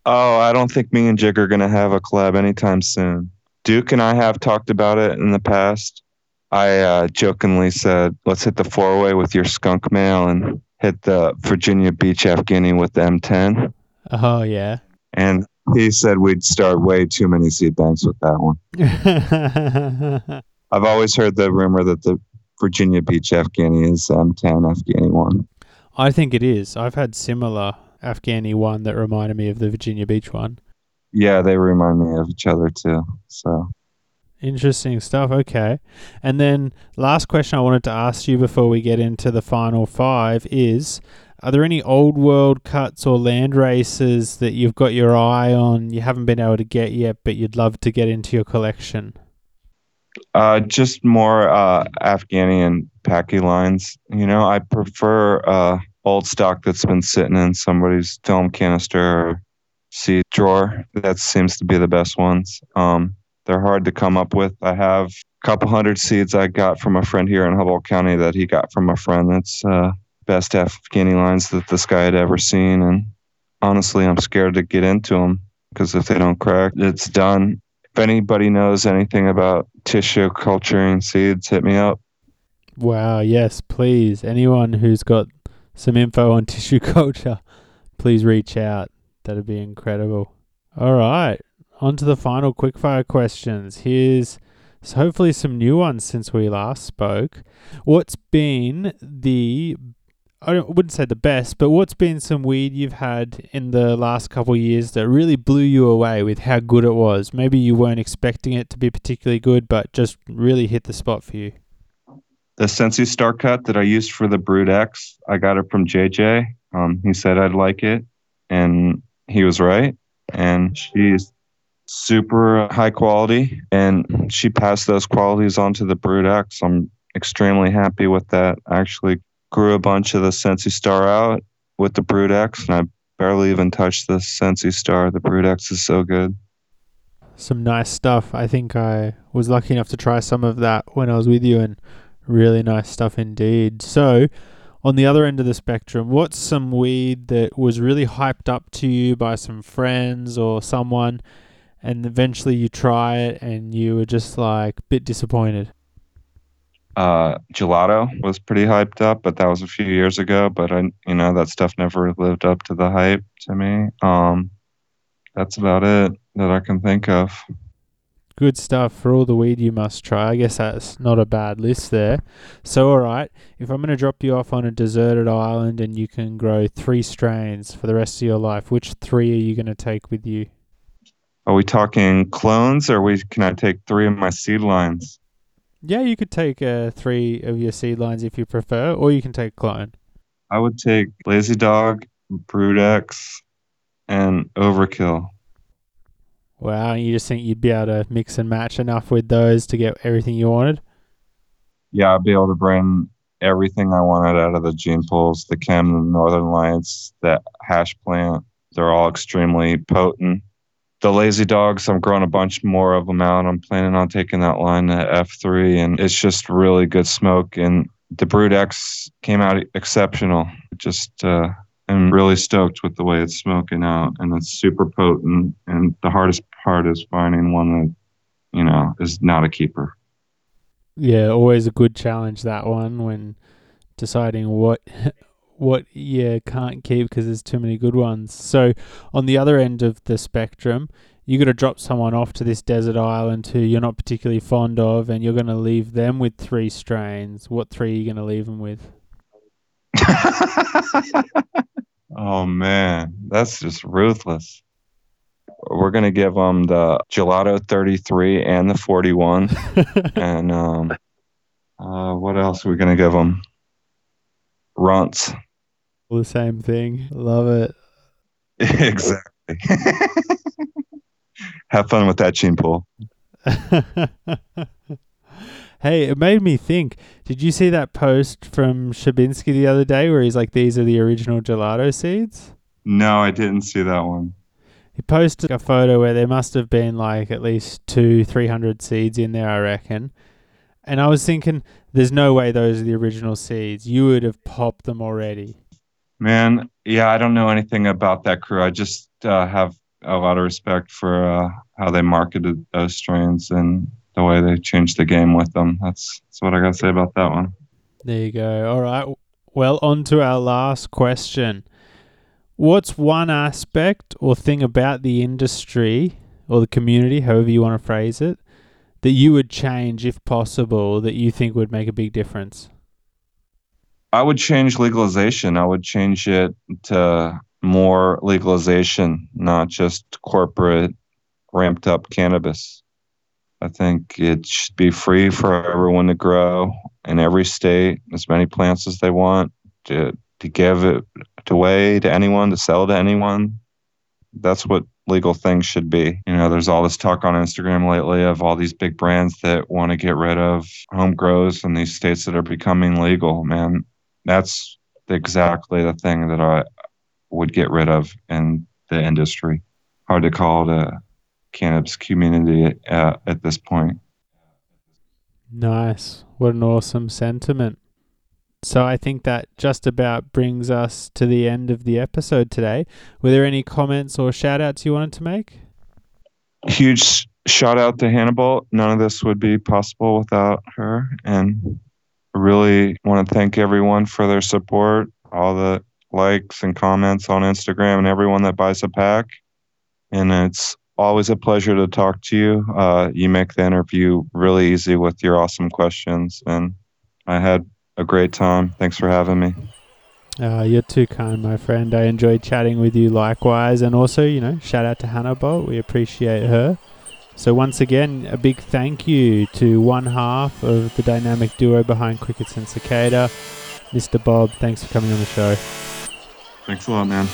Oh, I don't think me and Jig are going to have a collab anytime soon. Duke and I have talked about it in the past. I uh, jokingly said, let's hit the four way with your skunk male and hit the Virginia Beach Afghani with the M10. Oh, yeah. And he said we'd start way too many seed banks with that one. *laughs* I've always heard the rumor that the Virginia Beach Afghani is um, M10 Afghani one. I think it is. I've had similar Afghani one that reminded me of the Virginia Beach one. Yeah, they remind me of each other too. So interesting stuff. Okay. And then last question I wanted to ask you before we get into the final five is are there any old world cuts or land races that you've got your eye on you haven't been able to get yet but you'd love to get into your collection? Uh, just more uh, Afghani and Paki lines. You know, I prefer uh, old stock that's been sitting in somebody's film canister or seed drawer. That seems to be the best ones. Um, they're hard to come up with. I have a couple hundred seeds I got from a friend here in Humboldt County that he got from a friend. That's uh, best Afghani lines that this guy had ever seen. And honestly, I'm scared to get into them because if they don't crack, it's done. If anybody knows anything about tissue culturing seeds, hit me up. Wow, yes, please. Anyone who's got some info on *laughs* tissue culture, please reach out. That'd be incredible. All right, on to the final quickfire questions. Here's hopefully some new ones since we last spoke. What's been the I wouldn't say the best, but what's been some weed you've had in the last couple of years that really blew you away with how good it was? Maybe you weren't expecting it to be particularly good, but just really hit the spot for you. The Sensi Star Cut that I used for the Brood X, I got it from JJ. Um, he said I'd like it, and he was right. And she's super high quality, and she passed those qualities on to the Brood X. I'm extremely happy with that. I actually grew a bunch of the Sensi Star out with the Brood X, and I barely even touched the Sensi Star. The Brood X is so good. Some nice stuff. I think I was lucky enough to try some of that when I was with you, and really nice stuff indeed. So, on the other end of the spectrum, what's some weed that was really hyped up to you by some friends or someone, and eventually you try it and you were just like a bit disappointed? Uh, gelato was pretty hyped up, but that was a few years ago. But I, you know, that stuff never lived up to the hype to me. Um, that's about it that I can think of. Good stuff for all the weed you must try. I guess that's not a bad list there. So, all right, if I'm going to drop you off on a deserted island and you can grow three strains for the rest of your life, which three are you going to take with you? Are we talking clones, or we can I take three of my seed lines? Yeah, you could take uh, three of your seed lines if you prefer, or you can take clone. I would take Lazy Dog, Brood X, and Overkill. Wow, you just think you'd be able to mix and match enough with those to get everything you wanted? Yeah, I'd be able to bring everything I wanted out of the gene pools, the chem, the northern lights, that hash plant. They're all extremely potent the lazy dogs i'm growing a bunch more of them out. I'm planning on taking that line to f3 and it's just really good smoke and the brood x came out exceptional. Just uh i'm really stoked with the way it's smoking out and it's super potent and the hardest part is finding one that you know is not a keeper. Yeah always a good challenge that one when deciding what *laughs* what you can't keep because there's too many good ones. So on the other end of the spectrum, you got to drop someone off to this desert island who you're not particularly fond of, and you're going to leave them with three strains. What three are you going to leave them with? *laughs* oh man, that's just ruthless. We're gonna give them the gelato 33 and the 41, *laughs* and um, uh, what else are we gonna give them? Runts the same thing. Love it. *laughs* exactly. *laughs* Have fun with that gene pool. *laughs* hey, it made me think. Did you see that post from Sherbinski the other day where he's like, "These are the original gelato seeds"? No, I didn't see that one. He posted a photo where there must have been like at least two, three hundred seeds in there, I reckon. And I was thinking, there's no way those are the original seeds. You would have popped them already. Man, yeah, I don't know anything about that crew. I just uh, have a lot of respect for uh, how they marketed those strains and the way they changed the game with them. That's that's what I got to say about that one. There you go. All right. Well, on to our last question. What's one aspect or thing about the industry or the community, however you want to phrase it, that you would change if possible that you think would make a big difference? I would change legalization. I would change it to more legalization, not just corporate ramped up cannabis. I think it should be free for everyone to grow in every state, as many plants as they want, to, to give it away to anyone, to sell to anyone. That's what legal things should be. You know, there's all this talk on Instagram lately of all these big brands that want to get rid of home grows in these states that are becoming legal. Man, that's exactly the thing that I would get rid of in the industry. Hard to call it a cannabis community uh, at this point. Nice. What an awesome sentiment. So I think that just about brings us to the end of the episode today. Were there any comments or shout outs you wanted to make? Huge shout out to Hannibal. None of this would be possible without her. And really want to thank everyone for their support, all the likes and comments on Instagram, and everyone that buys a pack. And it's always a pleasure to talk to you. Uh, you make the interview really easy with your awesome questions. And I had a great time. Thanks for having me. Uh, you're too kind, my friend. I enjoyed chatting with you likewise. And also, you know, shout out to Hannibal. We appreciate her. So, once again, a big thank you to one half of the dynamic duo behind Crickets and Cicada, Mr. Bob. Thanks for coming on the show. Thanks a lot, man.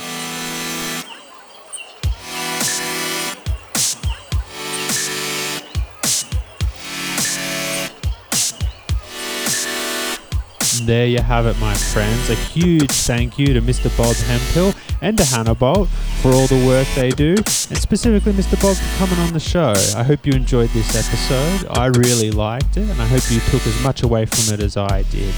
There you have it, my friends. A huge thank you to Mr. Bob Hemphill and to Hannibal for all the work they do, and specifically Mr. Bob for coming on the show. I hope you enjoyed this episode. I really liked it, and I hope you took as much away from it as I did.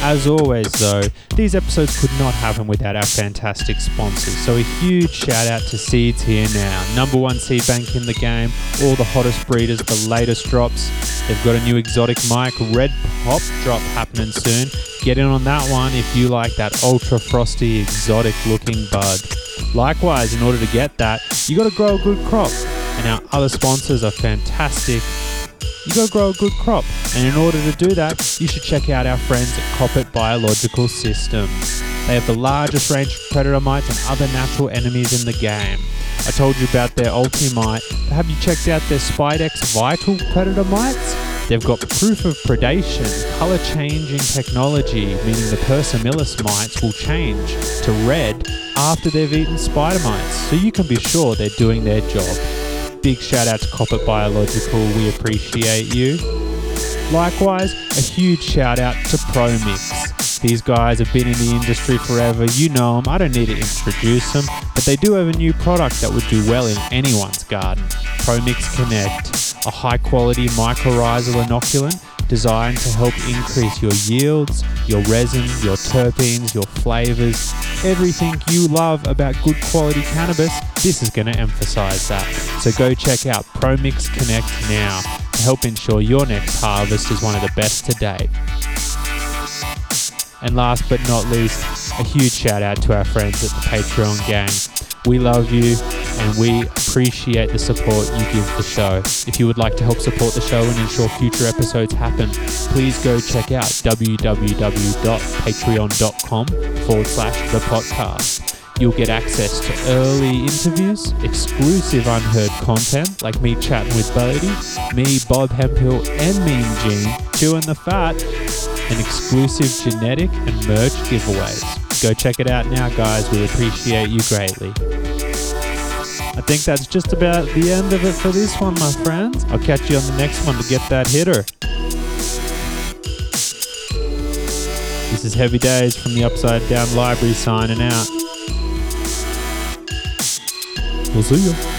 As always, though, these episodes could not happen without our fantastic sponsors. So a huge shout out to Seeds Here Now, number one seed bank in the game, all the hottest breeders, the latest drops. They've got a new exotic mic, Red Pop drop happening soon. Get in on that one if you like that ultra frosty, exotic looking bud. Likewise, in order to get that, you got to grow a good crop. And our other sponsors are fantastic. You got to grow a good crop. And in order to do that, you should check out our friends at Koppert Biological Systems. They have the largest range of predator mites and other natural enemies in the game. I told you about their Ultimite, but have you checked out their Spidex Vital Predator mites? They've got proof of predation, color changing technology, meaning the Persimilis mites will change to red after they've eaten spider mites, so you can be sure they're doing their job. Big shout out to Koppert Biological, we appreciate you. Likewise, a huge shout out to ProMix. These guys have been in the industry forever, you know them, I don't need to introduce them, but they do have a new product that would do well in anyone's garden ProMix Connect, a high quality mycorrhizal inoculant designed to help increase your yields, your resin, your terpenes, your flavors, everything you love about good quality cannabis. This is going to emphasize that. So go check out ProMix Connect now to help ensure your next harvest is one of the best to date. And last but not least, a huge shout out to our friends at the Patreon gang. We love you and we appreciate the support you give the show. If you would like to help support the show and ensure future episodes happen, please go check out www.patreon.com forward slash thepotcast. You'll get access to early interviews, exclusive unheard content like me chatting with Bodhi, me, Bob Hemphill, and Mean Gene chewing the fat, and exclusive genetic and merch giveaways. Go check it out now, guys. We appreciate you greatly. I think that's just about the end of it for this one, my friends. I'll catch you on the next one to get that hitter. This is Heavy Days from the Upside Down Library signing out. We'll see you.